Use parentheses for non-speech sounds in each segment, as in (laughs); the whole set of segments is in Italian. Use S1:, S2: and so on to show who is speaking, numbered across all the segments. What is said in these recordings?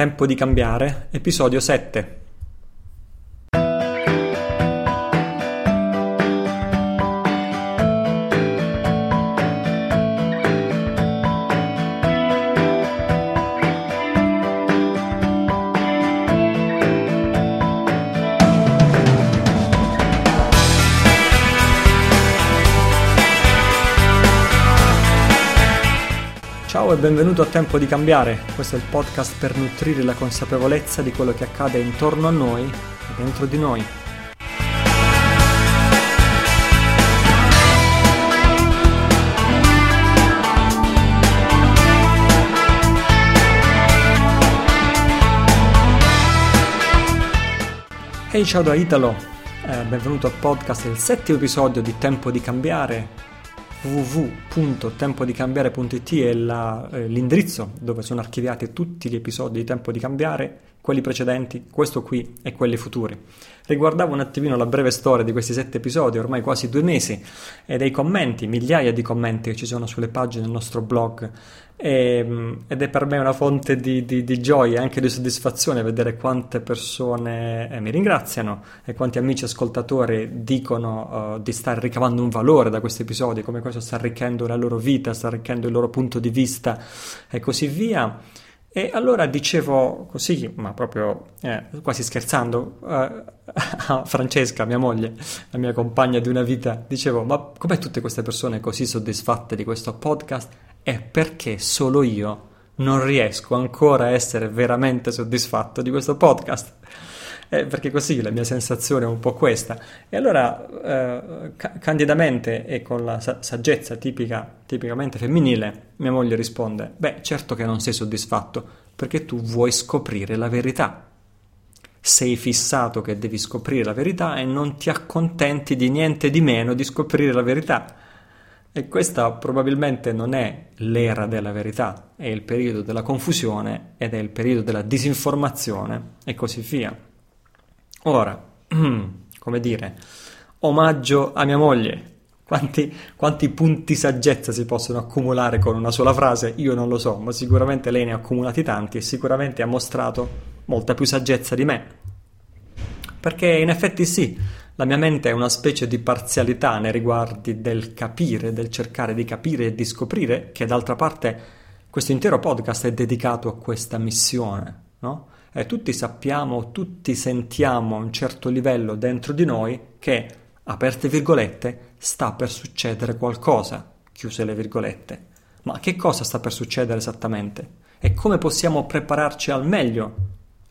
S1: Tempo di cambiare, episodio 7. E benvenuto a Tempo di Cambiare, questo è il podcast per nutrire la consapevolezza di quello che accade intorno a noi e dentro di noi. Ehi ciao da Italo, eh, benvenuto al podcast, il settimo episodio di Tempo di Cambiare, www.tempodicambiare.it è la, eh, l'indirizzo dove sono archiviati tutti gli episodi di Tempo di Cambiare, quelli precedenti, questo qui e quelli futuri. Riguardavo un attimino la breve storia di questi sette episodi, ormai quasi due mesi, e dei commenti, migliaia di commenti che ci sono sulle pagine del nostro blog e, ehm, ed è per me una fonte di, di, di gioia e anche di soddisfazione vedere quante persone eh, mi ringraziano e quanti amici ascoltatori dicono uh, di stare ricavando un valore da questi episodi, come questo sta arricchendo la loro vita, sta arricchendo il loro punto di vista e così via. E allora dicevo così, ma proprio eh, quasi scherzando, uh, (laughs) a Francesca, mia moglie, la mia compagna di una vita, dicevo, ma com'è tutte queste persone così soddisfatte di questo podcast? È perché solo io non riesco ancora a essere veramente soddisfatto di questo podcast. Eh, perché così la mia sensazione è un po' questa. E allora, eh, ca- candidamente e con la sa- saggezza tipica, tipicamente femminile, mia moglie risponde: Beh, certo che non sei soddisfatto, perché tu vuoi scoprire la verità. Sei fissato che devi scoprire la verità e non ti accontenti di niente di meno di scoprire la verità. E questa probabilmente non è l'era della verità, è il periodo della confusione ed è il periodo della disinformazione e così via. Ora, (clears throat) come dire, omaggio a mia moglie. Quanti, quanti punti saggezza si possono accumulare con una sola frase? Io non lo so, ma sicuramente lei ne ha accumulati tanti e sicuramente ha mostrato molta più saggezza di me. Perché in effetti sì, la mia mente è una specie di parzialità nei riguardi del capire, del cercare di capire e di scoprire, che d'altra parte questo intero podcast è dedicato a questa missione, no? E tutti sappiamo, tutti sentiamo a un certo livello dentro di noi che, aperte virgolette, sta per succedere qualcosa, chiuse le virgolette. Ma che cosa sta per succedere esattamente? E come possiamo prepararci al meglio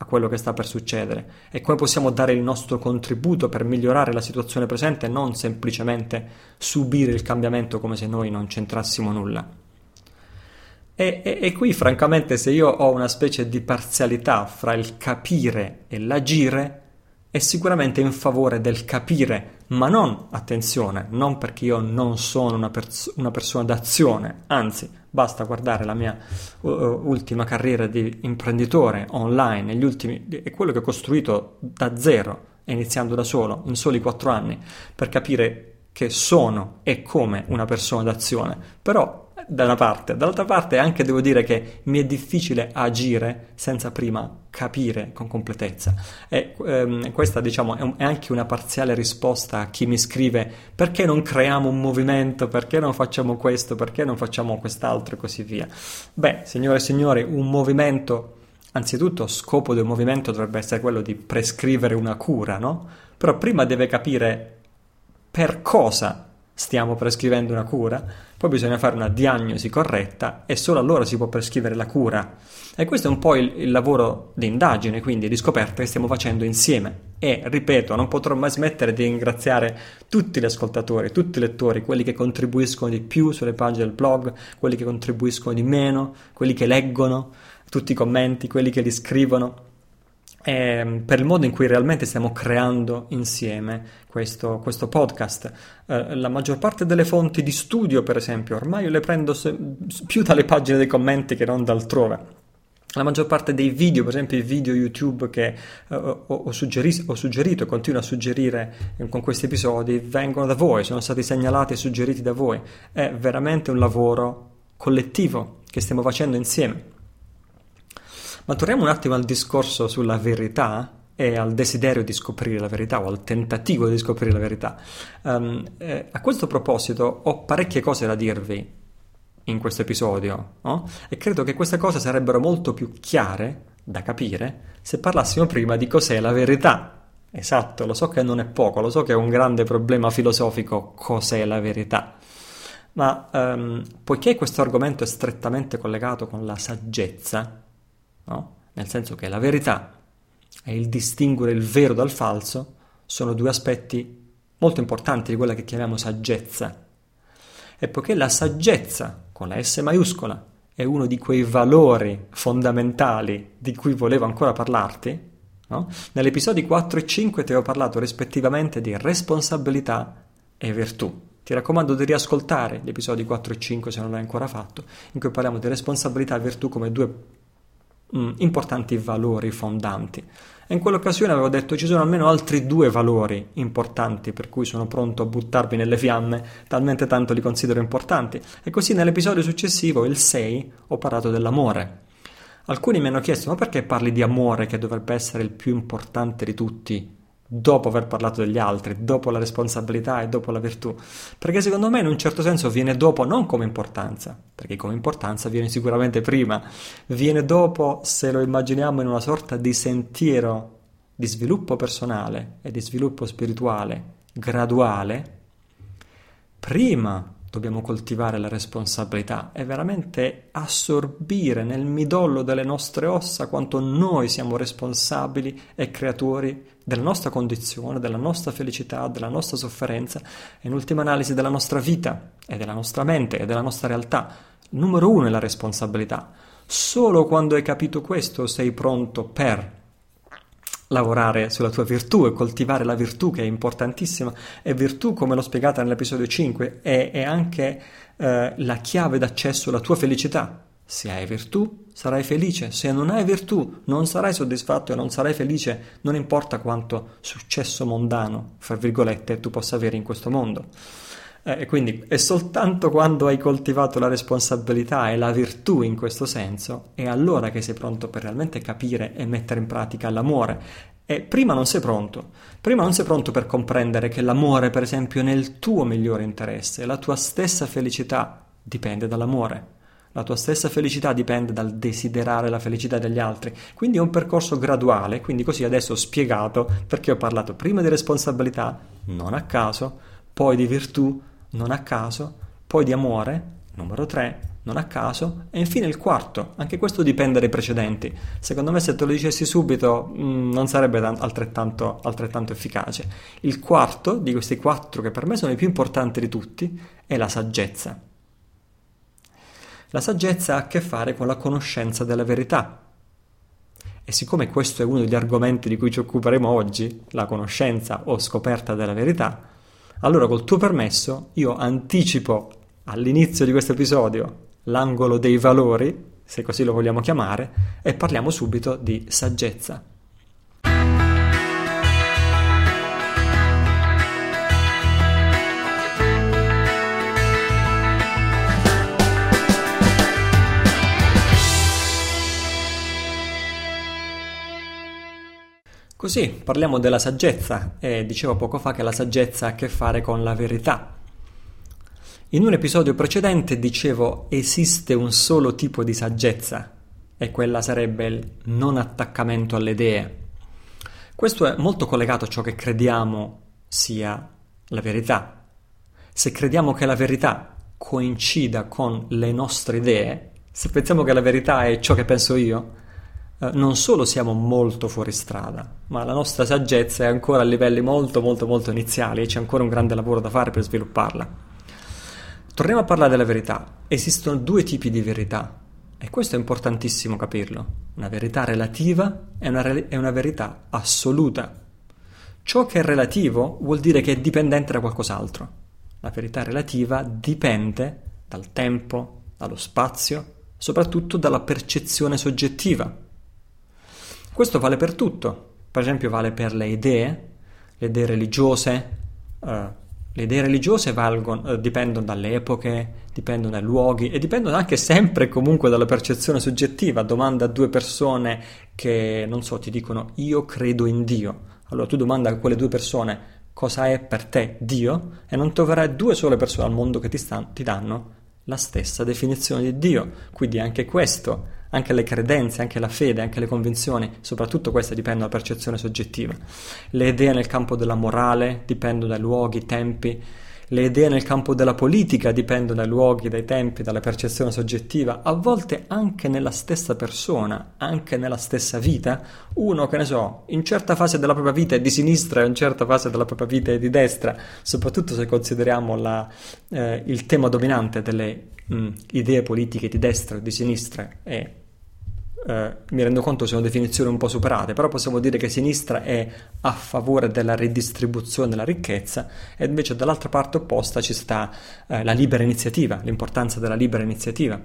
S1: a quello che sta per succedere e come possiamo dare il nostro contributo per migliorare la situazione presente e non semplicemente subire il cambiamento come se noi non c'entrassimo nulla. E, e, e, qui francamente se io ho una specie di parzialità fra il capire e l'agire è sicuramente in favore del capire, ma non, attenzione, non perché io non sono una, pers- una persona d'azione, anzi Basta guardare la mia uh, ultima carriera di imprenditore online, gli ultimi, è quello che ho costruito da zero, iniziando da solo, in soli quattro anni, per capire che sono e come una persona d'azione. Però da una parte, dall'altra parte anche devo dire che mi è difficile agire senza prima capire con completezza. E ehm, questa diciamo è, un, è, anche una parziale risposta a chi mi scrive perché non creiamo un movimento, perché non facciamo questo, perché non facciamo quest'altro e così via. Beh, signore e signori, un movimento, anzitutto scopo del movimento dovrebbe essere quello di prescrivere una cura, no? Però prima deve capire per cosa stiamo prescrivendo una cura, poi bisogna fare una diagnosi corretta e solo allora si può prescrivere la cura. E questo è un po' il, il lavoro di indagine, quindi di scoperta che stiamo facendo insieme. E ripeto, non potrò mai smettere di ringraziare tutti gli ascoltatori, tutti i lettori, quelli che contribuiscono di più sulle pagine del blog, quelli che contribuiscono di meno, quelli che leggono tutti i commenti, quelli che li scrivono eh, per il modo in cui realmente stiamo creando insieme questo, questo podcast. Eh, la maggior parte delle fonti di studio, per esempio, ormai le prendo se- più dalle pagine dei commenti che non da altrove. La maggior parte dei video, per esempio i video YouTube che uh, ho, ho, ho, suggerito e continuo a suggerire con questi episodi, vengono da voi, sono stati segnalati e suggeriti da voi. È veramente un lavoro collettivo che stiamo facendo insieme. Ma torniamo un attimo al discorso sulla verità e al desiderio di scoprire la verità o al tentativo di scoprire la verità. Um, eh, a questo proposito ho parecchie cose da dirvi in questo episodio no? e credo che queste cose sarebbero molto più chiare da capire se parlassimo prima di cos'è la verità. Esatto, lo so che non è poco, lo so che è un grande problema filosofico cos'è la verità. Ma um, poiché questo argomento è strettamente collegato con la saggezza, no? nel senso che la verità e il distinguere il vero dal falso sono due aspetti molto importanti di quella che chiamiamo saggezza. E poiché la saggezza, con la S maiuscola, è uno di quei valori fondamentali di cui volevo ancora parlarti, no? nell'episodio 4 e 5 ti ho parlato rispettivamente di responsabilità e virtù. Ti raccomando di riascoltare gli episodi 4 e 5 se non l'hai ancora fatto, in cui parliamo di responsabilità e virtù come due mm, importanti valori fondanti. E in quell'occasione avevo detto ci sono almeno altri due valori importanti per cui sono pronto a buttarvi nelle fiamme, talmente tanto li considero importanti. E così nell'episodio successivo, il 6, ho parlato dell'amore. Alcuni mi hanno chiesto ma perché parli di amore che dovrebbe essere il più importante di tutti? Dopo aver parlato degli altri, dopo la responsabilità e dopo la virtù, perché secondo me in un certo senso viene dopo non come importanza, perché come importanza viene sicuramente prima, viene dopo se lo immaginiamo in una sorta di sentiero di sviluppo personale e di sviluppo spirituale graduale, prima dobbiamo coltivare la responsabilità e veramente assorbire nel midollo delle nostre ossa quanto noi siamo responsabili e creatori della nostra condizione, della nostra felicità, della nostra sofferenza e in ultima analisi della nostra vita e della nostra mente e della nostra realtà. Numero uno è la responsabilità. Solo quando hai capito questo sei pronto per lavorare sulla tua virtù e coltivare la virtù che è importantissima. E virtù come l'ho spiegata nell'episodio 5 è, è anche eh, la chiave d'accesso alla tua felicità. Se hai virtù sarai felice. Se non hai virtù non sarai soddisfatto e non sarai felice. Non importa quanto successo mondano fra virgolette tu possa avere in questo mondo eh, quindi è soltanto quando hai coltivato la responsabilità e la virtù in questo senso, è allora che sei pronto per realmente capire e mettere in pratica l'amore. E prima non sei pronto. Prima non sei pronto per comprendere che l'amore, per esempio, è nel tuo migliore interesse. La tua stessa felicità dipende dall'amore. La tua stessa felicità dipende dal desiderare la felicità degli altri. Quindi è un percorso graduale, quindi così adesso ho spiegato perché ho parlato prima di responsabilità, non a caso, poi di virtù, non a caso, poi di amore, numero 3, non a caso, e infine il quarto, anche questo dipende dai precedenti. Secondo me se te lo dicessi subito mh, mm, non sarebbe altrettanto, altrettanto efficace. Il quarto di questi quattro, che per me sono i più importanti di tutti, è la saggezza. La saggezza ha a che fare con la conoscenza della verità. E siccome questo è uno degli argomenti di cui ci occuperemo oggi, la conoscenza o scoperta della verità, allora, col tuo permesso, io anticipo all'inizio di questo episodio l'angolo dei valori, se così lo vogliamo chiamare, e parliamo subito di saggezza. Così parliamo della saggezza e dicevo poco fa che la saggezza ha a che fare con la verità. In un episodio precedente dicevo esiste un solo tipo di saggezza e quella sarebbe il non attaccamento alle idee. Questo è molto collegato a ciò che crediamo sia la verità. Se crediamo che la verità coincida con le nostre idee, se pensiamo che la verità è ciò che penso io, eh, non solo siamo molto fuori strada, ma la nostra saggezza è ancora a livelli molto molto molto iniziali e c'è ancora un grande lavoro da fare per svilupparla. Torniamo a parlare della verità. Esistono due tipi di verità e questo è importantissimo capirlo. Una verità relativa e una, re- e una verità assoluta. Ciò che è relativo vuol dire che è dipendente da qualcos'altro. La verità relativa dipende dal tempo, dallo spazio, soprattutto dalla percezione soggettiva. Questo vale per tutto, per esempio vale per le idee, le idee religiose, eh, Le idee religiose valgono, eh, dipendono dalle epoche, dipendono dai luoghi e dipendono anche sempre comunque dalla percezione soggettiva. Domanda a due persone che, non so, ti dicono io credo in Dio. Allora tu domanda a quelle due persone cosa è per te Dio e non troverai due sole persone al mondo che ti, stanno, ti danno la stessa definizione di Dio. Quindi anche questo anche le credenze, anche la fede, anche le convinzioni, soprattutto queste dipendono dalla percezione soggettiva. Le idee nel campo della morale dipendono dai luoghi, tempi, le idee nel campo della politica dipendono dai luoghi, dai tempi, dalla percezione soggettiva, a volte anche nella stessa persona, anche nella stessa vita. Uno, che ne so, in certa fase della propria vita è di sinistra e in certa fase della propria vita è di destra, soprattutto se consideriamo la, eh, il tema dominante delle mh, idee politiche di destra o di sinistra è eh, mi rendo conto sono definizioni un po' superate, però possiamo dire che sinistra è a favore della ridistribuzione della ricchezza e invece dall'altra parte opposta ci sta eh, la libera iniziativa, l'importanza della libera iniziativa.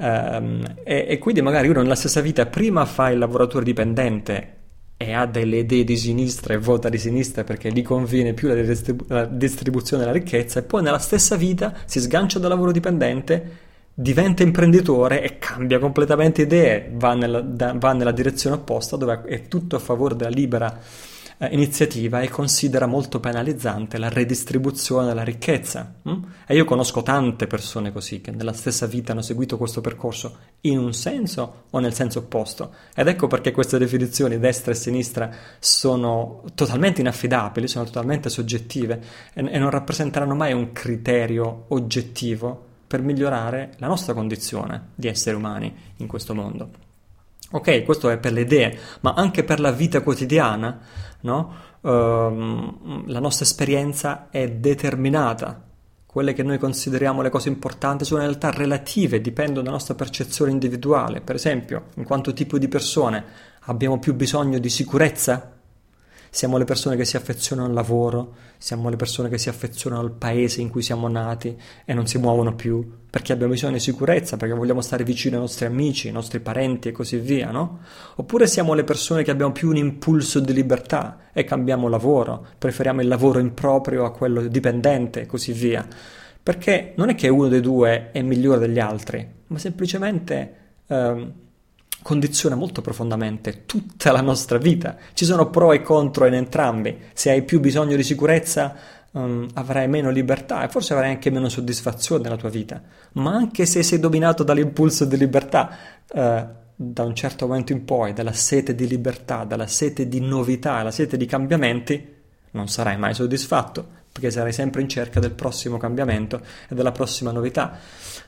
S1: Um, e, e, quindi magari uno nella stessa vita prima fa il lavoratore dipendente e ha delle idee di sinistra e vota di sinistra perché gli conviene più la, distribu- la distribuzione della ricchezza e poi nella stessa vita si sgancia dal lavoro dipendente diventa imprenditore e cambia completamente idee, va nella, da, va nella direzione opposta dove è tutto a favore della libera eh, iniziativa e considera molto penalizzante la redistribuzione della ricchezza. Hm? E io conosco tante persone così che nella stessa vita hanno seguito questo percorso in un senso o nel senso opposto. Ed ecco perché queste definizioni destra e sinistra sono totalmente inaffidabili, sono totalmente soggettive e, e non rappresenteranno mai un criterio oggettivo per migliorare la nostra condizione di esseri umani in questo mondo. Ok, questo è per le idee, ma anche per la vita quotidiana, no? uh, la nostra esperienza è determinata. Quelle che noi consideriamo le cose importanti sono in realtà relative, dipendono dalla nostra percezione individuale. Per esempio, in quanto tipo di persone abbiamo più bisogno di sicurezza siamo le persone che si affezionano al lavoro, siamo le persone che si affezionano al paese in cui siamo nati e non si muovono più, perché abbiamo bisogno di sicurezza, perché vogliamo stare vicino ai nostri amici, ai nostri parenti e così via, no? Oppure siamo le persone che abbiamo più un impulso di libertà e cambiamo lavoro, preferiamo il lavoro improprio a quello dipendente e così via. Perché non è che uno dei due è migliore degli altri, ma semplicemente... Ehm, condiziona molto profondamente tutta la nostra vita. Ci sono pro e contro in entrambi. Se hai più bisogno di sicurezza, um, avrai meno libertà e forse avrai anche meno soddisfazione nella tua vita. Ma anche se sei dominato dall'impulso di libertà, uh, da un certo momento in poi, dalla sete di libertà, dalla sete di novità, la sete di cambiamenti, non sarai mai soddisfatto perché sarai sempre in cerca del prossimo cambiamento e della prossima novità.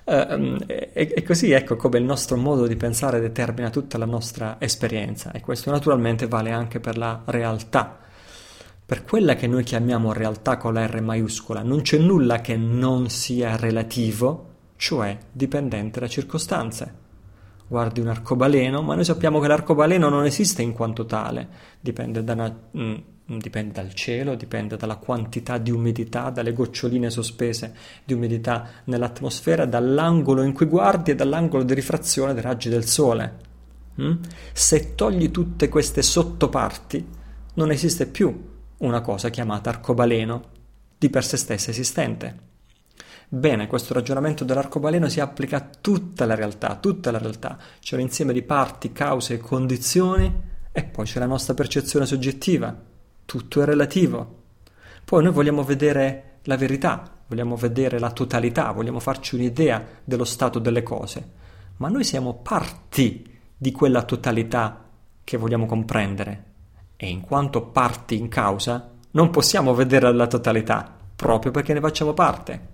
S1: Uh, e, e, così ecco come il nostro modo di pensare determina tutta la nostra esperienza e questo naturalmente vale anche per la realtà. Per quella che noi chiamiamo realtà con la R maiuscola non c'è nulla che non sia relativo, cioè dipendente da circostanze. Guardi un arcobaleno, ma noi sappiamo che l'arcobaleno non esiste in quanto tale, dipende da una, mm, dipende dal cielo, dipende dalla quantità di umidità, dalle goccioline sospese di umidità nell'atmosfera, dall'angolo in cui guardi e dall'angolo di rifrazione dei raggi del sole. Mm? Se togli tutte queste sottoparti, non esiste più una cosa chiamata arcobaleno, di per sé stessa esistente. Bene, questo ragionamento dell'arcobaleno si applica a tutta la realtà, tutta la realtà. C'è un insieme di parti, cause e condizioni e poi c'è la nostra percezione soggettiva, tutto è relativo. Poi noi vogliamo vedere la verità, vogliamo vedere la totalità, vogliamo farci un'idea dello stato delle cose, ma noi siamo parti di quella totalità che vogliamo comprendere e in quanto parti in causa non possiamo vedere la totalità proprio perché ne facciamo parte.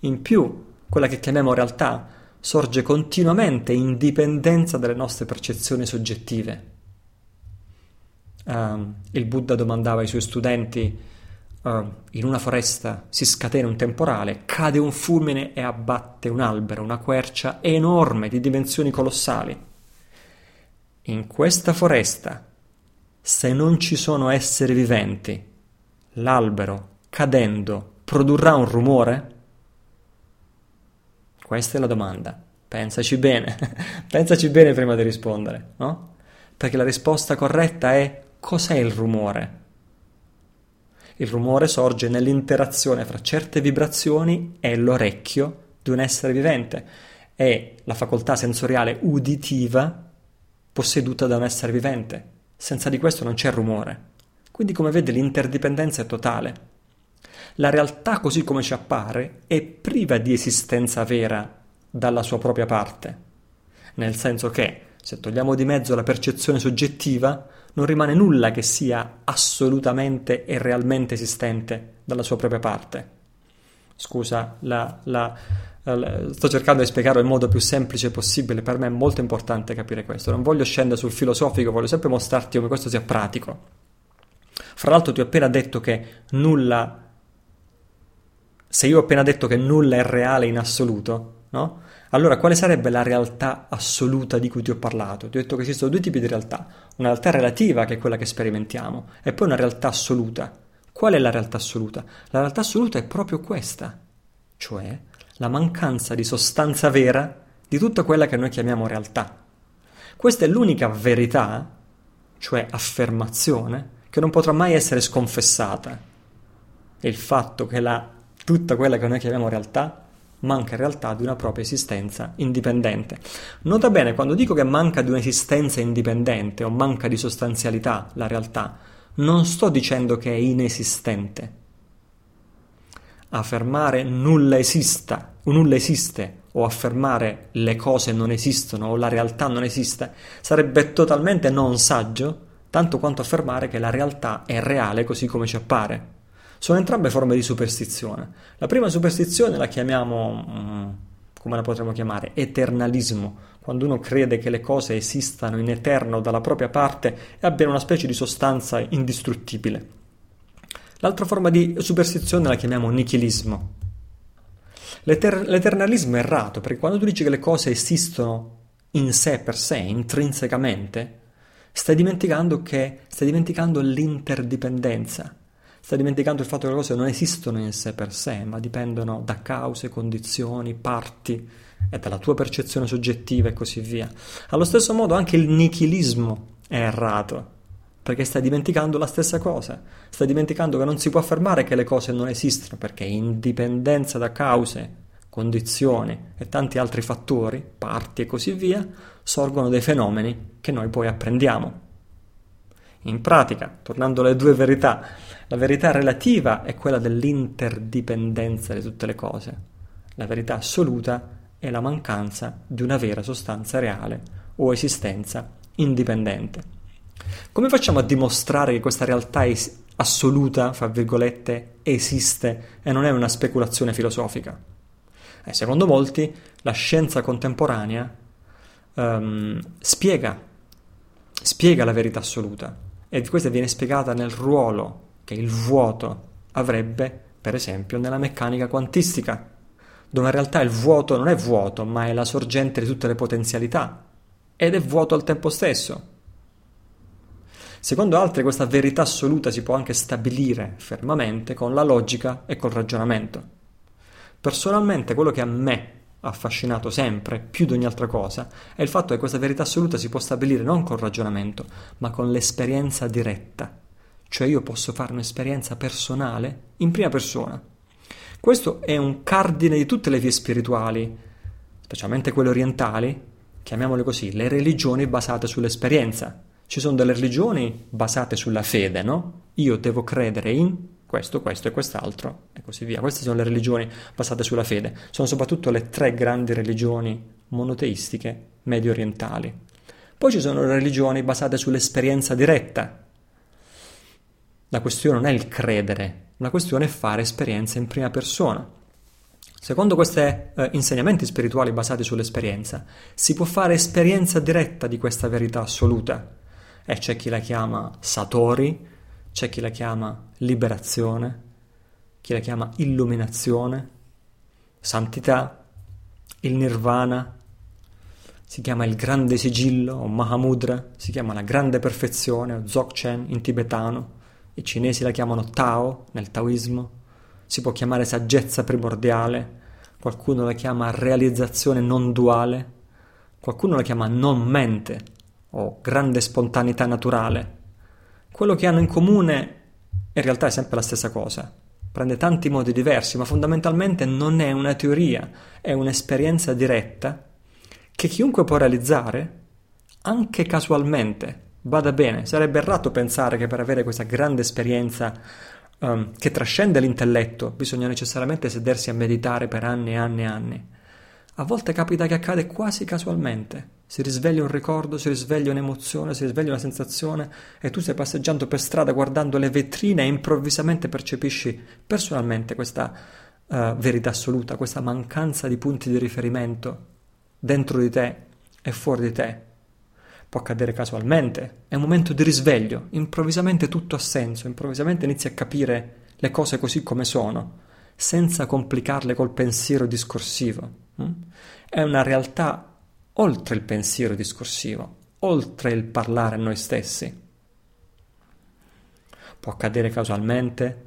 S1: In più, quella che chiamiamo realtà sorge continuamente in dipendenza dalle nostre percezioni soggettive. Uh, il Buddha domandava ai suoi studenti, uh, in una foresta si scatena un temporale, cade un fulmine e abbatte un albero, una quercia enorme di dimensioni colossali. In questa foresta, se non ci sono esseri viventi, l'albero, cadendo, produrrà un rumore? Questa è la domanda. Pensaci bene, (laughs) pensaci bene prima di rispondere, no? Perché la risposta corretta è Cos'è il rumore? Il rumore sorge nell'interazione fra certe vibrazioni e l'orecchio di un essere vivente e la facoltà sensoriale uditiva posseduta da un essere vivente. Senza di questo non c'è rumore. Quindi come vede l'interdipendenza è totale. La realtà così come ci appare è priva di esistenza vera dalla sua propria parte, nel senso che se togliamo di mezzo la percezione soggettiva, non rimane nulla che sia assolutamente e realmente esistente dalla sua propria parte. Scusa, la, la, la, sto cercando di spiegarlo nel modo più semplice possibile, per me è molto importante capire questo, non voglio scendere sul filosofico, voglio sempre mostrarti come questo sia pratico. Fra l'altro ti ho appena detto che nulla se io ho appena detto che nulla è reale in assoluto, no? Allora quale sarebbe la realtà assoluta di cui ti ho parlato? Ti ho detto che esistono due tipi di realtà, una realtà relativa che è quella che sperimentiamo e poi una realtà assoluta. Qual è la realtà assoluta? La realtà assoluta è proprio questa, cioè la mancanza di sostanza vera di tutta quella che noi chiamiamo realtà. Questa è l'unica verità, cioè affermazione, che non potrà mai essere sconfessata. È il fatto che la tutta quella che noi chiamiamo realtà manca in realtà di una propria esistenza indipendente. Nota bene, quando dico che manca di un'esistenza indipendente o manca di sostanzialità la realtà, non sto dicendo che è inesistente. Affermare nulla esista, nulla esiste o affermare le cose non esistono o la realtà non esiste sarebbe totalmente non saggio, tanto quanto affermare che la realtà è reale così come ci appare. Sono entrambe forme di superstizione. La prima superstizione la chiamiamo, mm, come la potremmo chiamare, eternalismo, quando uno crede che le cose esistano in eterno dalla propria parte e abbiano una specie di sostanza indistruttibile. L'altra forma di superstizione la chiamiamo nichilismo. L'eter- l'eternalismo è errato perché quando tu dici che le cose esistono in sé per sé, intrinsecamente, stai dimenticando che stai dimenticando l'interdipendenza sta dimenticando il fatto che le cose non esistono in sé per sé, ma dipendono da cause, condizioni, parti e dalla tua percezione soggettiva e così via. Allo stesso modo anche il nichilismo è errato, perché stai dimenticando la stessa cosa, stai dimenticando che non si può affermare che le cose non esistono, perché in dipendenza da cause, condizioni e tanti altri fattori, parti e così via, sorgono dei fenomeni che noi poi apprendiamo. In pratica, tornando alle due verità, la verità relativa è quella dell'interdipendenza di tutte le cose. La verità assoluta è la mancanza di una vera sostanza reale o esistenza indipendente. Come facciamo a dimostrare che questa realtà es- assoluta, fra virgolette, esiste e non è una speculazione filosofica? Eh, secondo molti, la scienza contemporanea um, spiega, spiega la verità assoluta e questa viene spiegata nel ruolo che il vuoto avrebbe, per esempio, nella meccanica quantistica, dove in realtà il vuoto non è vuoto, ma è la sorgente di tutte le potenzialità, ed è vuoto al tempo stesso. Secondo altri questa verità assoluta si può anche stabilire fermamente con la logica e col ragionamento. Personalmente quello che a me ha affascinato sempre, più di ogni altra cosa, è il fatto che questa verità assoluta si può stabilire non col ragionamento, ma con l'esperienza diretta cioè io posso fare un'esperienza personale in prima persona. Questo è un cardine di tutte le vie spirituali, specialmente quelle orientali, chiamiamole così, le religioni basate sull'esperienza. Ci sono delle religioni basate sulla fede, no? Io devo credere in questo, questo e quest'altro e così via. Queste sono le religioni basate sulla fede. Sono soprattutto le tre grandi religioni monoteistiche medio orientali. Poi ci sono le religioni basate sull'esperienza diretta, la questione non è il credere, la questione è fare esperienza in prima persona. Secondo questi eh, insegnamenti spirituali basati sull'esperienza, si può fare esperienza diretta di questa verità assoluta. E c'è chi la chiama Satori, c'è chi la chiama liberazione, chi la chiama illuminazione, santità, il nirvana, si chiama il grande sigillo o Mahamudra, si chiama la grande perfezione o Dzogchen in tibetano. I cinesi la chiamano Tao nel taoismo, si può chiamare saggezza primordiale, qualcuno la chiama realizzazione non duale, qualcuno la chiama non mente o grande spontaneità naturale. Quello che hanno in comune in realtà è sempre la stessa cosa. Prende tanti modi diversi, ma fondamentalmente non è una teoria, è un'esperienza diretta che chiunque può realizzare, anche casualmente. Vada bene, sarebbe errato pensare che per avere questa grande esperienza um, che trascende l'intelletto bisogna necessariamente sedersi a meditare per anni e anni e anni. A volte capita che accade quasi casualmente. Si risveglia un ricordo, si risveglia un'emozione, si risveglia una sensazione e tu stai passeggiando per strada guardando le vetrine e improvvisamente percepisci personalmente questa uh, verità assoluta, questa mancanza di punti di riferimento dentro di te e fuori di te. Può accadere casualmente, è un momento di risveglio, improvvisamente tutto ha senso, improvvisamente inizi a capire le cose così come sono, senza complicarle col pensiero discorsivo. Mm? È una realtà oltre il pensiero discorsivo, oltre il parlare a noi stessi. Può accadere casualmente,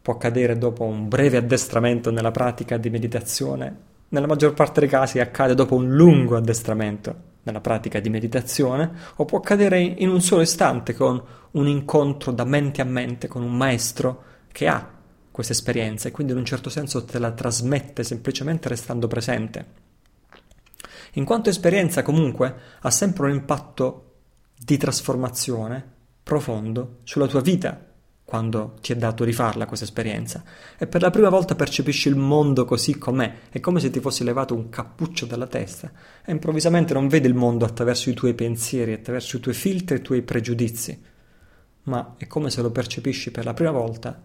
S1: può accadere dopo un breve addestramento nella pratica di meditazione nella maggior parte dei casi accade dopo un lungo addestramento nella pratica di meditazione o può accadere in un solo istante con un incontro da mente a mente con un maestro che ha questa esperienza e quindi in un certo senso te la trasmette semplicemente restando presente. In quanto esperienza comunque ha sempre un impatto di trasformazione profondo sulla tua vita quando ti è dato rifarla questa esperienza e per la prima volta percepisci il mondo così com'è, è come se ti fossi levato un cappuccio dalla testa e improvvisamente non vedi il mondo attraverso i tuoi pensieri, attraverso i tuoi filtri e i tuoi pregiudizi, ma è come se lo percepisci per la prima volta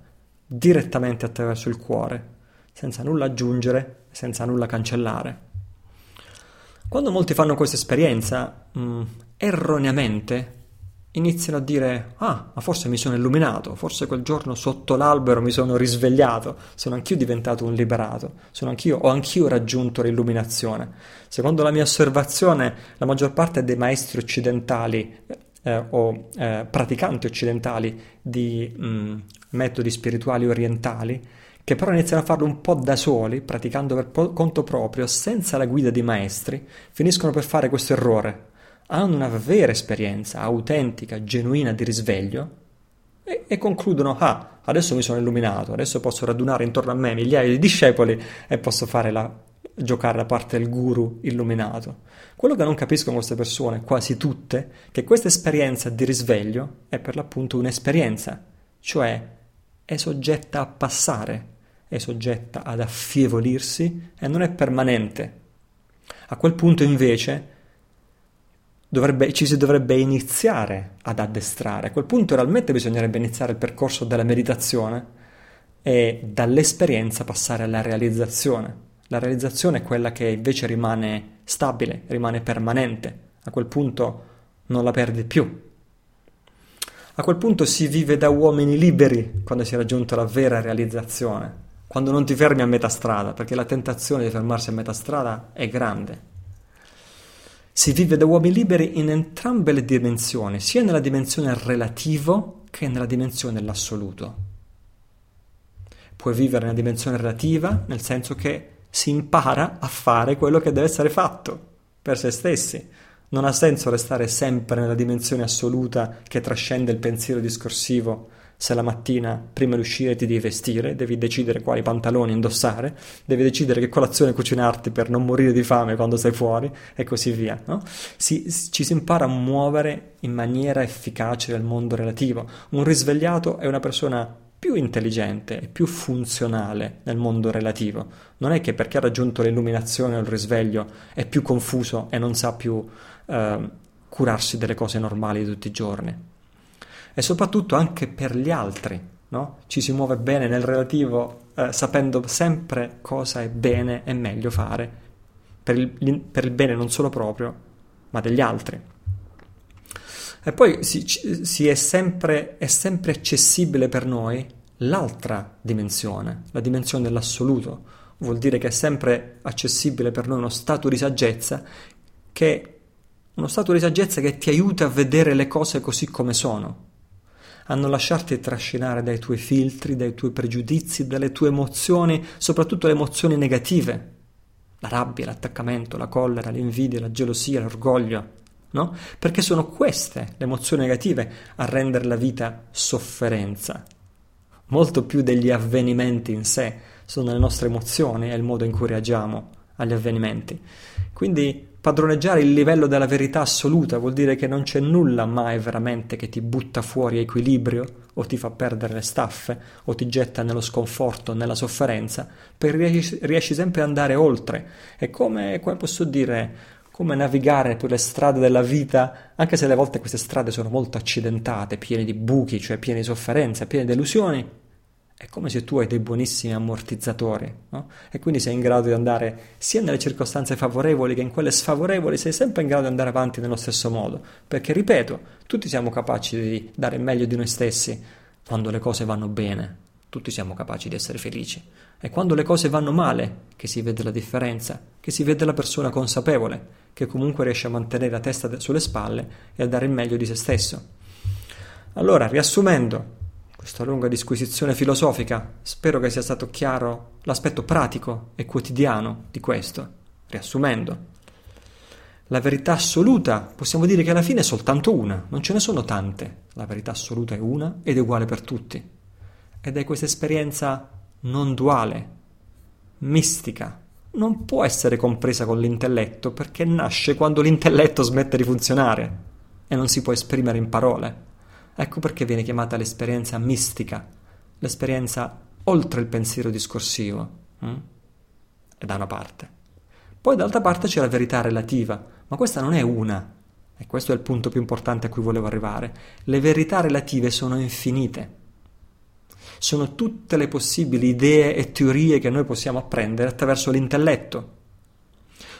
S1: direttamente attraverso il cuore, senza nulla aggiungere, senza nulla cancellare. Quando molti fanno questa esperienza, mh, mm, erroneamente iniziano a dire ah ma forse mi sono illuminato forse quel giorno sotto l'albero mi sono risvegliato sono anch'io diventato un liberato anch'io ho anch'io raggiunto l'illuminazione secondo la mia osservazione la maggior parte dei maestri occidentali eh, o eh, praticanti occidentali di mh, mm, metodi spirituali orientali che però iniziano a farlo un po' da soli, praticando per conto proprio, senza la guida di maestri, finiscono per fare questo errore, hanno una vera esperienza autentica, genuina di risveglio e, e, concludono, ah, adesso mi sono illuminato, adesso posso radunare intorno a me migliaia di discepoli e posso fare la, giocare la parte del guru illuminato. Quello che non capiscono queste persone, quasi tutte, è che questa esperienza di risveglio è per l'appunto un'esperienza, cioè è soggetta a passare, è soggetta ad affievolirsi e non è permanente. A quel punto invece dovrebbe, ci si dovrebbe iniziare ad addestrare. A quel punto realmente bisognerebbe iniziare il percorso della meditazione e dall'esperienza passare alla realizzazione. La realizzazione è quella che invece rimane stabile, rimane permanente. A quel punto non la perdi più. A quel punto si vive da uomini liberi quando si è raggiunta la vera realizzazione, quando non ti fermi a metà strada, perché la tentazione di fermarsi a metà strada è grande. Si vive da uomini liberi in entrambe le dimensioni, sia nella dimensione relativo che nella dimensione dell'assoluto. Puoi vivere nella dimensione relativa, nel senso che si impara a fare quello che deve essere fatto per se stessi. Non ha senso restare sempre nella dimensione assoluta che trascende il pensiero discorsivo se la mattina prima di uscire ti devi vestire, devi decidere quali pantaloni indossare, devi decidere che colazione cucinarti per non morire di fame quando sei fuori e così via. No? Si, ci si impara a muovere in maniera efficace nel mondo relativo. Un risvegliato è una persona più intelligente e più funzionale nel mondo relativo. Non è che perché ha raggiunto l'illuminazione o il risveglio è più confuso e non sa più eh, curarsi delle cose normali di tutti i giorni e soprattutto anche per gli altri. No? Ci si muove bene nel relativo eh, sapendo sempre cosa è bene e meglio fare per il, per il, bene non solo proprio, ma degli altri. E poi si, si è, sempre, è sempre accessibile per noi l'altra dimensione, la dimensione dell'assoluto. Vuol dire che è sempre accessibile per noi uno stato di saggezza che uno stato di saggezza che ti aiuta a vedere le cose così come sono, a non lasciarti trascinare dai tuoi filtri, dai tuoi pregiudizi, dalle tue emozioni, soprattutto le emozioni negative. La rabbia, l'attaccamento, la collera, l'invidia, la gelosia, l'orgoglio, no? Perché sono queste le emozioni negative a rendere la vita sofferenza. molto più degli avvenimenti in sé, sono le nostre emozioni e il modo in cui reagiamo agli avvenimenti. Quindi padroneggiare il livello della verità assoluta vuol dire che non c'è nulla mai veramente che ti butta fuori equilibrio o ti fa perdere le staffe o ti getta nello sconforto, nella sofferenza, perché riesci, riesci sempre ad andare oltre. È come, come posso dire, come navigare per le strade della vita, anche se alle volte queste strade sono molto accidentate, piene di buchi, cioè piene di sofferenze, piene di delusioni, è come se tu hai dei buonissimi ammortizzatori, no? E quindi sei in grado di andare sia nelle circostanze favorevoli che in quelle sfavorevoli, sei sempre in grado di andare avanti nello stesso modo. Perché, ripeto, tutti siamo capaci di dare il meglio di noi stessi quando le cose vanno bene, tutti siamo capaci di essere felici. È quando le cose vanno male che si vede la differenza, che si vede la persona consapevole, che comunque riesce a mantenere la testa sulle spalle e a dare il meglio di se stesso. Allora, riassumendo, questa lunga disquisizione filosofica, spero che sia stato chiaro l'aspetto pratico e quotidiano di questo. Riassumendo, la verità assoluta possiamo dire che alla fine è soltanto una, non ce ne sono tante. La verità assoluta è una ed è uguale per tutti. Ed è questa esperienza non duale, mistica. Non può essere compresa con l'intelletto perché nasce quando l'intelletto smette di funzionare e non si può esprimere in parole. Ecco perché viene chiamata l'esperienza mistica, l'esperienza oltre il pensiero discorsivo. Hm? E da una parte. Poi dall'altra parte c'è la verità relativa, ma questa non è una. E questo è il punto più importante a cui volevo arrivare. Le verità relative sono infinite. Sono tutte le possibili idee e teorie che noi possiamo apprendere attraverso l'intelletto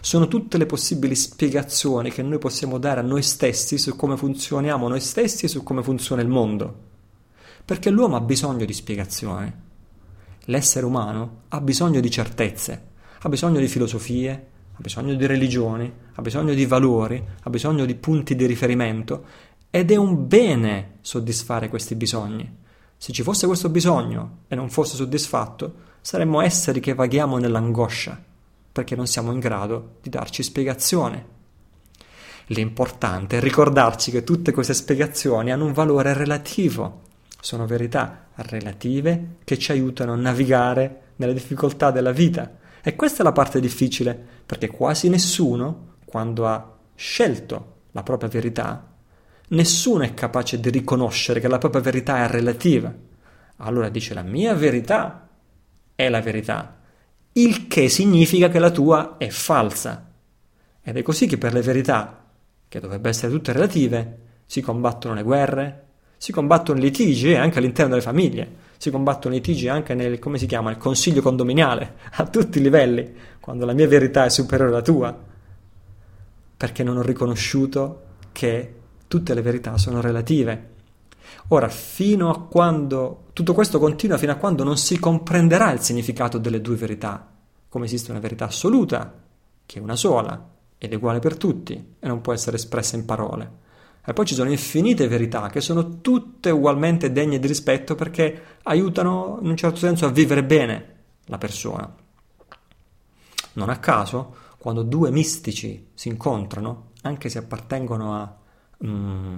S1: sono tutte le possibili spiegazioni che noi possiamo dare a noi stessi su come funzioniamo noi stessi e su come funziona il mondo. Perché l'uomo ha bisogno di spiegazioni. L'essere umano ha bisogno di certezze, ha bisogno di filosofie, ha bisogno di religioni, ha bisogno di valori, ha bisogno di punti di riferimento ed è un bene soddisfare questi bisogni. Se ci fosse questo bisogno e non fosse soddisfatto, saremmo esseri che vaghiamo nell'angoscia perché non siamo in grado di darci spiegazione. L'importante è ricordarci che tutte queste spiegazioni hanno un valore relativo, sono verità relative che ci aiutano a navigare nelle difficoltà della vita. E questa è la parte difficile, perché quasi nessuno, quando ha scelto la propria verità, nessuno è capace di riconoscere che la propria verità è relativa. Allora dice la mia verità è la verità, il che significa che la tua è falsa. Ed è così che per le verità, che dovrebbero essere tutte relative, si combattono le guerre, si combattono i litigi anche all'interno delle famiglie, si combattono i litigi anche nel, come si chiama, il consiglio condominiale, (laughs) a tutti i livelli, quando la mia verità è superiore alla tua, perché non ho riconosciuto che tutte le verità sono relative Ora, fino a quando tutto questo continua fino a quando non si comprenderà il significato delle due verità, come esiste una verità assoluta, che è una sola ed è uguale per tutti e non può essere espressa in parole. E poi ci sono infinite verità che sono tutte ugualmente degne di rispetto perché aiutano in un certo senso a vivere bene la persona. Non a caso, quando due mistici si incontrano, anche se appartengono a mm,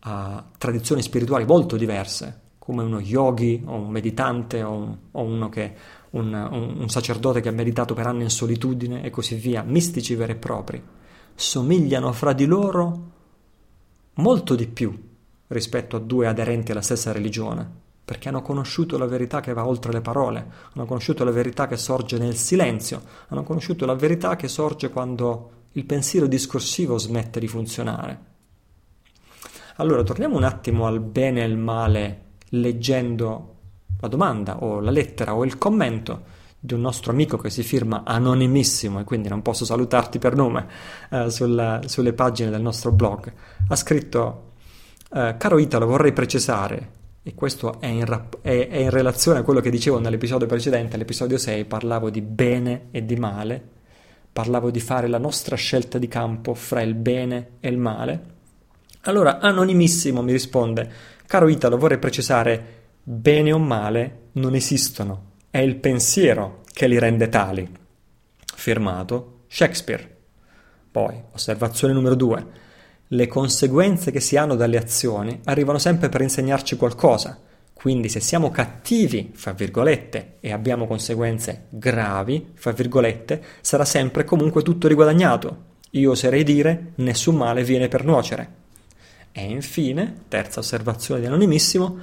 S1: a tradizioni spirituali molto diverse, come uno yogi o un meditante o, un, o che, un, un, sacerdote che ha meditato per anni in solitudine e così via, mistici veri e propri, somigliano fra di loro molto di più rispetto a due aderenti alla stessa religione, perché hanno conosciuto la verità che va oltre le parole, hanno conosciuto la verità che sorge nel silenzio, hanno conosciuto la verità che sorge quando il pensiero discorsivo smette di funzionare. Allora, torniamo un attimo al bene e al male leggendo la domanda o la lettera o il commento di un nostro amico che si firma anonimissimo e quindi non posso salutarti per nome eh, sulla, sulle pagine del nostro blog. Ha scritto, eh, caro Italo, vorrei precisare, e questo è in, rap- è, è in relazione a quello che dicevo nell'episodio precedente, l'episodio 6, parlavo di bene e di male, parlavo di fare la nostra scelta di campo fra il bene e il male allora, anonimissimo mi risponde, caro Italo, vorrei precisare, bene o male non esistono, è il pensiero che li rende tali. Firmato Shakespeare. Poi, osservazione numero due, le conseguenze che si hanno dalle azioni arrivano sempre per insegnarci qualcosa. Quindi se siamo cattivi, fra virgolette, e abbiamo conseguenze gravi, fra virgolette, sarà sempre comunque tutto riguadagnato. Io oserei dire nessun male viene per nuocere. E infine, terza osservazione di Anonimissimo,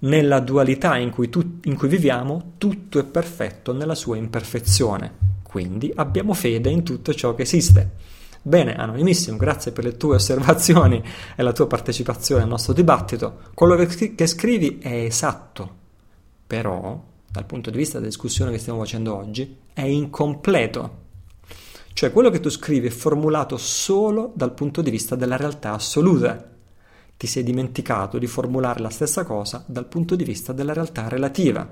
S1: nella dualità in cui, tu, in cui viviamo, tutto è perfetto nella sua imperfezione. Quindi abbiamo fede in tutto ciò che esiste. Bene, Anonimissimo, grazie per le tue osservazioni (laughs) e la tua partecipazione al nostro dibattito. Quello che scrivi è esatto, però, dal punto di vista della discussione che stiamo facendo oggi, è incompleto. Cioè, quello che tu scrivi è formulato solo dal punto di vista della realtà assoluta. Ti sei dimenticato di formulare la stessa cosa dal punto di vista della realtà relativa.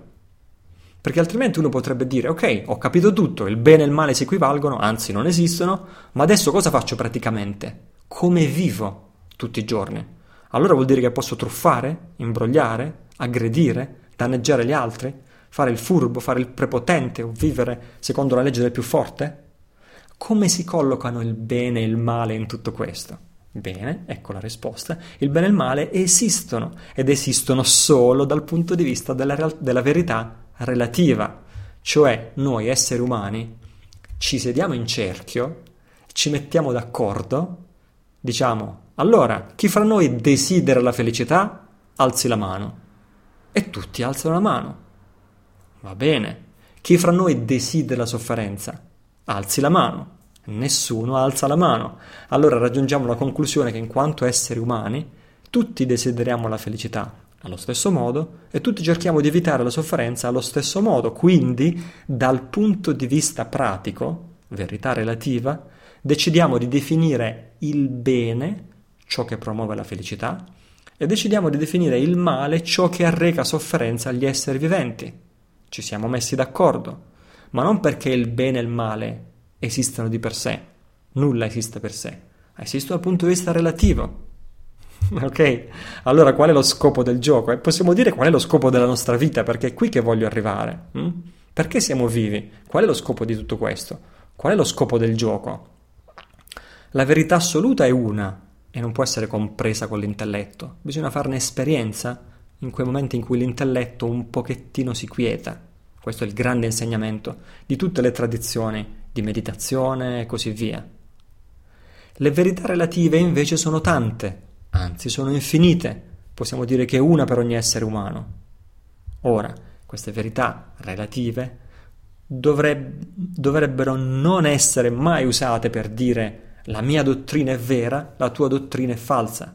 S1: Perché altrimenti uno potrebbe dire, ok, ho capito tutto, il bene e il male si equivalgono, anzi non esistono, ma adesso cosa faccio praticamente? Come vivo tutti i giorni? Allora vuol dire che posso truffare, imbrogliare, aggredire, danneggiare gli altri, fare il furbo, fare il prepotente o vivere secondo la legge del più forte? Come si collocano il bene e il male in tutto questo? Bene, ecco la risposta. Il bene e il male esistono ed esistono solo dal punto di vista della, real- della verità relativa, cioè noi esseri umani ci sediamo in cerchio, ci mettiamo d'accordo, diciamo allora chi fra noi desidera la felicità alzi la mano e tutti alzano la mano. Va bene. Chi fra noi desidera la sofferenza alzi la mano. Nessuno alza la mano. Allora raggiungiamo la conclusione che in quanto esseri umani tutti desideriamo la felicità allo stesso modo e tutti cerchiamo di evitare la sofferenza allo stesso modo. Quindi, dal punto di vista pratico, verità relativa, decidiamo di definire il bene, ciò che promuove la felicità, e decidiamo di definire il male, ciò che arreca sofferenza agli esseri viventi. Ci siamo messi d'accordo, ma non perché il bene e il male esistano di per sé, nulla esiste per sé, esistono dal punto di vista relativo. (laughs) Ok? Allora qual è lo scopo del gioco? E possiamo dire qual è lo scopo della nostra vita, perché è qui che voglio arrivare. Hm? Perché siamo vivi? Qual è lo scopo di tutto questo? Qual è lo scopo del gioco? La verità assoluta è una e non può essere compresa con l'intelletto. Bisogna farne esperienza in quei momenti in cui l'intelletto un pochettino si quieta. Questo è il grande insegnamento di tutte le tradizioni di meditazione e così via. Le verità relative invece sono tante anzi sono infinite, possiamo dire che una per ogni essere umano. Ora, queste verità relative dovreb- dovrebbero non essere mai usate per dire la mia dottrina è vera, la tua dottrina è falsa.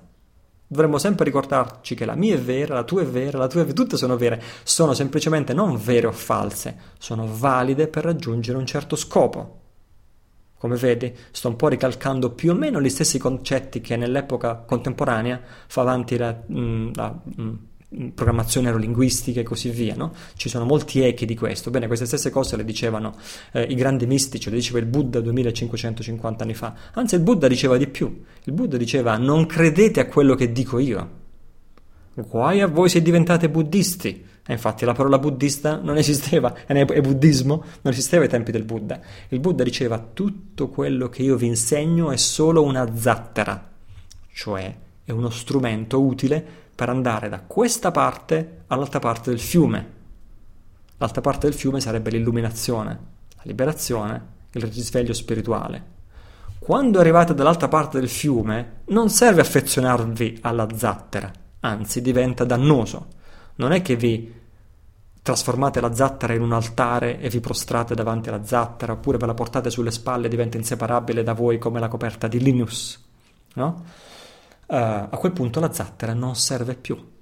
S1: Dovremmo sempre ricordarci che la mia è vera, la tua è vera, la tua è vera, tutte sono vere, sono semplicemente non vere o false, sono valide per raggiungere un certo scopo. Come vedi, sto un po' ricalcando più o meno gli stessi concetti che nell'epoca contemporanea fa avanti la, mm, la, mm, programmazione neurolinguistica e così via, no? Ci sono molti echi di questo. Bene, queste stesse cose le dicevano eh, i grandi mistici, le diceva il Buddha 2550 anni fa. Anzi, il Buddha diceva di più. Il Buddha diceva non credete a quello che dico io. Guai a voi se diventate buddisti. E infatti la parola buddista non esisteva, (laughs) è buddismo, non esisteva ai tempi del Buddha. Il Buddha diceva tutto quello che io vi insegno è solo una zattera, cioè è uno strumento utile per andare da questa parte all'altra parte del fiume. L'altra parte del fiume sarebbe l'illuminazione, la liberazione, il risveglio spirituale. Quando arrivate dall'altra parte del fiume, non serve affezionarvi alla zattera, anzi diventa dannoso non è che vi trasformate la zattera in un altare e vi prostrate davanti alla zattera, oppure ve la portate sulle spalle e diventa inseparabile da voi come la coperta di Linus. No? Uh, a quel punto la zattera non serve più.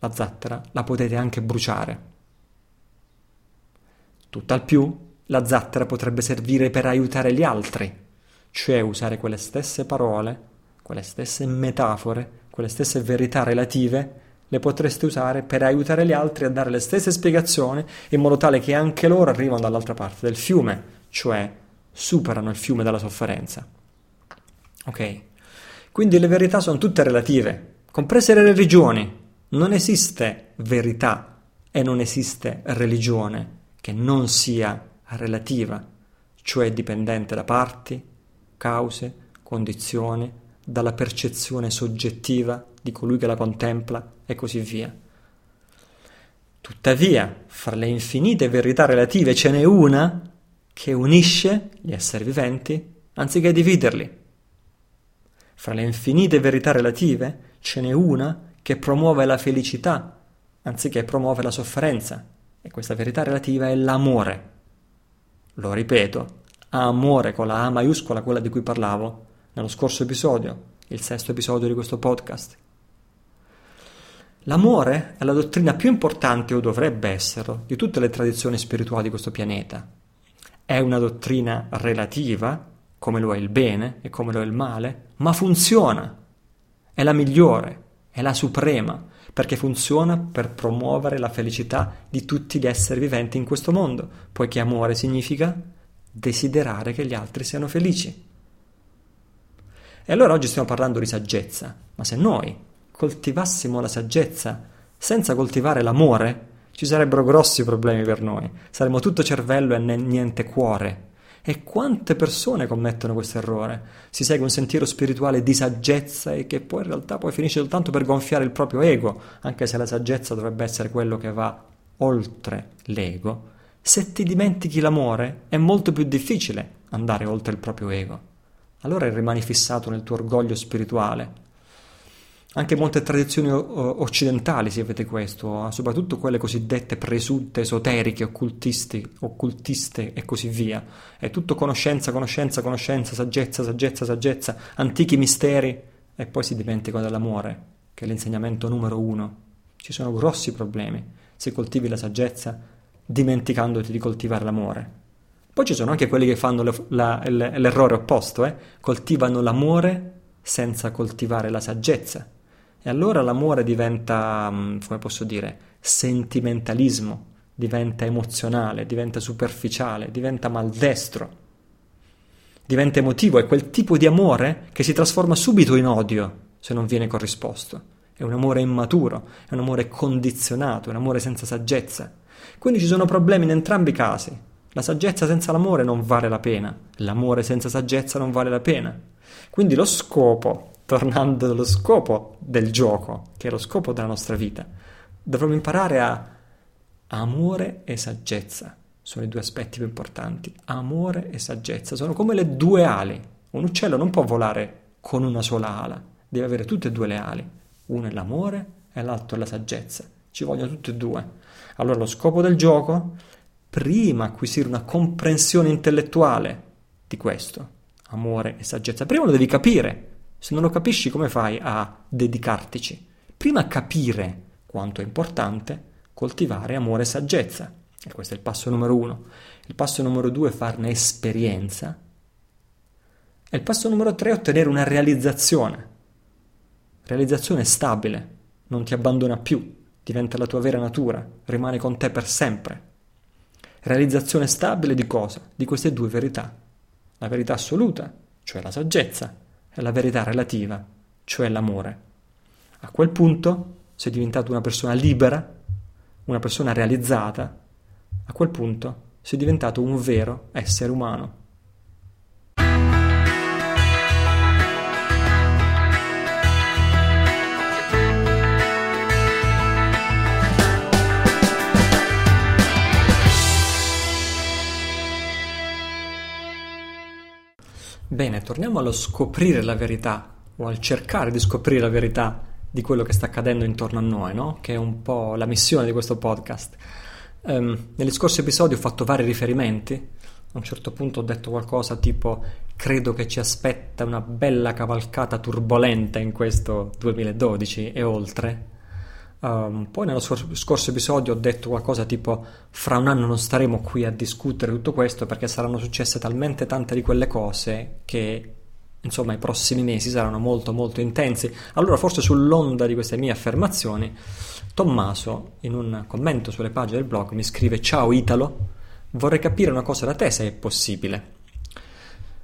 S1: La zattera la potete anche bruciare. Tutt'al più, la zattera potrebbe servire per aiutare gli altri, cioè usare quelle stesse parole, quelle stesse metafore, quelle stesse verità relative le potreste usare per aiutare gli altri a dare le stesse spiegazioni in modo tale che anche loro arrivano dall'altra parte del fiume, cioè superano il fiume della sofferenza. Ok? Quindi le verità sono tutte relative, comprese le religioni. Non esiste verità e non esiste religione che non sia relativa, cioè dipendente da parti, cause, condizioni, dalla percezione soggettiva di colui che la contempla e così via. Tuttavia, fra le infinite verità relative ce n'è una che unisce gli esseri viventi anziché dividerli. Fra le infinite verità relative ce n'è una che promuove la felicità anziché promuove la sofferenza. E questa verità relativa è l'amore. Lo ripeto, amore con la A maiuscola, quella di cui parlavo nello scorso episodio, il sesto episodio di questo podcast. L'amore è la dottrina più importante, o dovrebbe esserlo, di tutte le tradizioni spirituali di questo pianeta. È una dottrina relativa, come lo è il bene e come lo è il male, ma funziona. È la migliore, è la suprema, perché funziona per promuovere la felicità di tutti gli esseri viventi in questo mondo, poiché amore significa desiderare che gli altri siano felici. E allora oggi stiamo parlando di saggezza, ma se noi coltivassimo la saggezza senza coltivare l'amore, ci sarebbero grossi problemi per noi. Saremmo tutto cervello e niente cuore. E quante persone commettono questo errore? Si segue un sentiero spirituale di saggezza e che poi in realtà poi finisce soltanto per gonfiare il proprio ego, anche se la saggezza dovrebbe essere quello che va oltre l'ego. Se ti dimentichi l'amore è molto più difficile andare oltre il proprio ego. Allora rimani fissato nel tuo orgoglio spirituale, anche molte tradizioni occidentali si vede questo, soprattutto quelle cosiddette presunte esoteriche, occultiste e così via. È tutto conoscenza, conoscenza, conoscenza, saggezza, saggezza, saggezza, antichi misteri e poi si dimenticano dell'amore, che è l'insegnamento numero uno. Ci sono grossi problemi se coltivi la saggezza dimenticandoti di coltivare l'amore. Poi ci sono anche quelli che fanno le, la, l'errore opposto, eh? coltivano l'amore senza coltivare la saggezza. E allora l'amore diventa, mm, come posso dire, sentimentalismo, diventa emozionale, diventa superficiale, diventa maldestro, diventa emotivo, è quel tipo di amore che si trasforma subito in odio se non viene corrisposto. È un amore immaturo, è un amore condizionato, è un amore senza saggezza. Quindi ci sono problemi in entrambi i casi. La saggezza senza l'amore non vale la pena, l'amore senza saggezza non vale la pena. Quindi lo scopo tornando allo scopo del gioco, che è lo scopo della nostra vita, dovremmo imparare a amore e saggezza. Sono i due aspetti più importanti. Amore e saggezza sono come le due ali. Un uccello non può volare con una sola ala, deve avere tutte e due le ali. Uno è l'amore e l'altro è la saggezza. Ci vogliono tutte e due. Allora lo scopo del gioco, prima acquisire una comprensione intellettuale di questo, amore e saggezza, prima lo devi capire se non lo capisci, come fai a dedicartici? Prima capire quanto è importante coltivare amore e saggezza. E questo è il passo numero uno. Il passo numero due è farne esperienza. E il passo numero tre è ottenere una realizzazione. Realizzazione stabile, non ti abbandona più, diventa la tua vera natura, rimane con te per sempre. Realizzazione stabile di cosa? Di queste due verità. La verità assoluta, cioè la saggezza, è la verità relativa, cioè l'amore. A quel punto sei diventato una persona libera, una persona realizzata, a quel punto sei diventato un vero essere umano. Bene, torniamo allo scoprire la verità o al cercare di scoprire la verità di quello che sta accadendo intorno a noi, no? che è un po' la missione di questo podcast. Um, negli scorsi episodi ho fatto vari riferimenti, a un certo punto ho detto qualcosa tipo credo che ci aspetta una bella cavalcata turbolenta in questo 2012 e oltre, Um, poi nello scorso episodio ho detto qualcosa tipo fra un anno non staremo qui a discutere tutto questo perché saranno successe talmente tante di quelle cose che insomma i prossimi mesi saranno molto molto intensi. Allora forse sull'onda di queste mie affermazioni Tommaso in un commento sulle pagine del blog mi scrive ciao Italo, vorrei capire una cosa da te se è possibile.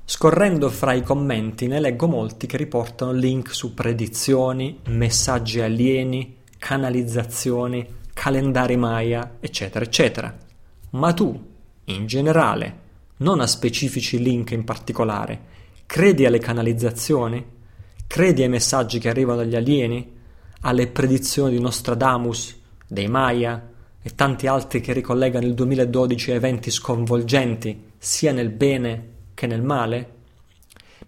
S1: Scorrendo fra i commenti ne leggo molti che riportano link su predizioni, messaggi alieni, canalizzazioni, calendari Maya, eccetera, eccetera. Ma tu, in generale, non a specifici link in particolare, credi alle canalizzazioni? Credi ai messaggi che arrivano dagli alieni? Alle predizioni di Nostradamus, dei Maya e tanti altri che ricollegano il 2012 a eventi sconvolgenti, sia nel bene che nel male?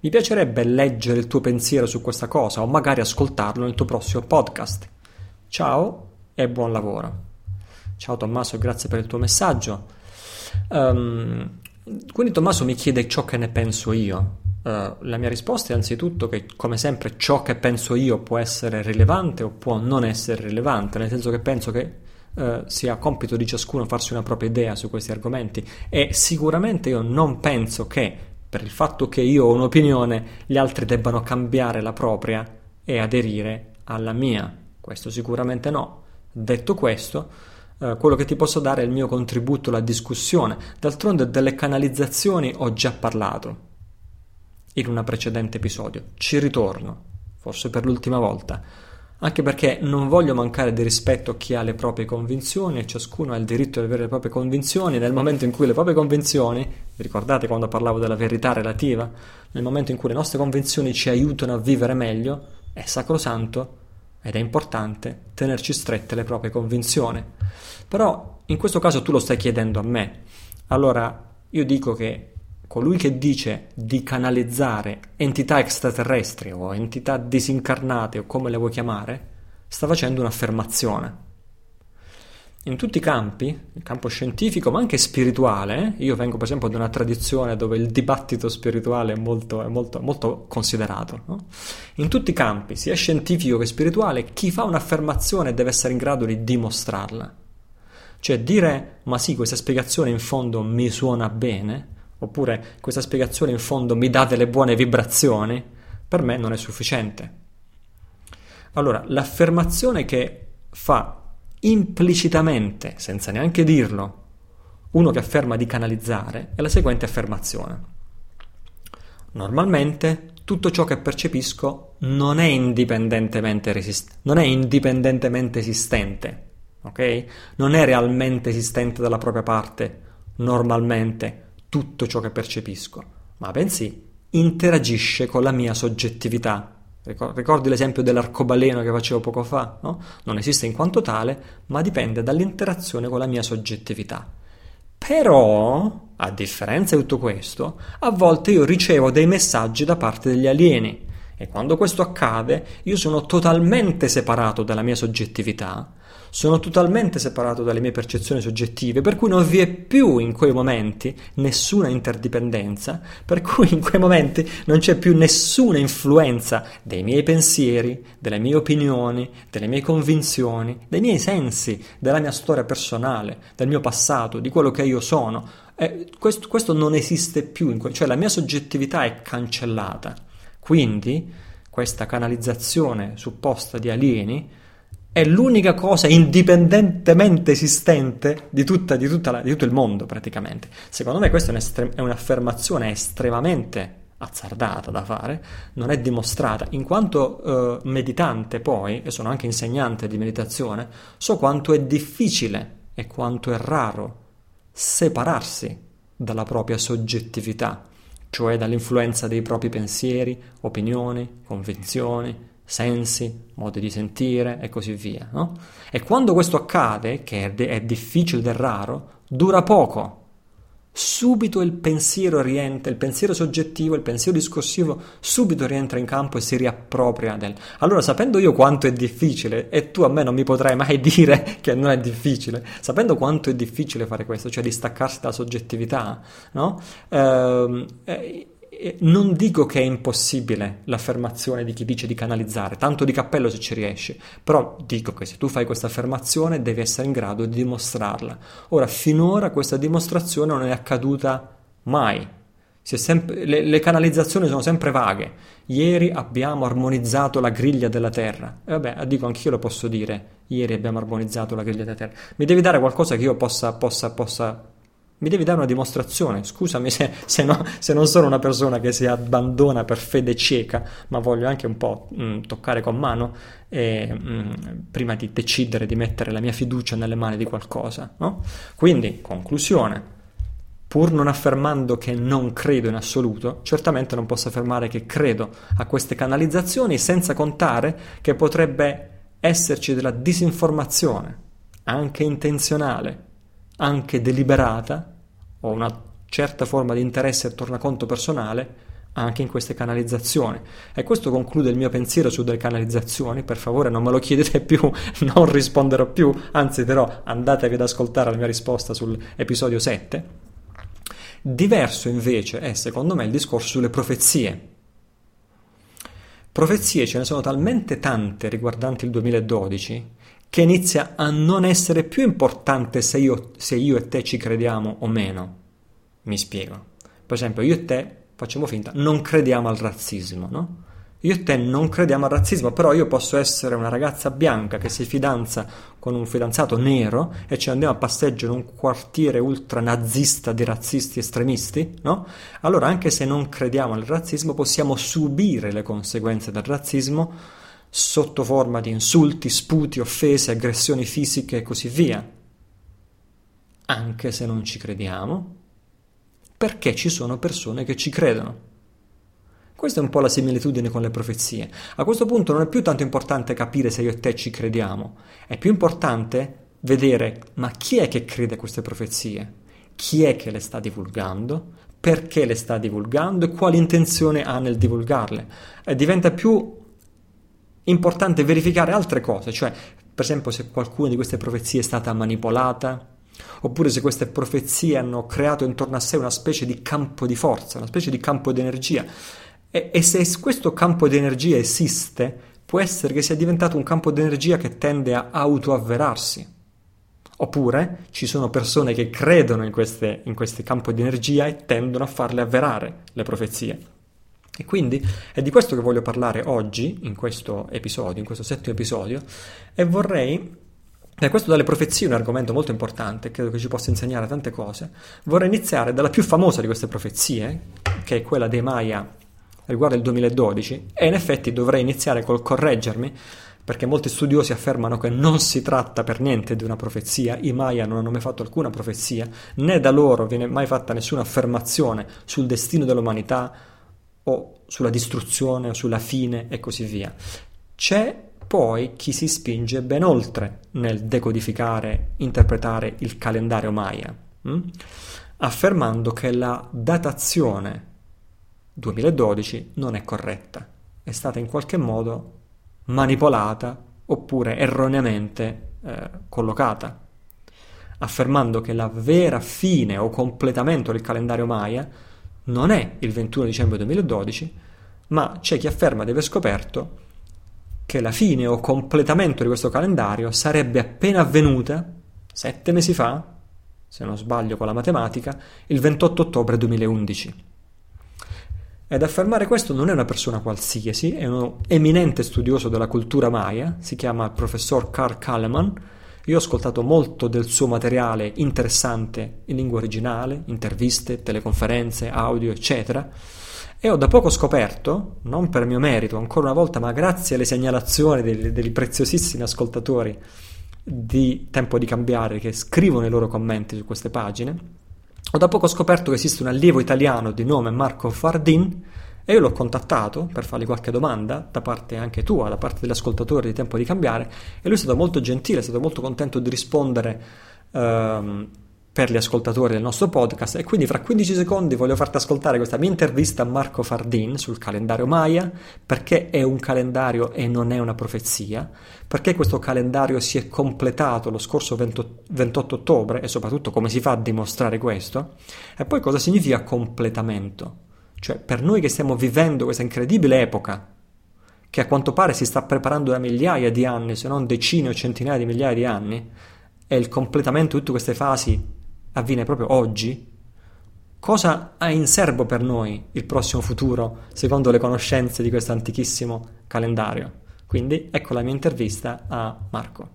S1: Mi piacerebbe leggere il tuo pensiero su questa cosa o magari ascoltarlo nel tuo prossimo podcast. Ciao e buon lavoro. Ciao Tommaso, grazie per il tuo messaggio. Um, quindi Tommaso mi chiede ciò che ne penso io. Uh, la mia risposta è anzitutto che, come sempre, ciò che penso io può essere rilevante o può non essere rilevante, nel senso che penso che uh, sia compito di ciascuno farsi una propria idea su questi argomenti e sicuramente io non penso che per il fatto che io ho un'opinione gli altri debbano cambiare la propria e aderire alla mia. Questo sicuramente no. Detto questo, eh, quello che ti posso dare è il mio contributo alla discussione. D'altronde delle canalizzazioni ho già parlato in un precedente episodio. Ci ritorno, forse per l'ultima volta, anche perché non voglio mancare di rispetto a chi ha le proprie convinzioni e ciascuno ha il diritto di avere le proprie convinzioni. Nel momento in cui le proprie convinzioni, vi ricordate quando parlavo della verità relativa, nel momento in cui le nostre convinzioni ci aiutano a vivere meglio, è sacrosanto ed è importante tenerci strette le proprie convinzioni. Però in questo caso tu lo stai chiedendo a me. Allora io dico che colui che dice di canalizzare entità extraterrestri o entità disincarnate o come le vuoi chiamare, sta facendo un'affermazione. In tutti i campi, il campo scientifico ma anche spirituale, io vengo per esempio da una tradizione dove il dibattito spirituale è molto, è molto, molto considerato. No? In tutti i campi, sia scientifico che spirituale, chi fa un'affermazione deve essere in grado di dimostrarla. Cioè dire, ma sì, questa spiegazione in fondo mi suona bene, oppure questa spiegazione in fondo mi dà delle buone vibrazioni, per me non è sufficiente. Allora, l'affermazione che fa implicitamente, senza neanche dirlo, uno che afferma di canalizzare è la seguente affermazione. Normalmente tutto ciò che percepisco non è indipendentemente, resist- non è indipendentemente esistente, ok? Non è realmente esistente dalla propria parte, normalmente, tutto ciò che percepisco, ma bensì interagisce con la mia soggettività. Ricordi l'esempio dell'arcobaleno che facevo poco fa? No? Non esiste in quanto tale, ma dipende dall'interazione con la mia soggettività. Però, a differenza di tutto questo, a volte io ricevo dei messaggi da parte degli alieni e quando questo accade io sono totalmente separato dalla mia soggettività sono totalmente separato dalle mie percezioni soggettive, per cui non vi è più in quei momenti nessuna interdipendenza, per cui in quei momenti non c'è più nessuna influenza dei miei pensieri, delle mie opinioni, delle mie convinzioni, dei miei sensi, della mia storia personale, del mio passato, di quello che io sono. Eh, questo, questo, non esiste più, que- cioè la mia soggettività è cancellata. Quindi questa canalizzazione supposta di alieni è l'unica cosa indipendentemente esistente di, tutta, di, tutta la, di tutto il mondo praticamente. Secondo me questa è, un'estre- è un'affermazione estremamente azzardata da fare, non è dimostrata, in quanto eh, meditante poi, e sono anche insegnante di meditazione, so quanto è difficile e quanto è raro separarsi dalla propria soggettività, cioè dall'influenza dei propri pensieri, opinioni, convinzioni, sensi, modi di sentire e così via. No? E quando questo accade, che è, difficile ed è raro, dura poco. Subito il pensiero rientra, il pensiero soggettivo, il pensiero discorsivo, subito rientra in campo e si riappropria del... Allora, sapendo io quanto è difficile, e tu a me non mi potrai mai (laughs) dire che non è difficile, sapendo quanto è difficile fare questo, cioè distaccarsi dalla soggettività, no? Ehm, eh, non dico che è impossibile l'affermazione di chi dice di canalizzare, tanto di cappello se ci riesci, però dico che se tu fai questa affermazione devi essere in grado di dimostrarla. Ora, finora questa dimostrazione non è accaduta mai. Sempre, le, le, canalizzazioni sono sempre vaghe. Ieri abbiamo armonizzato la griglia della terra. E vabbè, dico anch'io lo posso dire. Ieri abbiamo armonizzato la griglia della terra. Mi devi dare qualcosa che io possa, possa, possa mi devi dare una dimostrazione. Scusami se, se, no, se, non sono una persona che si abbandona per fede cieca, ma voglio anche un po' mh, mm, toccare con mano e, mh, mm, prima di decidere di mettere la mia fiducia nelle mani di qualcosa. No? Quindi, conclusione. Pur non affermando che non credo in assoluto, certamente non posso affermare che credo a queste canalizzazioni senza contare che potrebbe esserci della disinformazione anche intenzionale, anche deliberata, o una certa forma di interesse e tornaconto personale, anche in queste canalizzazioni. E questo conclude il mio pensiero su delle canalizzazioni. Per favore, non me lo chiedete più, (laughs) non risponderò più, anzi, però andatevi ad ascoltare la mia risposta sull'episodio 7. Diverso invece è, secondo me, il discorso sulle profezie. Profezie ce ne sono talmente tante riguardanti il 2012 che inizia a non essere più importante se io, se io e te ci crediamo o meno. Mi spiego. Per esempio, io e te facciamo finta, non crediamo al razzismo, no? Io e te non crediamo al razzismo, però io posso essere una ragazza bianca che si fidanza con un fidanzato nero e ci andiamo a passeggio in un quartiere ultra nazista di razzisti estremisti, no? Allora, anche se non crediamo al razzismo, possiamo subire le conseguenze del razzismo sotto forma di insulti, sputi, offese, aggressioni fisiche e così via. Anche se non ci crediamo, perché ci sono persone che ci credono. Questa è un po' la similitudine con le profezie. A questo punto non è più tanto importante capire se io e te ci crediamo, è più importante vedere ma chi è che crede a queste profezie? Chi è che le sta divulgando? Perché le sta divulgando e quale intenzione ha nel divulgarle? E diventa più importante verificare altre cose, cioè per esempio se qualcuna di queste profezie è stata manipolata, oppure se queste profezie hanno creato intorno a sé una specie di campo di forza, una specie di campo di energia. E, e se questo campo di energia esiste, può essere che sia diventato un campo di energia che tende a autoavverarsi. Oppure ci sono persone che credono in, queste, in questo campo di energia e tendono a farle avverare le profezie. E quindi è di questo che voglio parlare oggi, in questo episodio, in questo settimo episodio, e vorrei e questo dalle profezie è un argomento molto importante, credo che ci possa insegnare tante cose. Vorrei iniziare dalla più famosa di queste profezie, che è quella dei Maya riguardo il 2012, e in effetti dovrei iniziare col correggermi, perché molti studiosi affermano che non si tratta per niente di una profezia, i Maya non hanno mai fatto alcuna profezia, né da loro viene mai fatta nessuna affermazione sul destino dell'umanità o sulla distruzione o sulla fine e così via. C'è poi chi si spinge ben oltre nel decodificare, interpretare il calendario Maya, hm? affermando che la datazione 2012 non è corretta, è stata in qualche modo manipolata oppure erroneamente eh, collocata, affermando che la vera fine o completamento del calendario Maya non è il 21 dicembre 2012, ma c'è chi afferma di aver scoperto che la fine o completamento di questo calendario sarebbe appena avvenuta sette mesi fa, se non sbaglio con la matematica, il 28 ottobre 2011. Ed affermare questo non è una persona qualsiasi, è un eminente studioso della cultura maya, si chiama il professor Carl Kaleman. Io ho ascoltato molto del suo materiale interessante in lingua originale, interviste, teleconferenze, audio, eccetera e ho da poco scoperto, non per mio merito ancora una volta, ma grazie alle segnalazioni dei, preziosissimi ascoltatori di Tempo di Cambiare che scrivono i loro commenti su queste pagine, ho da poco scoperto che esiste un allievo italiano di nome Marco Fardin e io l'ho contattato per fargli qualche domanda da parte anche tua, da parte degli ascoltatori di Tempo di Cambiare e lui è stato molto gentile, è stato molto contento di rispondere ehm, per gli ascoltatori del nostro podcast. E quindi fra 15 secondi voglio farti ascoltare questa mia intervista a Marco Fardin sul calendario Maya, perché è un calendario e non è una profezia, perché questo calendario si è completato lo scorso 28 ottobre? E soprattutto come si fa a dimostrare questo, e poi cosa significa completamento, cioè per noi che stiamo vivendo questa incredibile epoca che a quanto pare si sta preparando da migliaia di anni, se non decine o centinaia di migliaia di anni, è il completamento di tutte queste fasi avviene proprio oggi? Cosa ha in serbo per noi il prossimo futuro secondo le conoscenze di questo antichissimo calendario? Quindi ecco la mia intervista a Marco.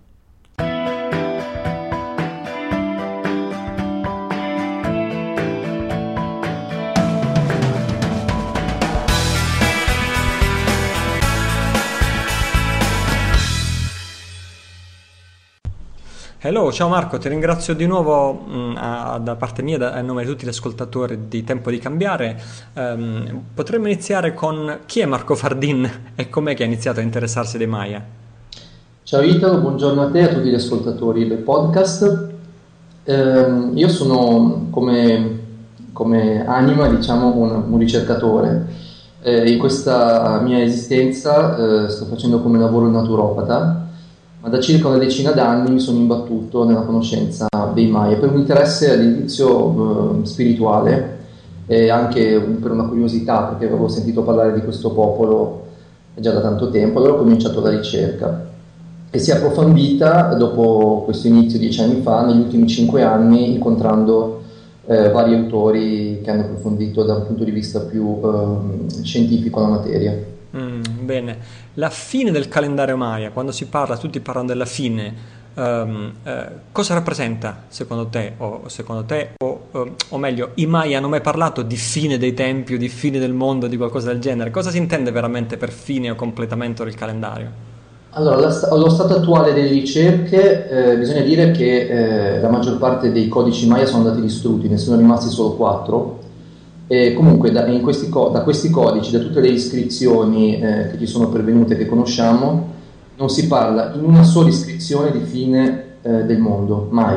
S1: Hello, ciao Marco, ti ringrazio di nuovo mh, mm, a, da parte mia, da, a nome di tutti gli ascoltatori di Tempo di Cambiare. Um, potremmo iniziare con chi è Marco Fardin (laughs) e com'è che ha iniziato a interessarsi dei Maya?
S2: Ciao Italo, buongiorno a te e a tutti gli ascoltatori del podcast. Eh, io sono come, come anima diciamo, un, un ricercatore. Eh, in questa mia esistenza eh, sto facendo come lavoro naturopata, ma da circa una decina d'anni mi sono imbattuto nella conoscenza dei Maya per un interesse all'inizio eh, spirituale e anche per una curiosità perché avevo sentito parlare di questo popolo già da tanto tempo, allora ho cominciato la ricerca e si è approfondita dopo questo inizio dieci anni fa, negli ultimi cinque anni, incontrando eh, vari autori che hanno approfondito da un punto di vista più eh, scientifico la materia.
S1: Mm, bene, la fine del calendario Maya, quando si parla, tutti parlano della fine, um, eh, cosa rappresenta secondo te, o, secondo te o, uh, o, meglio, i Maya hanno mai parlato di fine dei tempi o di fine del mondo, di qualcosa del genere? Cosa si intende veramente per fine o completamento del calendario?
S2: Allora, allo stato attuale delle ricerche eh, bisogna dire che eh, la maggior parte dei codici Maya sono andati distrutti, ne sono rimasti solo quattro. E comunque da questi, da, questi, codici, da tutte le iscrizioni eh, che ci sono pervenute, che conosciamo, non si parla in una sola iscrizione di fine eh, del mondo, mai.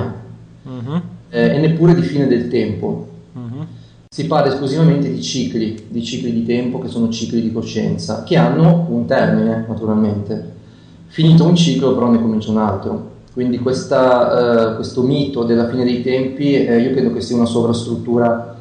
S2: Uh-huh. e neppure di fine del tempo. Uh-huh. Si parla esclusivamente di cicli, di cicli di tempo che sono cicli di coscienza, che hanno un termine, naturalmente finito un ciclo però ne comincia un altro. Quindi questa, uh, questo mito della fine dei tempi eh, io credo che sia una sovrastruttura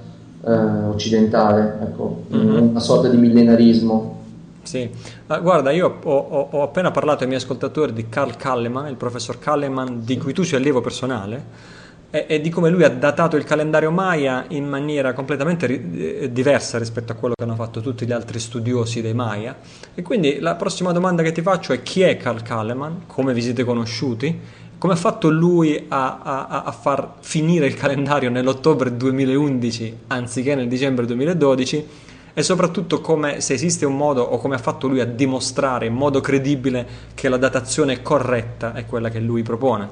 S2: uh, occidentale, ecco, mm-hmm. una sorta di millenarismo.
S1: Sì, uh, guarda, io ho, ho, ho, appena parlato ai miei ascoltatori di Carl Kalleman, il professor Kalleman, di cui tu sei allievo personale e, e, di come lui ha datato il calendario Maya in maniera completamente ri- eh, diversa rispetto a quello che hanno fatto tutti gli altri studiosi dei Maya. E quindi la prossima domanda che ti faccio è chi è Carl Kaleman, come vi siete conosciuti, come ha fatto lui a, a, a far finire il calendario nell'ottobre 2011 anziché nel dicembre 2012 e soprattutto come se esiste un modo o come ha fatto lui a dimostrare in modo credibile che la datazione corretta è quella che lui propone.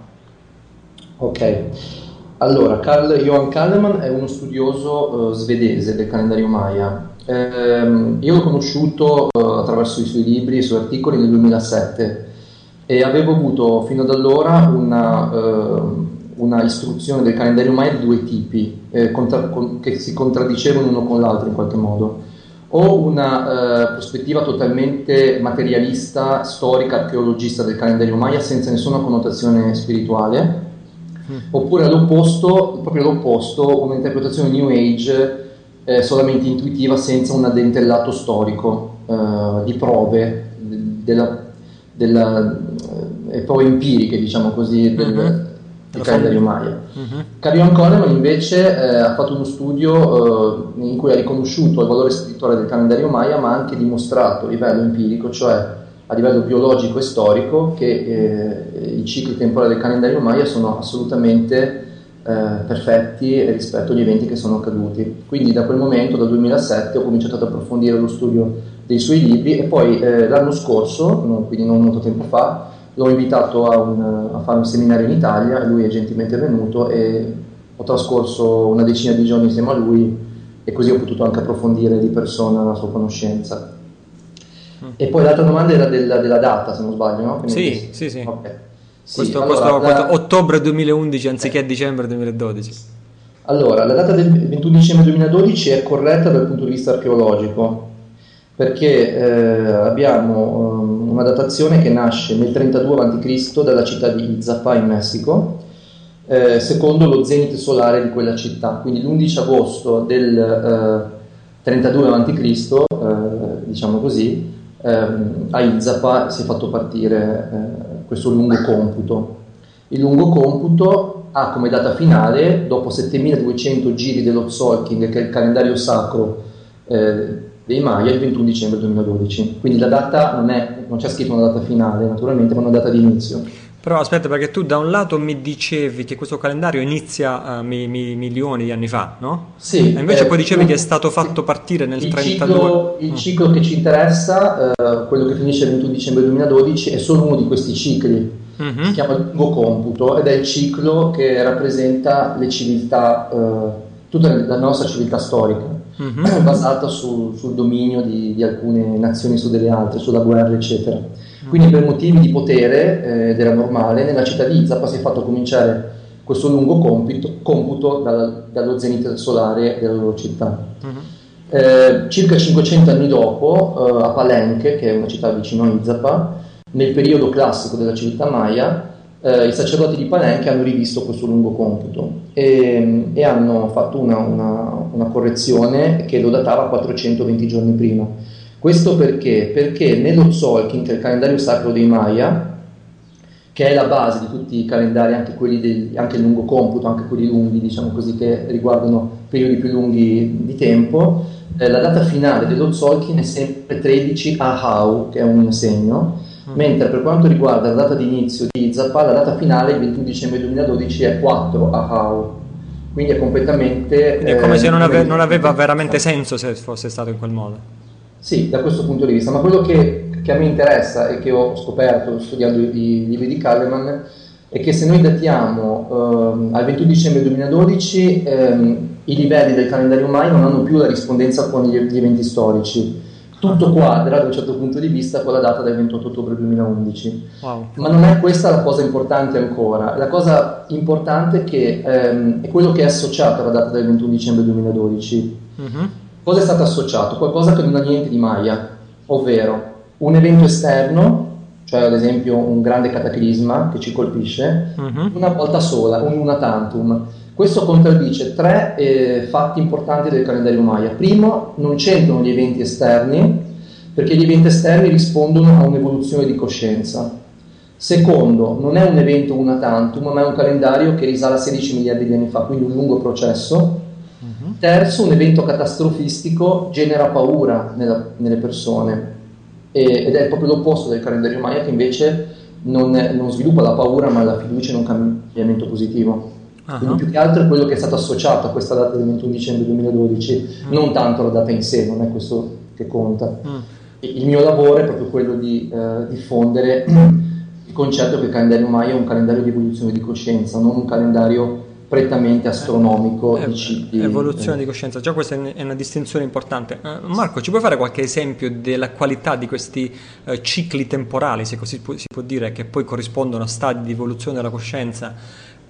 S2: Ok, allora, Carl Johan Kalleman è uno studioso uh, svedese del calendario Maya. Eh, io l'ho conosciuto uh, attraverso i suoi libri e i suoi articoli nel 2007 e avevo avuto fino ad allora una, uh, una istruzione del calendario Maya di due tipi eh, contra- con- che si contraddicevano uno con l'altro in qualche modo. O una prospettiva totalmente materialista, storica, archeologista del calendario Maya senza nessuna connotazione spirituale Mm. oppure all'opposto, proprio all'opposto, un'interpretazione New Age eh, solamente intuitiva senza un addentellato storico eh, di prove della, della, eh, prove empiriche, diciamo così, del, mm-hmm. del calendario Maya. Mm-hmm. Carrion Coleman invece eh, ha fatto uno studio eh, in cui ha riconosciuto il valore scritturale del calendario Maya, ma ha anche dimostrato a livello empirico, cioè a livello biologico e storico che eh, i cicli temporali del calendario Maya sono assolutamente eh, perfetti rispetto agli eventi che sono accaduti. Quindi da quel momento, dal 2007, ho cominciato ad approfondire lo studio dei suoi libri e poi eh, l'anno scorso, no, quindi non molto tempo fa, l'ho invitato a, un, a, fare un seminario in Italia lui è gentilmente venuto e ho trascorso una decina di giorni insieme a lui e così ho potuto anche approfondire di persona la sua conoscenza. E poi l'altra domanda era della, della data, se non sbaglio, no?
S1: Sì, sì, sì, okay. sì. Questo, allora, questo, la... questo, ottobre 2011 anziché eh. dicembre 2012.
S2: Allora, la data del 21 dicembre 2012 è corretta dal punto di vista archeologico, perché eh, abbiamo um, una datazione che nasce nel 32 a.C. dalla città di Izapa in Messico, eh, secondo lo zenit solare di quella città. Quindi l'11 agosto del 32 eh, a.C., eh, diciamo così, ehm, a Izzapa si è fatto partire eh, questo lungo computo. Il lungo computo ha come data finale, dopo 7200 giri dello Tzolk'in, che è il calendario sacro eh, dei Maya, il 21 dicembre 2012. Quindi la data non, è, non c'è scritto una data finale, naturalmente, ma una data di inizio.
S1: Però aspetta, perché tu da un lato mi dicevi che questo calendario inizia uh, mi, mi, milioni di anni fa, no?
S2: Sì.
S1: E invece eh, poi dicevi che è stato fatto partire nel il 32.
S2: Ciclo, il mm. ciclo che ci interessa, uh, quello che finisce il 21 dicembre 2012, è solo uno di questi cicli. Mm-hmm. Si chiama lungo computo ed è il ciclo che rappresenta le civiltà, uh, tutta la nostra civiltà storica, mm-hmm. basata su, sul dominio di, di alcune nazioni su delle altre, sulla guerra, eccetera. Quindi per motivi di potere, eh, era normale, nella città di Izapa si è fatto cominciare questo lungo compito, computo dal, dallo zenit solare della loro città. Uh-huh. Eh, circa 500 anni dopo, eh, a Palenque, che è una città vicino a Izapa, nel periodo classico della civiltà maya, eh, i sacerdoti di Palenque hanno rivisto questo lungo computo e, e hanno fatto una, una, una, correzione che lo datava 420 giorni prima. Questo perché? Perché nello Tzolkin, che è il calendario sacro dei Maya, che è la base di tutti i calendari, anche quelli del, anche il lungo computo, anche quelli lunghi, diciamo così, che riguardano periodi più lunghi di tempo, eh, la data finale dello Tzolkin è sempre 13 Ahau, che è un segno. Mentre per quanto riguarda la data di inizio di Zappa, la data finale, il 21 dicembre 2012, è 4 Ahau. Quindi è completamente...
S1: Quindi è come eh, se non, ave- non aveva veramente senso se fosse stato in quel modo.
S2: Sì, da questo punto di vista, ma quello che, che a me interessa e che ho scoperto studiando i libri di Kahneman è che se noi datiamo ehm, al 21 dicembre 2012 ehm, i livelli del calendario Mai non hanno più la rispondenza con gli, gli, eventi storici. Tutto quadra da un certo punto di vista con la data del 28 ottobre 2011. Wow. Ma non è questa la cosa importante ancora. La cosa importante è che ehm, è quello che è associato alla data del 21 dicembre 2012. Uh-huh. Cosa è stato associato? Qualcosa che non ha niente di Maya, ovvero un evento esterno, cioè ad esempio un grande cataclisma che ci colpisce, uh-huh. una volta sola, un una tantum. Questo contraddice tre eh, fatti importanti del calendario Maya. Primo, non c'entrano gli eventi esterni, perché gli eventi esterni rispondono a un'evoluzione di coscienza. Secondo, non è un evento una tantum, ma è un calendario che risale a 16 miliardi di anni fa, quindi un lungo processo Terzo, un evento catastrofistico genera paura nella, nelle persone e, ed è proprio l'opposto del calendario Maya che invece non, non, sviluppa la paura ma la fiducia in un cambiamento positivo. Uh-huh. Più che altro è quello che è stato associato a questa data del 21 dicembre 2012, uh-huh. Mm. non tanto la data in sé, non è questo che conta. Uh-huh. Il mio lavoro è proprio quello di eh, diffondere (clears throat) il concetto che il calendario Maya è un calendario di evoluzione di coscienza, non un calendario prettamente astronomico
S1: eh,
S2: di cicli.
S1: Evoluzione eh. di coscienza, già questa è una distinzione importante. Uh, Marco, ci puoi fare qualche esempio della qualità di questi uh, cicli temporali, se così si può dire, che poi corrispondono a stadi di evoluzione della coscienza?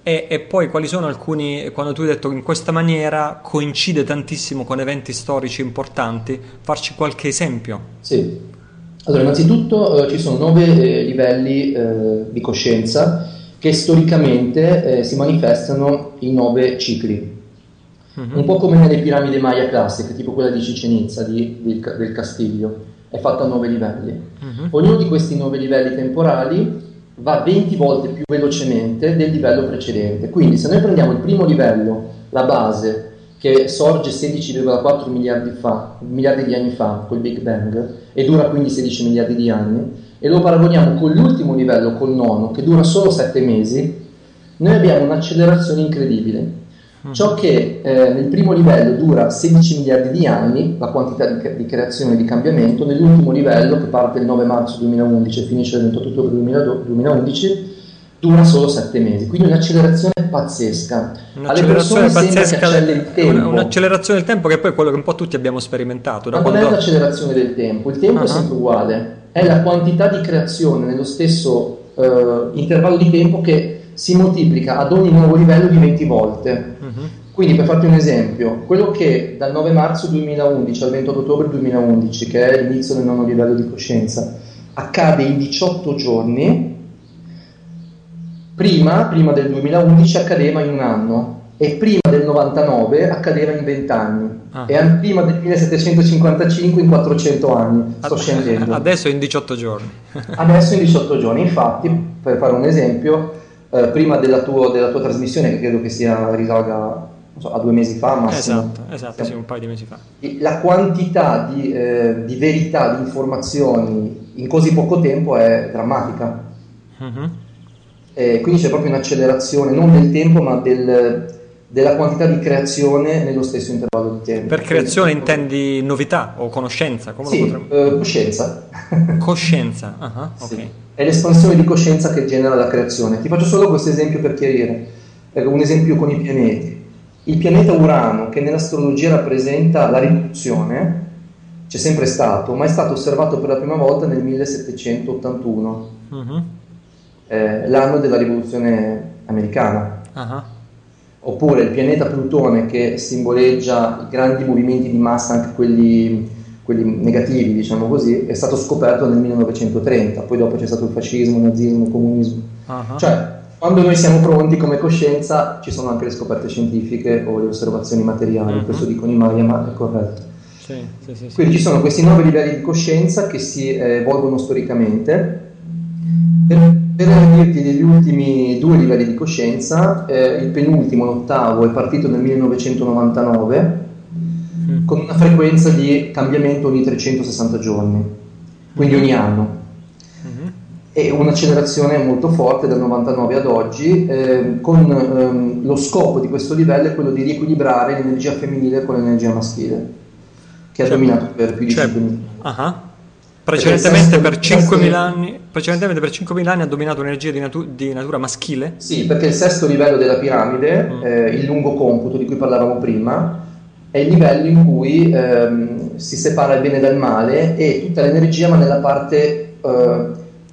S1: E, e, poi quali sono alcuni, quando tu hai detto in questa maniera coincide tantissimo con eventi storici importanti, farci qualche esempio?
S2: Sì. Allora, innanzitutto uh, ci sono nove eh, livelli di coscienza che storicamente eh, si manifestano in nove cicli. Uh-huh. Un po' come nelle piramidi Maya classiche, tipo quella di Cicenizza, di, di, del Castiglio, è fatta a nove livelli. Uh-huh. Ognuno di questi nove livelli temporali va 20 volte più velocemente del livello precedente. Quindi se noi prendiamo il primo livello, la base, che sorge 16,4 miliardi, fa, miliardi di anni fa, col Big Bang, e dura quindi 16 miliardi di anni, e lo paragoniamo con l'ultimo livello, col nono, che dura solo 7 mesi, noi abbiamo un'accelerazione incredibile. Mm. Ciò che eh, nel primo livello dura 16 miliardi di anni, la quantità di, di, creazione e di cambiamento, nell'ultimo livello, che parte il 9 marzo 2011 e finisce il 28 ottobre 2011, dura solo 7 mesi. Quindi un'accelerazione pazzesca.
S1: Un'accelerazione pazzesca del tempo. Un'accelerazione del tempo che poi è quello che un po' tutti abbiamo sperimentato.
S2: Ma quando... non è un'accelerazione del tempo, il tempo uh-huh. è sempre uguale è la quantità di creazione nello stesso eh, intervallo di tempo che si moltiplica ad ogni nuovo livello di 20 volte. Quindi per farti un esempio, quello che dal 9 marzo 2011 al 28 ottobre 2011, che è l'inizio del nono livello di coscienza, accade in 18 giorni, prima, prima del 2011 accadeva in un anno e prima del 99 accadeva in 20 anni ah. e prima del 1755 in 400 anni. Sto scendendo.
S1: Adesso in 18 giorni. (laughs)
S2: Adesso in 18 giorni. Infatti, per fare un esempio, eh, prima della, tuo, della, tua trasmissione, che credo che sia risalga so, a due mesi fa, massimo,
S1: esatto, esatto, sì, un paio di mesi fa.
S2: La quantità di, eh, di verità, di informazioni in così poco tempo è drammatica. Uh-huh. quindi c'è proprio un'accelerazione non del tempo, ma del della quantità di creazione nello stesso intervallo di tempo.
S1: Per creazione Quindi, intendi novità o conoscenza? Come
S2: sì, eh, coscienza. (laughs)
S1: coscienza, uh-huh,
S2: sì. È l'espansione di coscienza che genera la creazione. Ti faccio solo questo esempio per chiarire, un esempio con i pianeti. Il pianeta Urano, che nell'astrologia rappresenta la riduzione, c'è sempre stato, ma è stato osservato per la prima volta nel 1781, uh-huh. eh, l'anno della rivoluzione americana. Uh-huh. Oppure il pianeta Plutone che simboleggia i grandi movimenti di massa, anche quelli, quelli negativi, diciamo così, è stato scoperto nel 1930, poi dopo c'è stato il fascismo, il nazismo, il comunismo. Uh-huh. Cioè, quando noi siamo pronti come coscienza ci sono anche le scoperte scientifiche o le osservazioni materiali, uh-huh. questo dicono i Maya, ma è corretto. Sì, sì, sì, Quindi ci sono questi nuovi livelli di coscienza che si eh, evolvono storicamente. Per, per dirti degli ultimi due livelli di coscienza, eh, il penultimo, l'ottavo, è partito nel 1999 mm. con una frequenza di cambiamento ogni 360 giorni, quindi ogni anno e un'accelerazione molto forte dal 99 ad oggi, eh, con ehm, lo scopo di questo livello è quello di riequilibrare l'energia femminile con l'energia maschile, che ha cioè, dominato per più di
S1: cioè,
S2: 5.000
S1: uh-huh. Precedentemente per, 5.000 anni, precedentemente per 5.000 anni ha dominato un'energia di, natu- di, natura maschile?
S2: Sì, perché il sesto livello della piramide, mm. eh, il lungo computo di cui parlavamo prima, è il livello in cui ehm, si separa il bene dal male e tutta l'energia ma nella parte eh,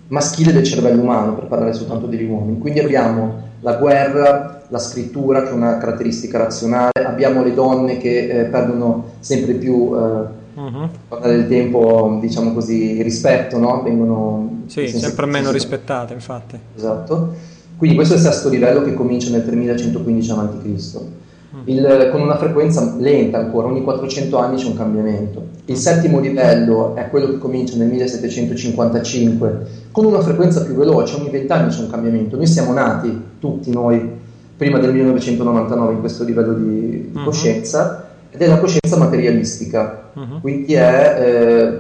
S2: maschile del cervello umano, per parlare soltanto degli uomini. Quindi abbiamo la guerra, la scrittura, che è una caratteristica razionale, abbiamo le donne che eh, perdono sempre più eh, uh-huh. del tempo, diciamo così, rispetto, no?
S1: Vengono sì, sempre meno rispettate, infatti.
S2: Esatto. Quindi questo è il sesto livello che comincia nel 3115 a.C. Il, con una frequenza lenta ancora, ogni 400 anni c'è un cambiamento. Il settimo livello è quello che comincia nel 1755, con una frequenza più veloce, ogni 20 anni c'è un cambiamento. Noi siamo nati, tutti noi, prima del 1999 in questo livello di, di uh-huh. coscienza, ed è la coscienza materialistica, uh-huh. quindi è eh,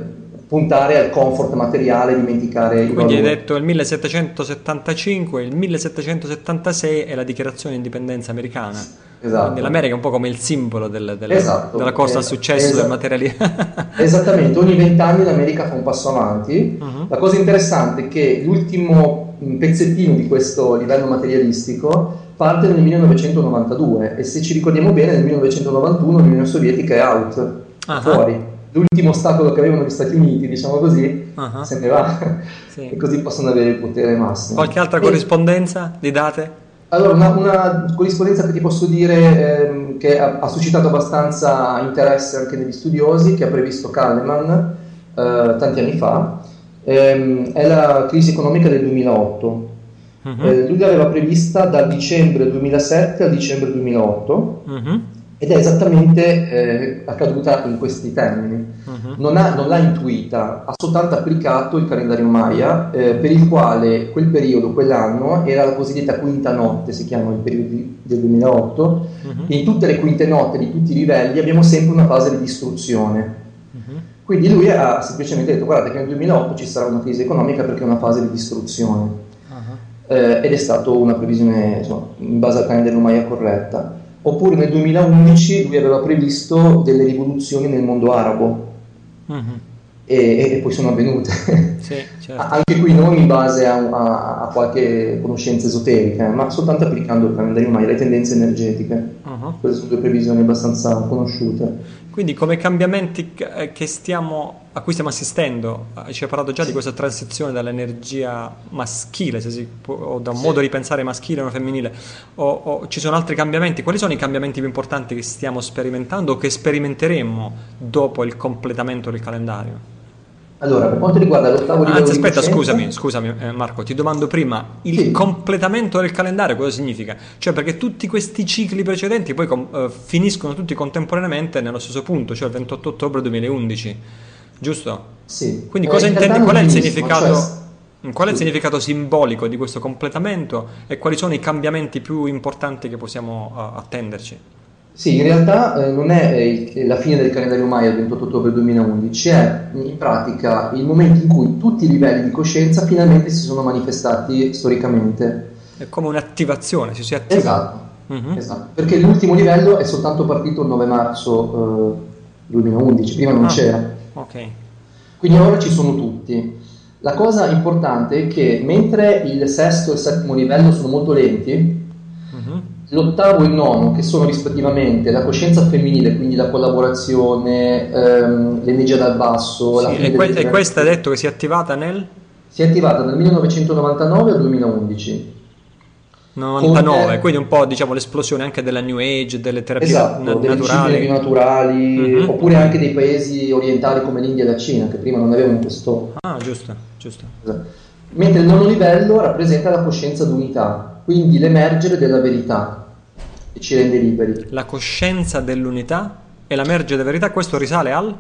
S2: puntare al comfort materiale, dimenticare
S1: i Quindi hai detto il 1775, il 1776 è la dichiarazione di indipendenza americana. Esatto. Quindi l'America è un po' come il simbolo del, del, esatto. della corsa al successo esatto. del materialismo. (laughs)
S2: Esattamente, ogni vent'anni l'America fa un passo avanti. Uh-huh. La cosa interessante è che l'ultimo pezzettino di questo livello materialistico parte nel 1992 e se ci ricordiamo bene nel 1991 l'Unione Sovietica è out, uh-huh. fuori l'ultimo ostacolo che avevano gli Stati Uniti, diciamo così, uh-huh. se ne va sì. e così possono avere il potere massimo.
S1: Qualche altra e... corrispondenza di date?
S2: Allora, una, una, corrispondenza che ti posso dire ehm, che ha, ha, suscitato abbastanza interesse anche negli studiosi, che ha previsto Kahneman eh, tanti anni fa, ehm, è la crisi economica del 2008. Uh-huh. Eh, lui l'aveva prevista dal dicembre 2007 al dicembre 2008. Uh-huh ed è esattamente eh, accaduta in questi termini. Uh-huh. Non, ha, non, l'ha intuita, ha soltanto applicato il calendario Maya, eh, per il quale quel periodo, quell'anno, era la cosiddetta quinta notte, si chiama il periodo del 2008, uh-huh. e in tutte le quinte notte di tutti i livelli abbiamo sempre una fase di distruzione. Uh-huh. Quindi lui ha semplicemente detto, guardate che nel 2008 ci sarà una crisi economica perché è una fase di distruzione. Eh, ed è stata una previsione insomma, in base al calendario Maya corretta. Oppure nel 2011 lui aveva previsto delle rivoluzioni nel mondo arabo. Uh-huh. E, e, poi sono avvenute. (laughs) Sì, certo. Anche qui non in base a, a, a, qualche conoscenza esoterica, ma soltanto applicando il calendario Maya, le tendenze energetiche. Uh-huh. Queste sono due previsioni abbastanza conosciute.
S1: Quindi come cambiamenti eh, stiamo, a cui stiamo assistendo, eh, ci hai parlato già di questa transizione dall'energia maschile, può, o da un sì. modo di pensare maschile o femminile, o, o, ci sono altri cambiamenti, quali sono i cambiamenti più importanti che stiamo sperimentando o che sperimenteremo dopo il completamento del calendario?
S2: Allora, per quanto riguarda l'ottavo livello
S1: Anzi, aspetta, scusami, scusami eh, Marco, ti domando prima, il sì. completamento del calendario cosa significa? Cioè perché tutti questi cicli precedenti poi com- uh, finiscono tutti contemporaneamente nello stesso punto, cioè il 28 ottobre 2011, giusto?
S2: Sì.
S1: Quindi eh, cosa intendi, qual è il significato... Cioè... Qual è il significato simbolico di questo completamento e quali sono i cambiamenti più importanti che possiamo uh, attenderci?
S2: Sì, in realtà eh, non è eh, la fine del calendario Maya il 28 ottobre 2011, è in pratica il momento in cui tutti i livelli di coscienza finalmente si sono manifestati storicamente.
S1: È come un'attivazione, si si attiva.
S2: Esatto, uh-huh. esatto. perché l'ultimo livello è soltanto partito il 9 marzo eh, 2011, prima non ah, c'era.
S1: Ok.
S2: Quindi ora ci sono tutti. La cosa importante è che mentre il sesto e il settimo livello sono molto lenti, l'ottavo e il nono, che sono rispettivamente la coscienza femminile, quindi la collaborazione, ehm, l'energia dal basso.
S1: Sì, e, que- e questa hai detto che si è attivata nel?
S2: Si è attivata dal 1999 al 2011.
S1: 99, Con, quindi un po' diciamo l'esplosione anche della New Age, delle terapie
S2: esatto,
S1: na-
S2: delle
S1: naturali.
S2: naturali mm-hmm. oppure anche dei paesi orientali come l'India e la Cina, che prima non avevano questo...
S1: Ah, giusto, giusto.
S2: Esatto. Mentre il nono livello rappresenta la coscienza d'unità, quindi l'emergere della verità, che ci rende liberi.
S1: La coscienza dell'unità e l'emergere della verità, questo risale al?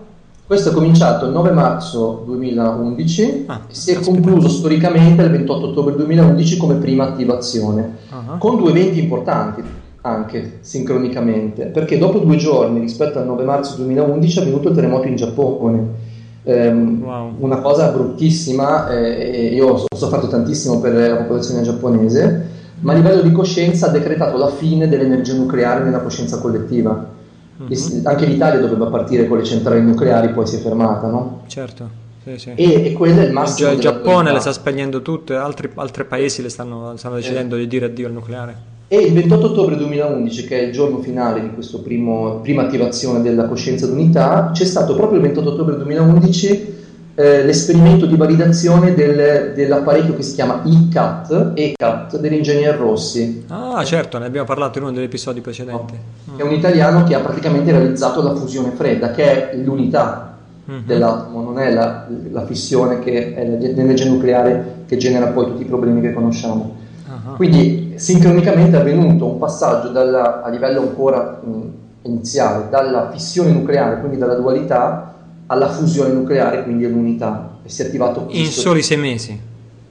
S2: Questo è cominciato il 9 marzo 2011
S1: ah,
S2: e si è concluso storicamente il 28 ottobre 2011 come prima attivazione, uh-huh. con due eventi importanti anche sincronicamente, perché dopo due giorni rispetto al 9 marzo 2011 è avvenuto il terremoto in Giappone. Um, wow. Una cosa bruttissima, eh, io ho sofferto tantissimo per la popolazione giapponese, ma a livello di coscienza ha decretato la fine dell'energia nucleare nella coscienza collettiva Mm-hmm. Anche l'Italia doveva partire con le centrali nucleari, poi si è fermata, no?
S1: Certo. Sì, sì.
S2: E, e quello è il massimo.
S1: Il Giappone le sta spegnendo tutte, altri, altri paesi le stanno, stanno decidendo eh. di dire addio al nucleare.
S2: E il 28 ottobre 2011, che è il giorno finale di questa prima attivazione della coscienza d'unità, c'è stato proprio il 28 ottobre 2011 eh, l'esperimento di validazione del, dell'apparecchio che si chiama ECAT, ECAT dell'ingegner Rossi.
S1: Ah, certo, ne abbiamo parlato in uno degli episodi precedenti.
S2: No. È un italiano che ha praticamente realizzato la fusione fredda, che è l'unità mm-hmm. dell'atomo, non è la, la, fissione che è l'energia nucleare che genera poi tutti i problemi che conosciamo. Uh-huh. Quindi sincronicamente è avvenuto un passaggio dalla, a livello ancora mh, iniziale, dalla fissione nucleare, quindi dalla dualità, alla fusione nucleare, quindi all'unità, e si è attivato
S1: in soli sei mesi.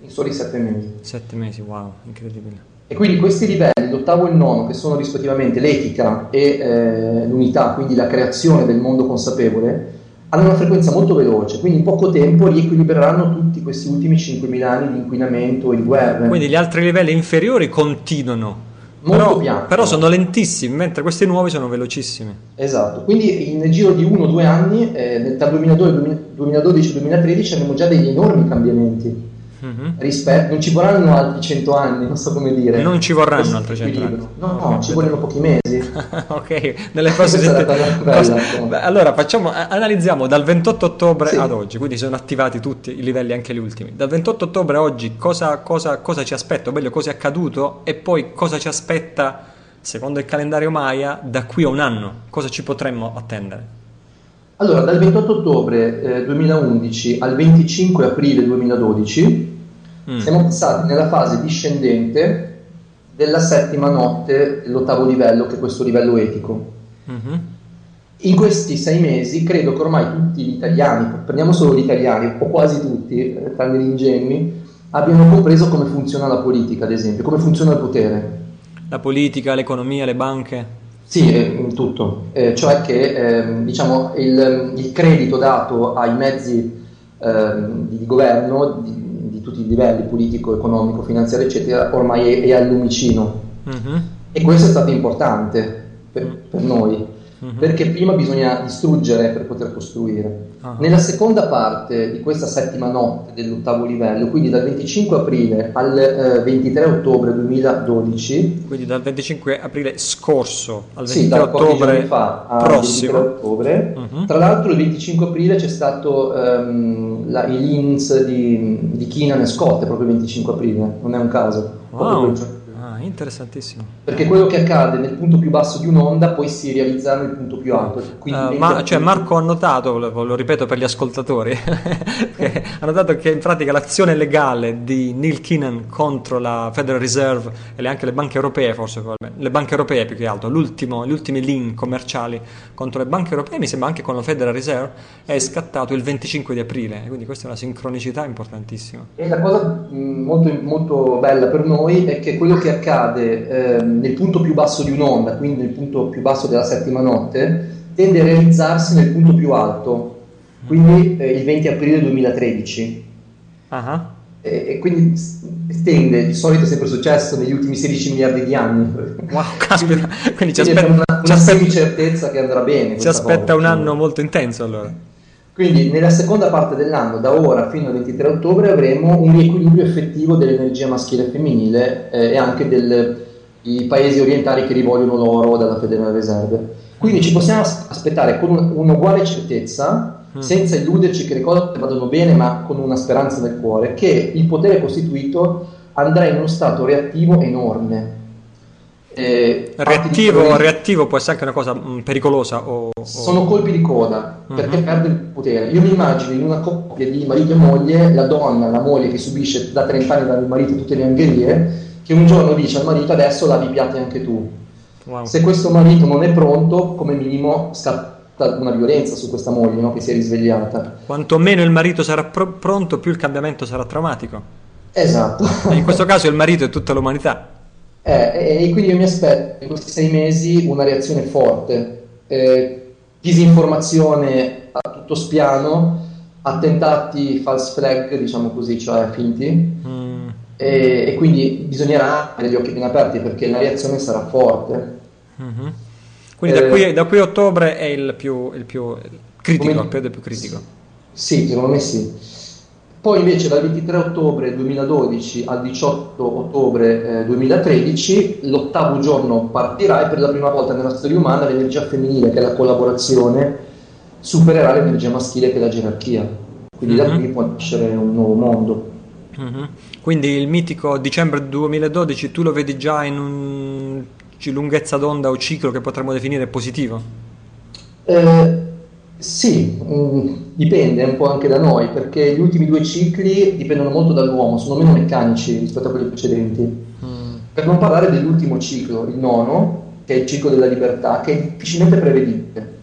S2: In soli sette mesi.
S1: Sette mesi, wow, incredibile.
S2: E quindi questi livelli, l'ottavo e il nono, che sono rispettivamente l'etica e eh, l'unità, quindi la creazione del mondo consapevole, hanno una frequenza molto veloce, quindi in poco tempo riequilibreranno tutti questi ultimi 5.000 anni di inquinamento e di guerre.
S1: Quindi gli altri livelli inferiori continuano
S2: molto
S1: però,
S2: piano.
S1: Però sono lentissimi, mentre questi nuovi sono velocissimi.
S2: Esatto, quindi nel giro di uno o due anni, eh, tra 2012 e 2013, abbiamo già degli enormi cambiamenti. Mm-hmm. Rispetto, non ci vorranno altri 100 anni, non so come dire.
S1: Non ci vorranno altri 100 anni.
S2: No, no, ci vogliono pochi mesi. (laughs)
S1: ok, nelle prossime (laughs) settimane. (laughs) Allora, facciamo, analizziamo dal 28 ottobre sì. ad oggi, quindi sono attivati tutti i livelli, anche gli ultimi. Dal 28 ottobre a oggi cosa, cosa, cosa ci aspetta, o meglio cosa è accaduto e poi cosa ci aspetta, secondo il calendario Maya, da qui a un anno. Cosa ci potremmo attendere?
S2: Allora, dal 28 ottobre eh, 2011 al 25 aprile 2012 mm. siamo passati nella fase discendente della settima notte dell'ottavo livello, che è questo livello etico. Mm-hmm. In questi sei mesi credo che ormai tutti gli italiani, prendiamo solo gli italiani, o quasi tutti, eh, tranne gli ingenui, abbiano compreso come funziona la politica, ad esempio, come funziona il potere.
S1: La politica, l'economia, le banche.
S2: Sì, eh, tutto, eh, cioè che eh, diciamo, il, il, credito dato ai mezzi ehm, di, governo di, di, tutti i livelli, politico, economico, finanziario, eccetera, ormai è, è al lumicino. Mm-hmm. E questo è stato importante per, per noi uh-huh. perché prima bisogna distruggere per poter costruire. Uh-huh. Nella seconda parte di questa settima notte dell'ottavo livello, quindi dal 25 aprile al eh, 23 ottobre 2012,
S1: quindi dal 25 aprile scorso al 23
S2: sì,
S1: ottobre
S2: fa
S1: prossimo.
S2: Ottobre. Uh-huh. Tra l'altro il 25 aprile c'è stato um, la, i Linz di, di Keenan e Scott, proprio il 25 aprile, non è un caso.
S1: Wow interessantissimo.
S2: Perché quello che accade nel punto più basso di un'onda poi si realizzerà nel punto più alto.
S1: Uh, ma, cioè, Marco ha notato, lo, lo ripeto per gli ascoltatori, (laughs) ha notato che in pratica l'azione legale di Neil Keenan contro la Federal Reserve e anche le banche europee, forse le banche europee più che altro, gli ultimi link commerciali contro le banche europee, mi sembra anche con la Federal Reserve, è scattato il 25 di aprile, quindi questa è una sincronicità importantissima.
S2: E la cosa molto, molto bella per noi è che quello che accade accade eh, nel punto più basso di un'onda, quindi nel punto più basso della settima notte, tende a realizzarsi nel punto più alto, quindi eh, il 20 aprile 2013. Uh-huh. E, e, quindi tende, di solito è sempre successo negli ultimi 16 miliardi di anni.
S1: Wow, (laughs) caspita, quindi ci
S2: aspetta una, una semi-certezza che andrà bene.
S1: Ci aspetta cosa, un anno molto intenso allora.
S2: Quindi nella seconda parte dell'anno, da ora fino al 23 ottobre, avremo un riequilibrio effettivo dell'energia maschile e femminile eh, e anche del, i paesi orientali che rivogliono l'oro dalla Federal Reserve. Quindi ci possiamo aspettare con un, un'uguale certezza, mm. senza illuderci che le cose vadano bene, ma con una speranza nel cuore, che il potere costituito andrà in uno stato reattivo enorme.
S1: Eh, reattivo, reattivo, può essere anche una cosa mh, mm, pericolosa. O, o...
S2: Sono colpi di coda uh-huh. perché perde il potere. Io mi immagino in una coppia di marito e moglie la donna, la moglie che subisce da 30 anni dal marito tutte le angherie, che un giorno dice al marito adesso lavi i piatti anche tu. Wow. Se questo marito non è pronto, come minimo scatta una violenza su questa moglie no? che si è risvegliata.
S1: Quanto meno il marito sarà pr- pronto, più il cambiamento sarà traumatico.
S2: Esatto.
S1: In questo caso il marito è tutta l'umanità.
S2: Eh, e, quindi io mi aspetto in questi sei mesi una reazione forte, eh, disinformazione a tutto spiano, attentati false flag, diciamo così, cioè finti, mm. e, e, quindi bisognerà avere gli occhi ben aperti perché la reazione sarà forte.
S1: Mm-hmm. Quindi eh, da, qui, da, qui, a ottobre è il più, il più critico, il periodo più critico.
S2: Sì, secondo me sì. Poi invece dal 23 ottobre 2012 al 18 ottobre eh, 2013 l'ottavo giorno partirà e per la prima volta nella storia umana l'energia femminile, che è la collaborazione, supererà l'energia maschile, che è la gerarchia. Quindi mm-hmm. da mhm. qui può nascere un nuovo mondo.
S1: Mm-hmm. Quindi il mitico dicembre 2012 tu lo vedi già in un lunghezza d'onda o ciclo che potremmo definire positivo?
S2: Eh, sì, mh, mm, dipende un po' anche da noi, perché gli ultimi due cicli dipendono molto dall'uomo, sono meno meccanici rispetto a quelli precedenti. Mm. Per non parlare dell'ultimo ciclo, il nono, che è il ciclo della libertà, che è difficilmente prevedibile.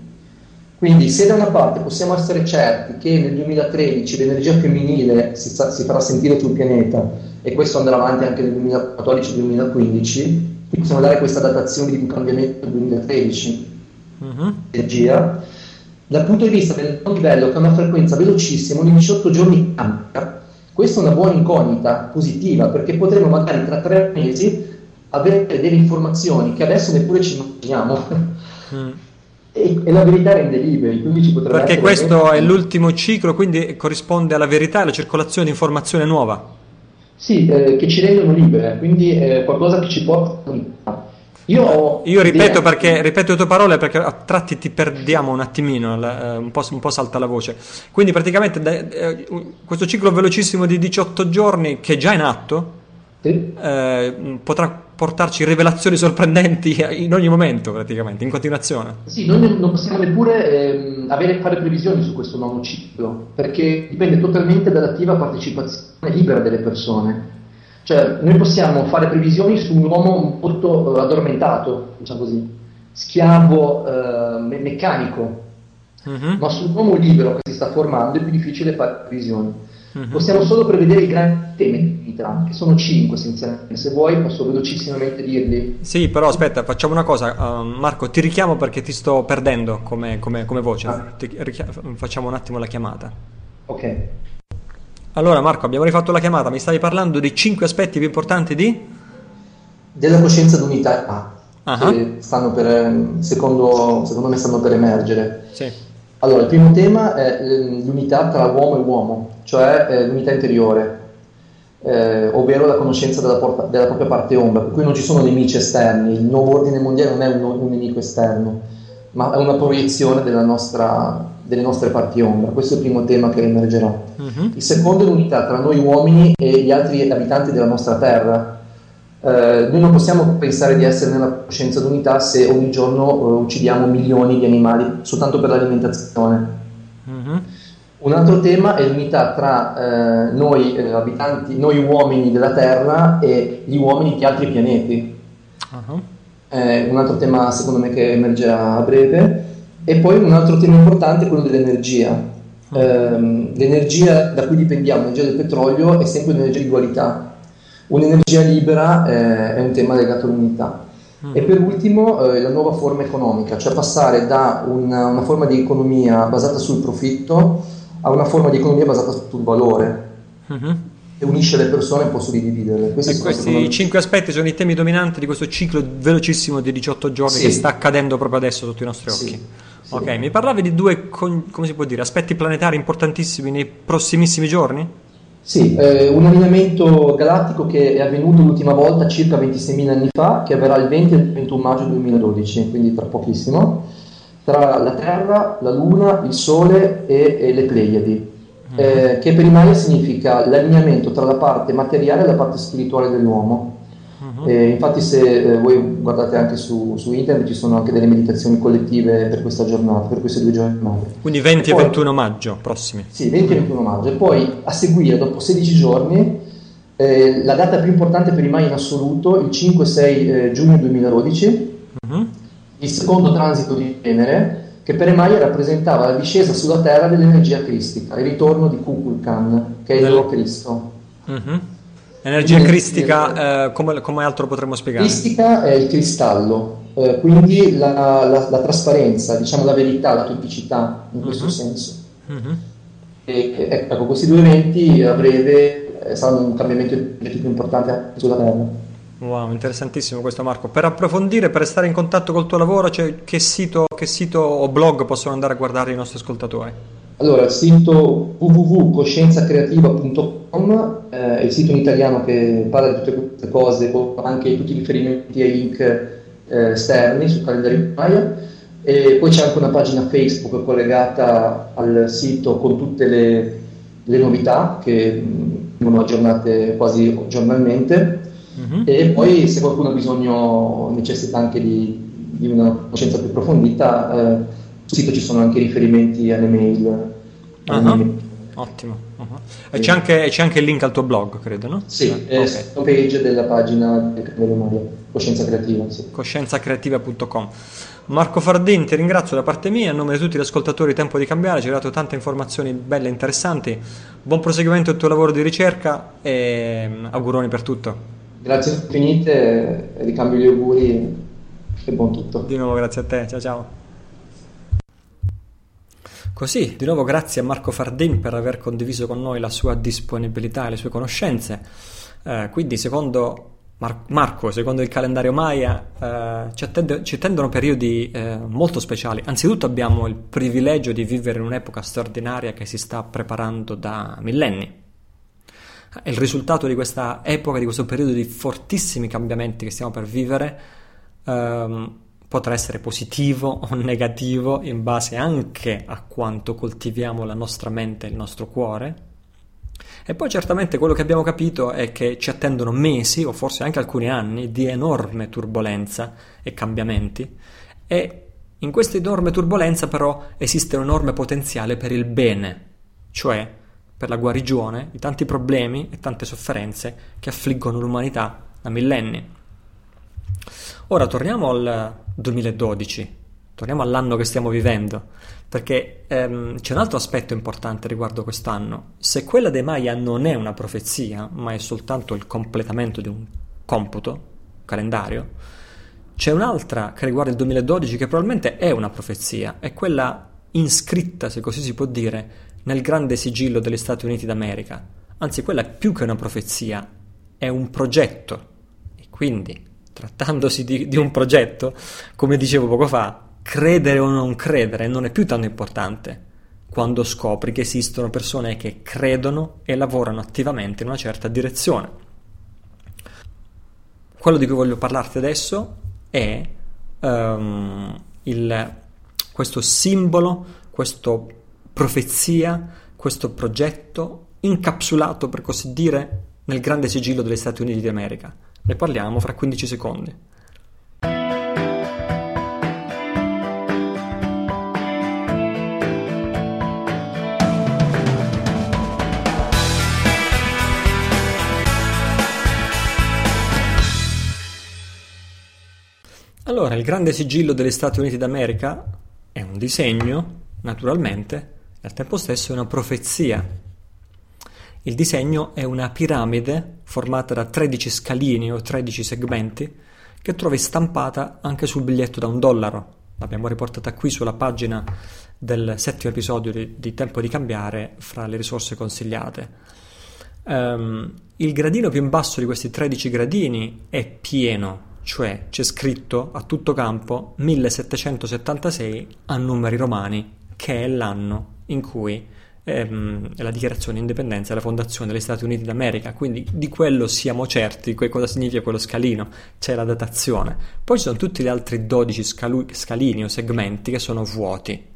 S2: Quindi se da una parte possiamo essere certi che nel 2013 l'energia femminile si, si farà sentire sul pianeta e questo andrà avanti anche nel 2014-2015, possiamo dare questa datazione di un cambiamento nel 2013. Mm-hmm. Energia dal punto di vista del livello che ha una frequenza velocissima, ogni 18 giorni cambia, questa è una buona incognita positiva perché potremo magari tra tre mesi avere delle informazioni che adesso neppure ci immaginiamo. Mm. (laughs) E, e, la verità rende liberi, quindi ci potrebbe
S1: Perché questo è l'ultimo ciclo, quindi corrisponde alla verità e alla circolazione di informazione nuova.
S2: Sì, eh, che ci rendono libere, quindi è qualcosa che ci porta a
S1: io, Io ripeto, perché, ripeto le tue parole perché a tratti ti perdiamo un attimino, eh, un po', un po salta la voce. Quindi praticamente eh, questo ciclo velocissimo di 18 giorni che è già in atto sì. eh, potrà portarci rivelazioni sorprendenti (laughs) in ogni momento praticamente, in continuazione.
S2: Sì, noi non possiamo neppure eh, avere, fare previsioni su questo nuovo ciclo perché dipende totalmente dall'attiva partecipazione libera delle persone. Cioè, noi possiamo fare previsioni su un uomo molto uh, addormentato, diciamo così, schiavo uh, me- meccanico, uh-huh. ma su un uomo libero che si sta formando è più difficile fare previsioni. Uh-huh. Possiamo solo prevedere i grandi temi di vita, che sono cinque essenzialmente. Se vuoi posso velocissimamente dirli.
S1: Sì, però aspetta, facciamo una cosa. Uh, Marco, ti richiamo perché ti sto perdendo come, come, come voce. Ah. Richiamo, facciamo un attimo la chiamata.
S2: Ok.
S1: Allora Marco, abbiamo rifatto la chiamata, mi stavi parlando dei cinque aspetti più importanti di?
S2: Della coscienza d'unità uh-huh. che stanno per, secondo, secondo, me stanno per emergere.
S1: Sì.
S2: Allora, il primo tema è ehm, l'unità tra uomo e uomo, cioè eh, l'unità interiore, eh, ovvero la conoscenza della, porta, della, propria parte ombra, per cui non ci sono nemici esterni, il nuovo ordine mondiale non è un, un nemico esterno, ma è una proiezione della nostra, delle nostre parti ombra. Questo è il primo tema che emergerà. Uh-huh. Il secondo è l'unità tra noi uomini e gli altri abitanti della nostra terra. Eh, noi non possiamo pensare di essere nella coscienza d'unità se ogni giorno eh, uccidiamo milioni di animali soltanto per l'alimentazione. Uh-huh. Un altro tema è l'unità tra eh, noi eh, abitanti, noi uomini della Terra e gli uomini di altri pianeti. Uh-huh. un altro tema secondo me che emergerà a breve. E poi un altro tema importante è quello dell'energia. Eh, l'energia da cui dipendiamo, l'energia del petrolio, è sempre un'energia di dualità. Un'energia libera eh, è un tema legato all'unità. E per ultimo eh, la nuova forma economica, cioè passare da una, una, forma di economia basata sul profitto a una forma di economia basata sul valore. Uh-huh e unisce le persone e può suddividerle.
S1: Questi, questi cinque aspetti sono i temi dominanti di questo ciclo velocissimo di 18 giorni sì. che sta accadendo proprio adesso sotto i nostri occhi. Sì. Ok, mi parlavi di due, come si può dire, aspetti planetari importantissimi nei prossimissimi giorni?
S2: Sì, eh, un allineamento galattico che è avvenuto l'ultima volta circa 26.000 anni fa, che avverrà il 20 e il 21 maggio 2012, quindi tra pochissimo, tra la Terra, la Luna, il Sole e, e le Pleiadi, mm. eh, che per i Maya significa l'allineamento tra la parte materiale e la parte spirituale dell'uomo. Uh-huh. Eh, infatti se eh, voi guardate anche su, su, internet ci sono anche delle meditazioni collettive per questa giornata, per queste due giornate.
S1: Quindi 20 e, poi, 21 maggio prossimi.
S2: Sì, 20 e 21 maggio. E poi a seguire, dopo 16 giorni, eh, la data più importante per i Mai in assoluto, il 5-6 eh, giugno 2012, uh-huh. il secondo transito di Venere, che per i Maya rappresentava la discesa sulla Terra dell'energia cristica, il ritorno di Kukulkan, che è il loro Cristo. Uh-huh.
S1: Energia cristica, eh, come, come, altro potremmo spiegare?
S2: Cristica è il cristallo, eh, quindi la, la, la, trasparenza, diciamo la verità, la topicità in questo uh-huh. senso. Uh-huh. E, ecco, questi due eventi a breve eh, saranno un cambiamento più importante sulla Terra.
S1: Wow, interessantissimo questo Marco. Per approfondire, per restare in contatto col tuo lavoro, cioè, che, sito, che sito o blog possono andare a guardare i nostri ascoltatori?
S2: Allora, il sito www.coscienzacreativa.com eh, è il sito in italiano che parla di tutte queste cose, con anche tutti i riferimenti ai link eh, esterni sul calendario Maya. E poi c'è anche una pagina Facebook collegata al sito con tutte le, le novità che vengono aggiornate quasi giornalmente. Mm-hmm. E poi se qualcuno ha bisogno, necessita anche di, di una conoscenza più approfondita, eh, sito ci sono anche riferimenti alle mail.
S1: Uh-huh. mail. Ottimo. Uh-huh. E c'è anche, c'è anche, il link al tuo blog, credo, no?
S2: Sì, eh, okay. è page della pagina del Maria, Coscienza Creativa. Sì.
S1: Coscienzacreativa.com. Marco Fardin, ti ringrazio da parte mia, a nome di tutti gli ascoltatori Tempo di Cambiare, ci hai dato tante informazioni belle e interessanti. Buon proseguimento del tuo lavoro di ricerca e mm, auguroni per tutto.
S2: Grazie infinite, ricambio gli auguri e buon tutto.
S1: Di nuovo grazie a te, ciao ciao. Così, di nuovo grazie a Marco Fardin per aver condiviso con noi la sua disponibilità e le sue conoscenze. Eh, quindi, secondo Mar- Marco, secondo il calendario Maya, eh, ci, attende- ci, attendono periodi eh, molto speciali. Anzitutto abbiamo il privilegio di vivere in un'epoca straordinaria che si sta preparando da millenni. È il risultato di questa epoca, di questo periodo di fortissimi cambiamenti che stiamo per vivere. Ehm, potrà essere positivo o negativo in base anche a quanto coltiviamo la nostra mente e il nostro cuore. E poi certamente quello che abbiamo capito è che ci attendono mesi o forse anche alcuni anni di enorme turbolenza e cambiamenti e in questa enorme turbolenza però esiste un enorme potenziale per il bene, cioè per la guarigione di tanti problemi e tante sofferenze che affliggono l'umanità da millenni. Ora torniamo al 2012, torniamo all'anno che stiamo vivendo, perché ehm, c'è un altro aspetto importante riguardo quest'anno. Se quella dei Maya non è una profezia, ma è soltanto il completamento di un computo, calendario, c'è un'altra che riguarda il 2012 che probabilmente è una profezia, è quella iscritta, se così si può dire, nel grande sigillo degli Stati Uniti d'America. Anzi, quella è più che una profezia, è un progetto. E quindi trattandosi di, di un progetto, come dicevo poco fa, credere o non credere non è più tanto importante quando scopri che esistono persone che credono e lavorano attivamente in una certa direzione. Quello di cui voglio parlarti adesso è um, il, questo simbolo, questa profezia, questo progetto incapsulato, per così dire, nel grande sigillo degli Stati Uniti d'America. Ne parliamo fra 15 secondi. Allora, il grande sigillo degli Stati Uniti d'America è un disegno, naturalmente, e al tempo stesso è una profezia il disegno è una piramide formata da 13 scalini o 13 segmenti che trovi stampata anche sul biglietto da un dollaro. L'abbiamo riportata qui sulla pagina del settimo episodio di, di Tempo di cambiare fra le risorse consigliate. Um, il gradino più in basso di questi 13 gradini è pieno, cioè c'è scritto a tutto campo 1776 a numeri romani, che è l'anno in cui ehm, la dichiarazione di indipendenza e la fondazione degli Stati Uniti d'America, quindi di quello siamo certi, che cosa significa quello scalino, c'è la datazione. Poi ci sono tutti gli altri 12 scalu- scalini o segmenti che sono vuoti.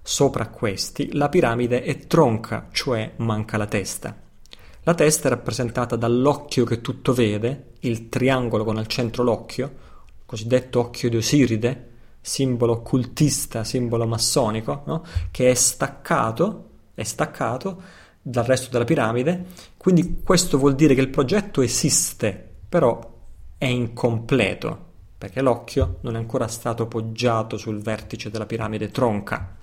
S1: Sopra questi la piramide è tronca, cioè manca la testa. La testa è rappresentata dall'occhio che tutto vede, il triangolo con al centro l'occhio, cosiddetto occhio di Osiride, simbolo occultista, simbolo massonico, no? che è staccato, è staccato dal resto della piramide, quindi questo vuol dire che il progetto esiste, però è incompleto, perché l'occhio non è ancora stato poggiato sul vertice della piramide tronca.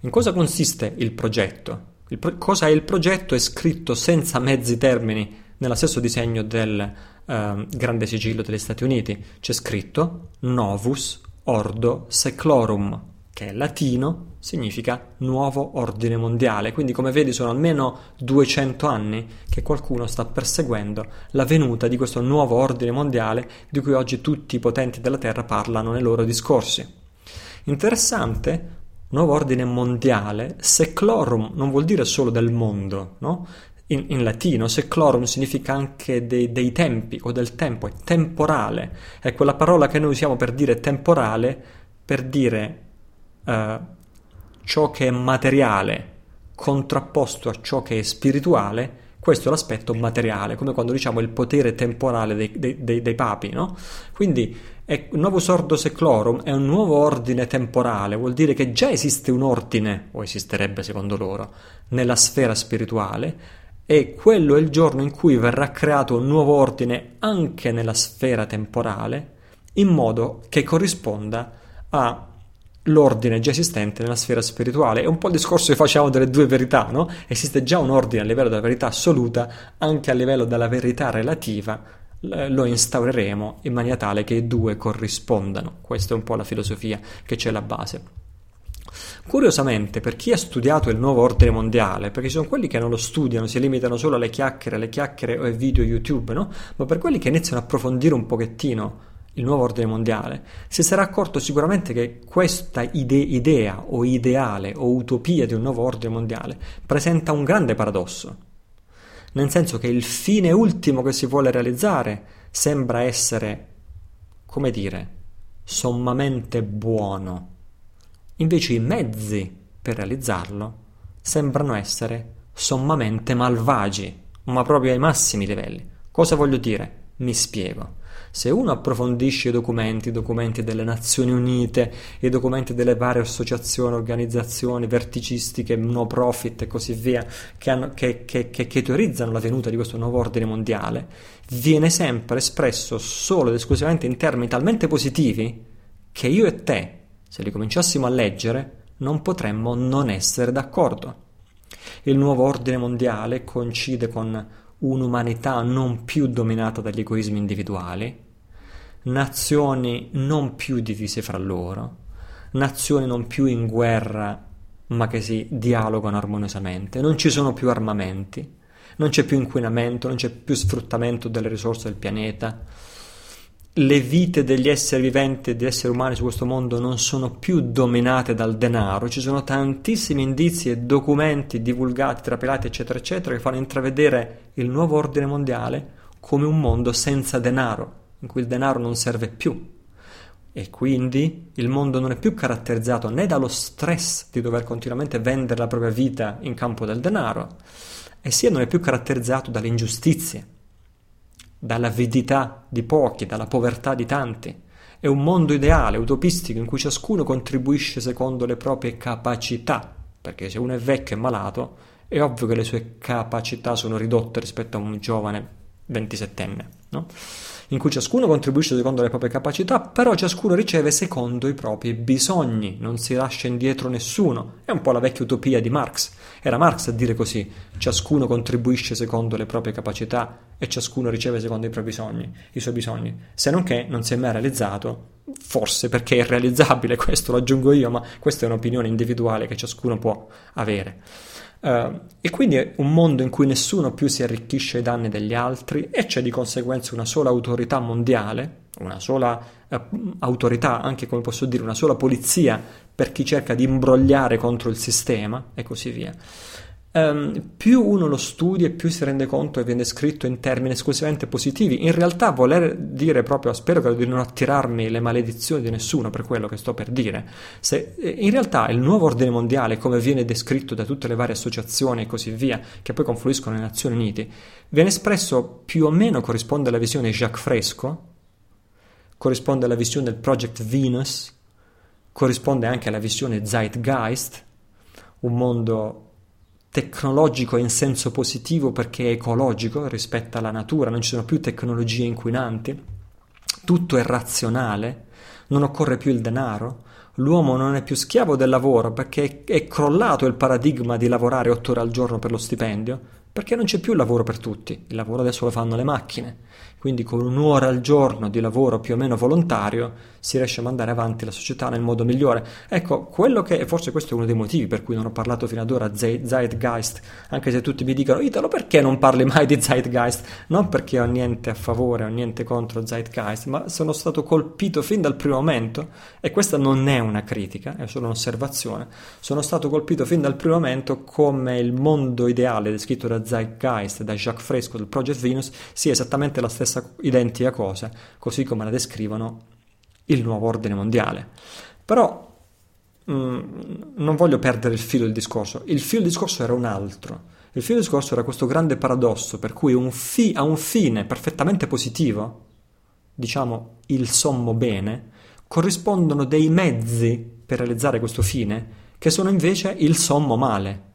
S1: In cosa consiste il progetto? Il pro- cosa è il progetto è scritto senza mezzi termini nello stesso disegno del eh, Grande Sigillo degli Stati Uniti. C'è scritto Novus Ordo Seclorum, che è latino, significa nuovo ordine mondiale. Quindi, come vedi, sono almeno 200 anni che qualcuno sta perseguendo la venuta di questo nuovo ordine mondiale di cui oggi tutti i potenti della Terra parlano nei loro discorsi. Interessante nuovo ordine mondiale, seclorum non vuol dire solo del mondo, no? In, in, latino seclorum significa anche dei, dei, tempi o del tempo, è temporale, è quella parola che noi usiamo per dire temporale, per dire uh, ciò che è materiale contrapposto a ciò che è spirituale, questo è l'aspetto materiale, come quando diciamo il potere temporale dei, dei, dei papi, no? Quindi è un nuovo sordo seclorum è un nuovo ordine temporale, vuol dire che già esiste un ordine, o esisterebbe secondo loro, nella sfera spirituale, e quello è il giorno in cui verrà creato un nuovo ordine anche nella sfera temporale, in modo che corrisponda all'ordine già esistente nella sfera spirituale. È un po' il discorso che facciamo delle due verità, no? Esiste già un ordine a livello della verità assoluta, anche a livello della verità relativa lo instaureremo in maniera tale che i due corrispondano. Questa è un po' la filosofia che c'è alla base. Curiosamente, per chi ha studiato il nuovo ordine mondiale, perché ci sono quelli che non lo studiano, si limitano solo alle chiacchiere, alle chiacchiere o ai video YouTube, no? Ma per quelli che iniziano a approfondire un pochettino il nuovo ordine mondiale, si sarà accorto sicuramente che questa ide- idea o ideale o utopia di un nuovo ordine mondiale presenta un grande paradosso nel senso che il fine ultimo che si vuole realizzare sembra essere, come dire, sommamente buono. Invece i mezzi per realizzarlo sembrano essere sommamente malvagi, ma proprio ai massimi livelli. Cosa voglio dire? Mi spiego. Se uno approfondisce i documenti, i documenti delle Nazioni Unite, i documenti delle varie associazioni, organizzazioni verticistiche, no profit e così via, che, hanno, che, che, che teorizzano la venuta di questo nuovo ordine mondiale, viene sempre espresso solo ed esclusivamente in termini talmente positivi che io e te, se li cominciassimo a leggere, non potremmo non essere d'accordo. Il nuovo ordine mondiale coincide con un'umanità non più dominata dagli egoismi individuali, nazioni non più divise fra loro, nazioni non più in guerra ma che si dialogano armoniosamente, non ci sono più armamenti, non c'è più inquinamento, non c'è più sfruttamento delle risorse del pianeta, le vite degli esseri viventi e degli esseri umani su questo mondo non sono più dominate dal denaro, ci sono tantissimi indizi e documenti divulgati, trapelati, eccetera, eccetera, che fanno intravedere il nuovo ordine mondiale come un mondo senza denaro, in cui il denaro non serve più. E quindi il mondo non è più caratterizzato né dallo stress di dover continuamente vendere la propria vita in campo del denaro, e sia non è più caratterizzato dalle ingiustizie dall'avidità di pochi, dalla povertà di tanti. È un mondo ideale, utopistico, in cui ciascuno contribuisce secondo le proprie capacità, perché se uno è vecchio e malato, è ovvio che le sue capacità sono ridotte rispetto a un giovane 27enne, no? In cui ciascuno contribuisce secondo le proprie capacità, però ciascuno riceve secondo i propri bisogni, non si lascia indietro nessuno. È un po' la vecchia utopia di Marx. Era Marx a dire così, ciascuno contribuisce secondo le proprie capacità e ciascuno riceve secondo i propri bisogni, i suoi bisogni. Se non che non si è mai realizzato, forse perché è irrealizzabile, (laughs) questo lo aggiungo io, ma questa è un'opinione individuale che ciascuno può avere. Uh, e quindi è un mondo in cui nessuno più si arricchisce ai danni degli altri e c'è di conseguenza una sola autorità mondiale, una sola uh, autorità, anche come posso dire, una sola polizia per chi cerca di imbrogliare contro il sistema e così via. Um, più uno lo studia e più si rende conto e viene scritto in termini esclusivamente positivi. In realtà voler dire proprio, spero di non attirarmi le maledizioni di nessuno per quello che sto per dire, se eh, in realtà il nuovo ordine mondiale, come viene descritto da tutte le varie associazioni e così via, che poi confluiscono nelle Nazioni Unite, viene espresso più o meno corrisponde alla visione Jacques Fresco, corrisponde alla visione del Project Venus, corrisponde anche alla visione Zeitgeist, un mondo tecnologico in senso positivo perché è ecologico rispetto alla natura, non ci sono più tecnologie inquinanti, tutto è razionale, non occorre più il denaro, l'uomo non è più schiavo del lavoro perché è crollato il paradigma di lavorare otto ore al giorno per lo stipendio, perché non c'è più lavoro per tutti, il lavoro adesso lo fanno le macchine quindi con un'ora al giorno di lavoro più o meno volontario si riesce a mandare avanti la società nel modo migliore. Ecco, quello che, forse questo è uno dei motivi per cui non ho parlato fino ad ora di Zeitgeist, anche se tutti mi dicono Italo perché non parli mai di Zeitgeist? Non perché ho niente a favore o niente contro Zeitgeist, ma sono stato colpito fin dal primo momento, e questa non è una critica, è solo un'osservazione, sono stato colpito fin dal primo momento come il mondo ideale descritto da Zeitgeist, da Jacques Fresco, del Project Venus, sia esattamente la stessa stessa identica cosa, così come la descrivono il nuovo ordine mondiale. Però mh, mm, non voglio perdere il filo del discorso. Il filo del discorso era un altro. Il filo del discorso era questo grande paradosso per cui un fi- a un fine perfettamente positivo, diciamo il sommo bene, corrispondono dei mezzi per realizzare questo fine che sono invece il sommo male.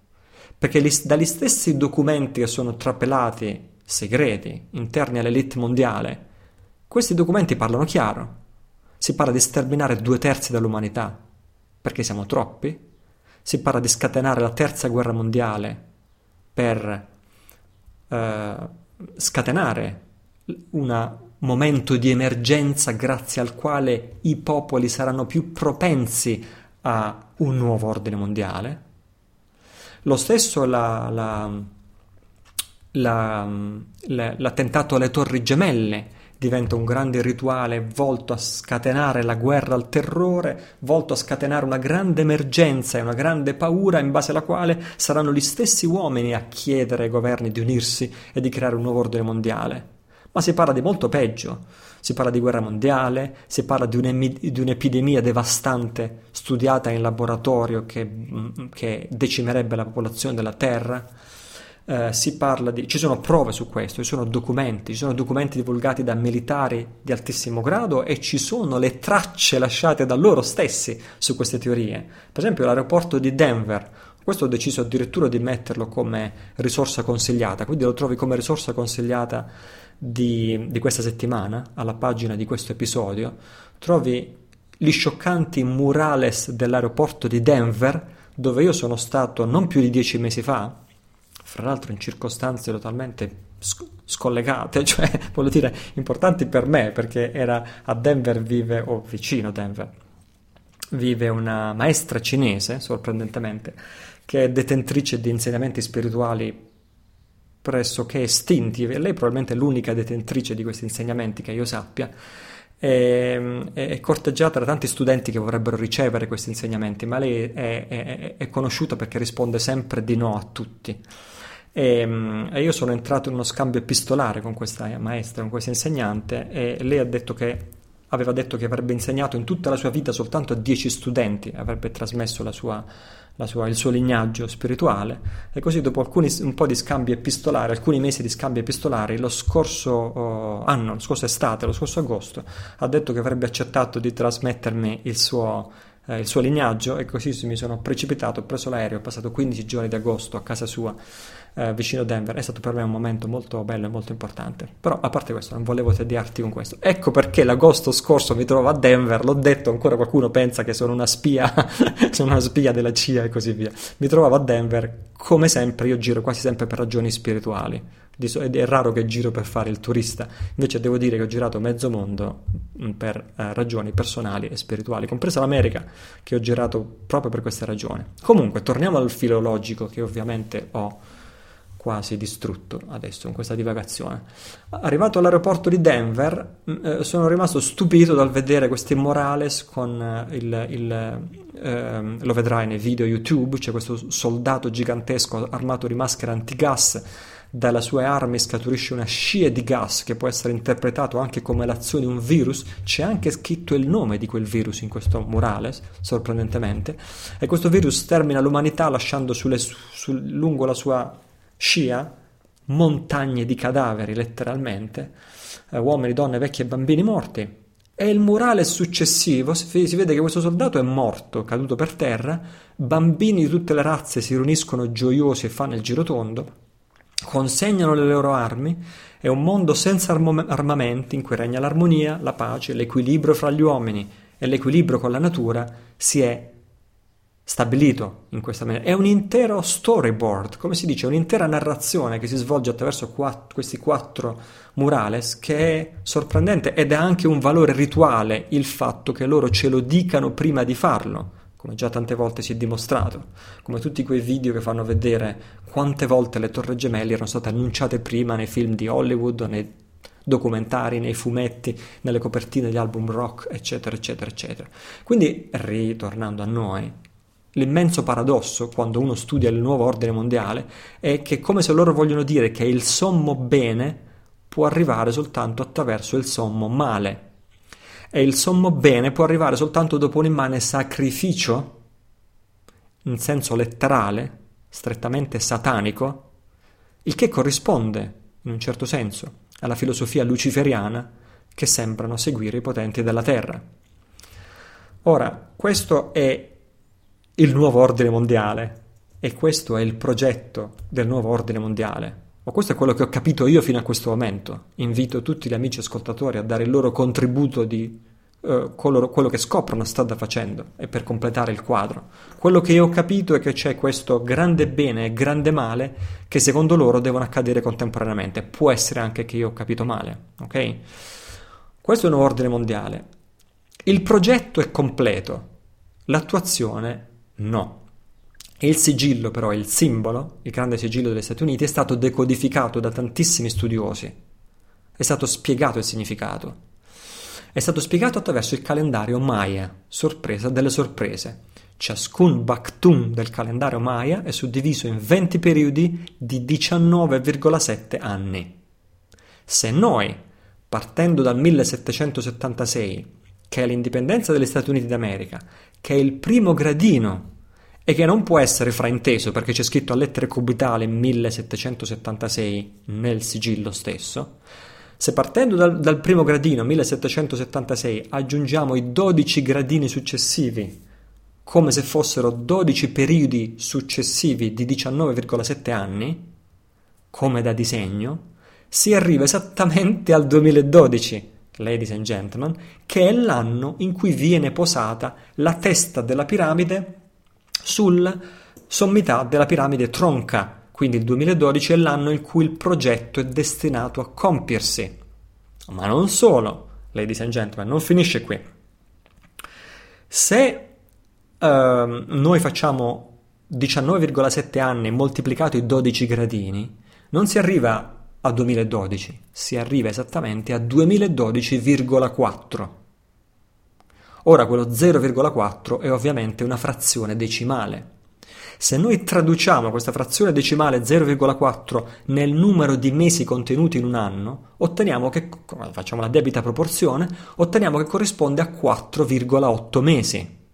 S1: Perché gli, dagli stessi documenti che sono trapelati segreti interni all'elite mondiale, questi documenti parlano chiaro. Si parla di sterminare due terzi dell'umanità, perché siamo troppi. Si parla di scatenare la terza guerra mondiale per eh, scatenare un momento di emergenza grazie al quale i popoli saranno più propensi a un nuovo ordine mondiale. Lo stesso la, la la, la, l'attentato alle Torri Gemelle diventa un grande rituale volto a scatenare la guerra al terrore, volto a scatenare una grande emergenza e una grande paura in base alla quale saranno gli stessi uomini a chiedere ai governi di unirsi e di creare un nuovo ordine mondiale. Ma si parla di molto peggio, si parla di guerra mondiale, si parla di, di un'epidemia devastante studiata in laboratorio che, che decimerebbe la popolazione della Terra eh, si parla di, ci sono prove su questo, ci sono documenti, ci sono documenti divulgati da militari di altissimo grado e ci sono le tracce lasciate da loro stessi su queste teorie. Per esempio l'aeroporto di Denver, questo ho deciso addirittura di metterlo come risorsa consigliata, quindi lo trovi come risorsa consigliata di, di questa settimana, alla pagina di questo episodio, trovi gli scioccanti murales dell'aeroporto di Denver, dove io sono stato non più di dieci mesi fa, fra l'altro in circostanze totalmente scollegate, (laughs) cioè voglio dire importanti per me perché era a Denver vive o vicino a Denver vive una maestra cinese sorprendentemente che è detentrice di insegnamenti spirituali pressoché estinti. E lei probabilmente è l'unica detentrice di questi insegnamenti che io sappia. È, è, corteggiata da tanti studenti che vorrebbero ricevere questi insegnamenti ma lei è, è, è conosciuta perché risponde sempre di no a tutti e, ehm, e, io sono entrato in uno scambio epistolare con questa maestra, con questa insegnante e lei ha detto che aveva detto che avrebbe insegnato in tutta la sua vita soltanto a dieci studenti, avrebbe trasmesso la sua, la sua, il suo lignaggio spirituale. E così dopo alcuni, un po' di scambi epistolari, alcuni mesi di scambi epistolari, lo scorso oh, anno, lo scorso estate, lo scorso agosto, ha detto che avrebbe accettato di trasmettermi il suo, eh, il suo lignaggio e così mi sono precipitato, ho preso l'aereo, ho passato 15 giorni di agosto a casa sua eh, vicino Denver. È stato per me un momento molto bello e molto importante. Però a parte questo, non volevo tediarti con questo. Ecco perché l'agosto scorso mi trovo a Denver. L'ho detto, ancora qualcuno pensa che sono una spia, (laughs) sono una spia della CIA e così via. Mi trovavo a Denver, come sempre, io giro quasi sempre per ragioni spirituali. Ed è raro che giro per fare il turista, invece devo dire che ho girato mezzo mondo mm, per eh, ragioni personali e spirituali, compresa l'America, che ho girato proprio per queste ragioni. Comunque, torniamo al filologico che ovviamente ho quasi distrutto adesso in questa divagazione. Arrivato all'aeroporto di Denver, eh, sono rimasto stupito dal vedere questi Morales con eh, il, il eh, lo vedrai nei video YouTube, c'è questo soldato gigantesco armato di maschera antigas dalle sue armi scaturisce una scia di gas che può essere interpretato anche come l'azione di un virus, c'è anche scritto il nome di quel virus in questo murale, sorprendentemente, e questo virus termina l'umanità lasciando sulle, su, lungo la sua scia montagne di cadaveri, letteralmente, eh, uomini, donne, vecchi e bambini morti. E il murale successivo si, vede che questo soldato è morto, caduto per terra, bambini di tutte le razze si riuniscono gioiosi e fanno il girotondo, consegnano le loro armi, è un mondo senza armamenti in cui regna l'armonia, la pace, l'equilibrio fra gli uomini e l'equilibrio con la natura si è stabilito in questa maniera. È un intero storyboard, come si dice, un'intera narrazione che si svolge attraverso quattro, questi quattro murales che è sorprendente ed è anche un valore rituale il fatto che loro ce lo dicano prima di farlo come già tante volte si è dimostrato, come tutti quei video che fanno vedere quante volte le torre gemelle erano state annunciate prima nei film di Hollywood, nei documentari, nei fumetti, nelle copertine di album rock, eccetera, eccetera, eccetera. Quindi, ritornando a noi, l'immenso paradosso quando uno studia il nuovo ordine mondiale è che come se loro vogliono dire che il sommo bene può arrivare soltanto attraverso il sommo male, e il sommo bene può arrivare soltanto dopo un immane sacrificio, in senso letterale, strettamente satanico, il che corrisponde, in un certo senso, alla filosofia luciferiana che sembrano seguire i potenti della terra. Ora, questo è il nuovo ordine mondiale e questo è il progetto del nuovo ordine mondiale. O questo è quello che ho capito io fino a questo momento. Invito tutti gli amici ascoltatori a dare il loro contributo di eh, quello, quello, che scoprono strada facendo e per completare il quadro. Quello che ho capito è che c'è questo grande bene e grande male che secondo loro devono accadere contemporaneamente. Può essere anche che io ho capito male, ok? Questo è un ordine mondiale. Il progetto è completo, l'attuazione no. Il sigillo, però, il simbolo, il grande sigillo degli Stati Uniti, è stato decodificato da tantissimi studiosi. È stato spiegato il significato. È stato spiegato attraverso il calendario Maya, sorpresa delle sorprese. Ciascun Baktun del calendario Maya è suddiviso in 20 periodi di 19,7 anni. Se noi, partendo dal 1776, che è l'indipendenza degli Stati Uniti d'America, che è il primo gradino e che non può essere frainteso perché c'è scritto a lettere cubitali 1776 nel sigillo stesso, se partendo dal, dal, primo gradino 1776 aggiungiamo i 12 gradini successivi come se fossero 12 periodi successivi di 19,7 anni, come da disegno, si arriva esattamente al 2012, ladies and gentlemen, che è l'anno in cui viene posata la testa della piramide sul sommità della piramide tronca, quindi il 2012 è l'anno in cui il progetto è destinato a compiersi. Ma non solo, ladies and gentlemen, non finisce qui. Se uh, noi facciamo 19,7 anni moltiplicato i 12 gradini, non si arriva a 2012, si arriva esattamente a 2012,4. Ora quello 0,4 è ovviamente una frazione decimale. Se noi traduciamo questa frazione decimale 0,4 nel numero di mesi contenuti in un anno, otteniamo che, facciamo la debita proporzione, otteniamo che corrisponde a 4,8 mesi.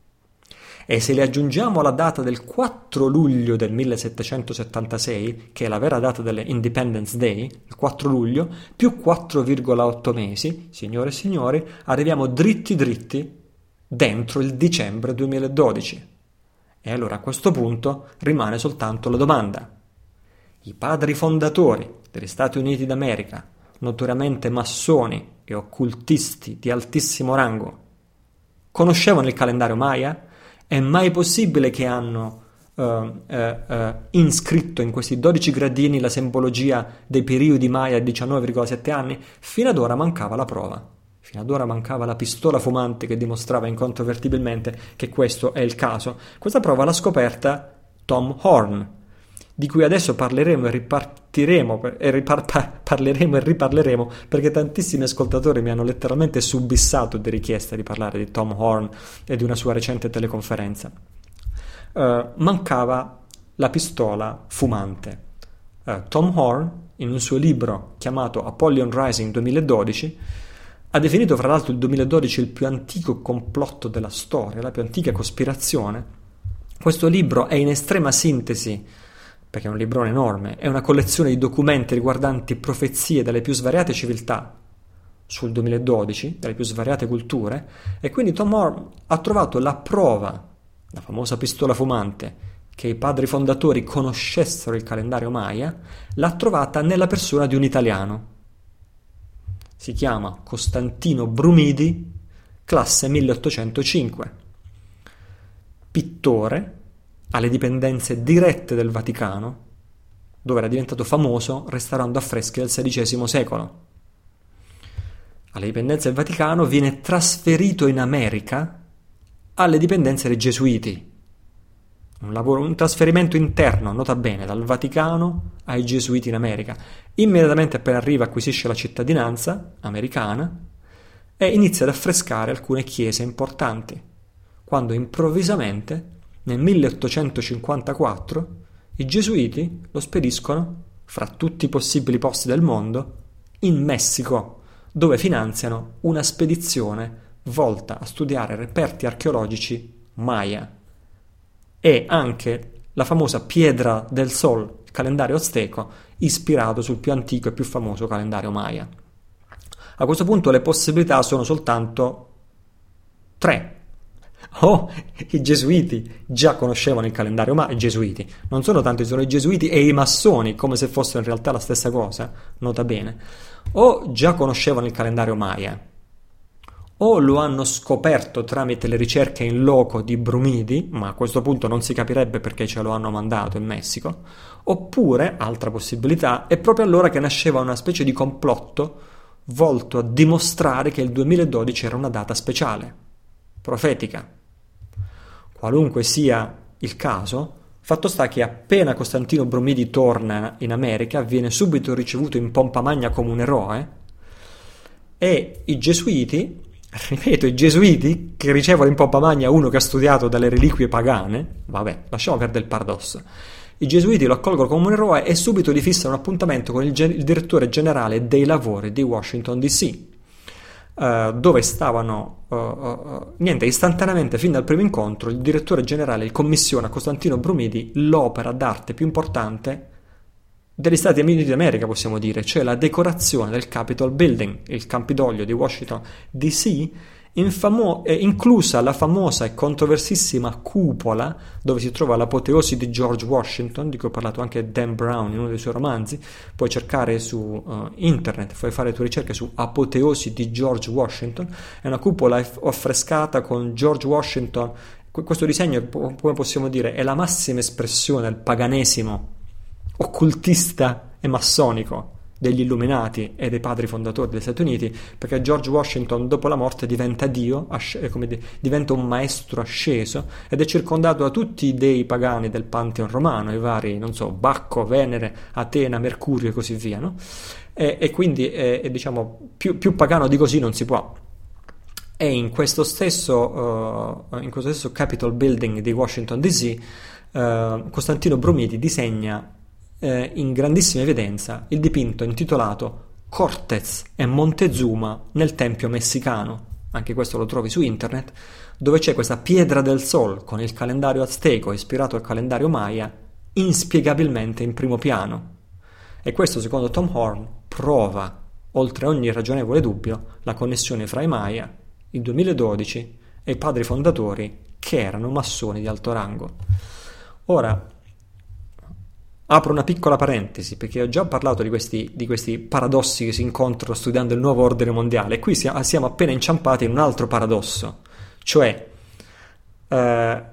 S1: E se le aggiungiamo alla data del 4 luglio del 1776, che è la vera data dell'Independence Day, il 4 luglio, più 4,8 mesi, signore e signori, arriviamo dritti dritti dentro il dicembre 2012. E allora a questo punto rimane soltanto la domanda. I padri fondatori degli Stati Uniti d'America, notoriamente massoni e occultisti di altissimo rango, conoscevano il calendario Maya? È mai possibile che hanno uh, uh, uh, iscritto in questi 12 gradini la simbologia dei periodi Maya a 19,7 anni? Fino ad ora mancava la prova. Fino ad ora mancava la pistola fumante che dimostrava incontrovertibilmente che questo è il caso. Questa prova l'ha scoperta Tom Horn, di cui adesso parleremo e ripartiremo e ripar- parleremo e riparleremo perché tantissimi ascoltatori mi hanno letteralmente subissato di richieste di parlare di Tom Horn e di una sua recente teleconferenza. Uh, mancava la pistola fumante. Uh, Tom Horn, in un suo libro chiamato Apollyon Rising 2012, ha definito fra l'altro il 2012 il più antico complotto della storia, la più antica cospirazione. Questo libro è in estrema sintesi perché è un librone enorme, è una collezione di documenti riguardanti profezie dalle più svariate civiltà sul 2012, dalle più svariate culture, e quindi Tom Moore ha trovato la prova, la famosa pistola fumante, che i padri fondatori conoscessero il calendario Maya, l'ha trovata nella persona di un italiano. Si chiama Costantino Brumidi, classe 1805, pittore, alle dipendenze dirette del Vaticano, dove era diventato famoso restaurando affreschi del XVI secolo. Alle dipendenze del Vaticano viene trasferito in America alle dipendenze dei Gesuiti. Un, lavoro, un trasferimento interno, nota bene, dal Vaticano ai Gesuiti in America. Immediatamente appena arriva acquisisce la cittadinanza americana e inizia ad affrescare alcune chiese importanti, quando improvvisamente nel 1854 i gesuiti lo spediscono, fra tutti i possibili posti del mondo, in Messico, dove finanziano una spedizione volta a studiare reperti archeologici Maya e anche la famosa Piedra del Sol, il calendario azteco, ispirato sul più antico e più famoso calendario Maya. A questo punto le possibilità sono soltanto tre Oh, i gesuiti. Già conoscevano il calendario, ma i gesuiti. Non sono tanto, sono i gesuiti e i massoni, come se fossero in realtà la stessa cosa, nota bene. O già conoscevano il calendario Maya, o lo hanno scoperto tramite le ricerche in loco di Brumidi, ma a questo punto non si capirebbe perché ce lo hanno mandato in Messico, oppure, altra possibilità, è proprio allora che nasceva una specie di complotto volto a dimostrare che il 2012 era una data speciale, profetica. Qualunque sia il caso, fatto sta che appena Costantino Bromidi torna in America viene subito ricevuto in pompa magna come un eroe e i gesuiti, (laughs) ripeto, i gesuiti che ricevono in pompa magna uno che ha studiato dalle reliquie pagane, vabbè, lasciamo perdere il paradosso. I gesuiti lo accolgono come un eroe e subito gli fissano un appuntamento con il, gen- il direttore generale dei lavori di Washington DC, Uh, dove stavano, uh, niente, istantaneamente, fin dal primo incontro, il direttore generale commissiona a Costantino Brumidi l'opera d'arte più importante degli Stati Uniti d'America, possiamo dire, cioè la decorazione del Capitol Building, il Campidoglio di Washington DC, Infamo- è inclusa la famosa e controversissima cupola dove si trova l'apoteosi di George Washington, di cui ho parlato anche Dan Brown in uno dei suoi romanzi. Puoi cercare su uh, internet, puoi fare le tue ricerche su apoteosi di George Washington. È una cupola affrescata con George Washington. Questo disegno, come possiamo dire, è la massima espressione del paganesimo occultista e massonico degli illuminati e dei padri fondatori degli Stati Uniti, perché George Washington dopo la morte diventa Dio, asc- dire, diventa un maestro asceso ed è circondato da tutti i dei pagani del Pantheon romano, i vari, non so, Bacco, Venere, Atena, Mercurio e così via, no? e, e, quindi è, è, diciamo, più, più pagano di così non si può. E in questo stesso, uh, in questo stesso Capitol Building di Washington DC, uh, Costantino Bromiti disegna eh, in grandissima evidenza il dipinto intitolato Cortez e Montezuma nel tempio messicano, anche questo lo trovi su internet, dove c'è questa pietra del sol con il calendario azteco ispirato al calendario maya inspiegabilmente in primo piano. E questo, secondo Tom Horn, prova, oltre ogni ragionevole dubbio, la connessione fra i Maya, il 2012 e i padri fondatori che erano massoni di alto rango. Ora, Apro una piccola parentesi perché ho già parlato di questi, di questi paradossi che si incontrano studiando il nuovo ordine mondiale. Qui siamo appena inciampati in un altro paradosso, cioè eh,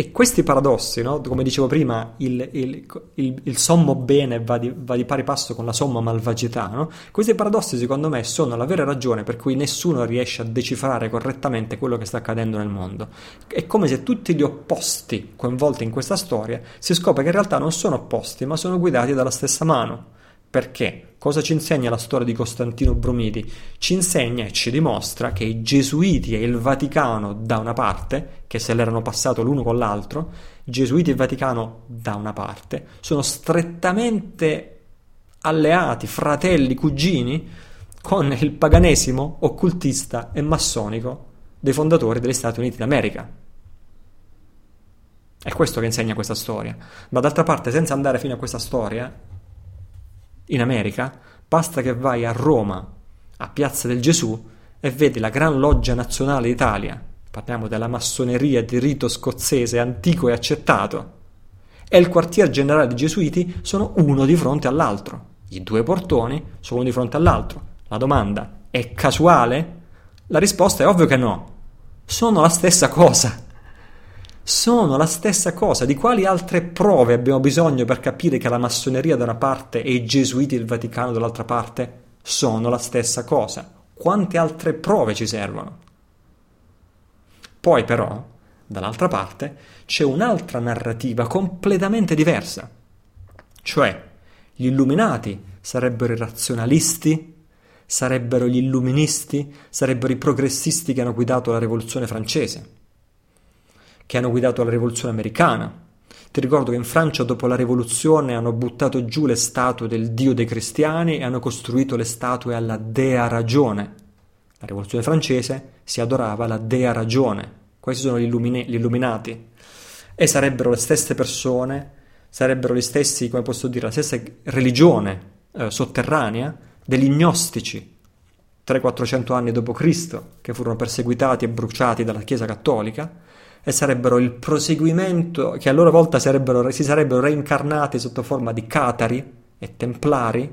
S1: E questi paradossi, no? come dicevo prima, il, il, il, il sommo bene va di, va di, pari passo con la somma malvagità, no? questi paradossi secondo me sono la vera ragione per cui nessuno riesce a decifrare correttamente quello che sta accadendo nel mondo. È come se tutti gli opposti coinvolti in questa storia si scopre che in realtà non sono opposti, ma sono guidati dalla stessa mano. Perché? Cosa ci insegna la storia di Costantino Brumidi? Ci insegna e ci dimostra che i Gesuiti e il Vaticano da una parte, che se l'erano passato l'uno con l'altro, Gesuiti e Vaticano da una parte, sono strettamente alleati, fratelli, cugini con il paganesimo occultista e massonico dei fondatori degli Stati Uniti d'America. È questo che insegna questa storia. Ma d'altra parte, senza andare fino a questa storia, in America, basta che vai a Roma, a Piazza del Gesù, e vedi la Gran Loggia Nazionale d'Italia, parliamo della massoneria di rito scozzese antico e accettato, e il quartier generale dei Gesuiti sono uno di fronte all'altro. I due portoni sono uno di fronte all'altro. La domanda è casuale? La risposta è ovvio che no. Sono la stessa cosa sono la stessa cosa. Di quali altre prove abbiamo bisogno per capire che la massoneria da una parte e i gesuiti del Vaticano dall'altra parte sono la stessa cosa? Quante altre prove ci servono? Poi però, dall'altra parte, c'è un'altra narrativa completamente diversa. Cioè, gli illuminati sarebbero i razionalisti, sarebbero gli illuministi, sarebbero i progressisti che hanno guidato la rivoluzione francese che hanno guidato la rivoluzione americana. Ti ricordo che in Francia dopo la rivoluzione hanno buttato giù le statue del dio dei cristiani e hanno costruito le statue alla dea ragione. La rivoluzione francese si adorava la dea ragione. Questi sono gli, illumine, gli illuminati. E sarebbero le stesse persone, sarebbero gli stessi, come posso dire, la stessa religione eh, sotterranea degli gnostici, 300-400 anni dopo Cristo, che furono perseguitati e bruciati dalla Chiesa cattolica, e sarebbero il proseguimento, che a loro volta sarebbero, si sarebbero reincarnati sotto forma di catari e templari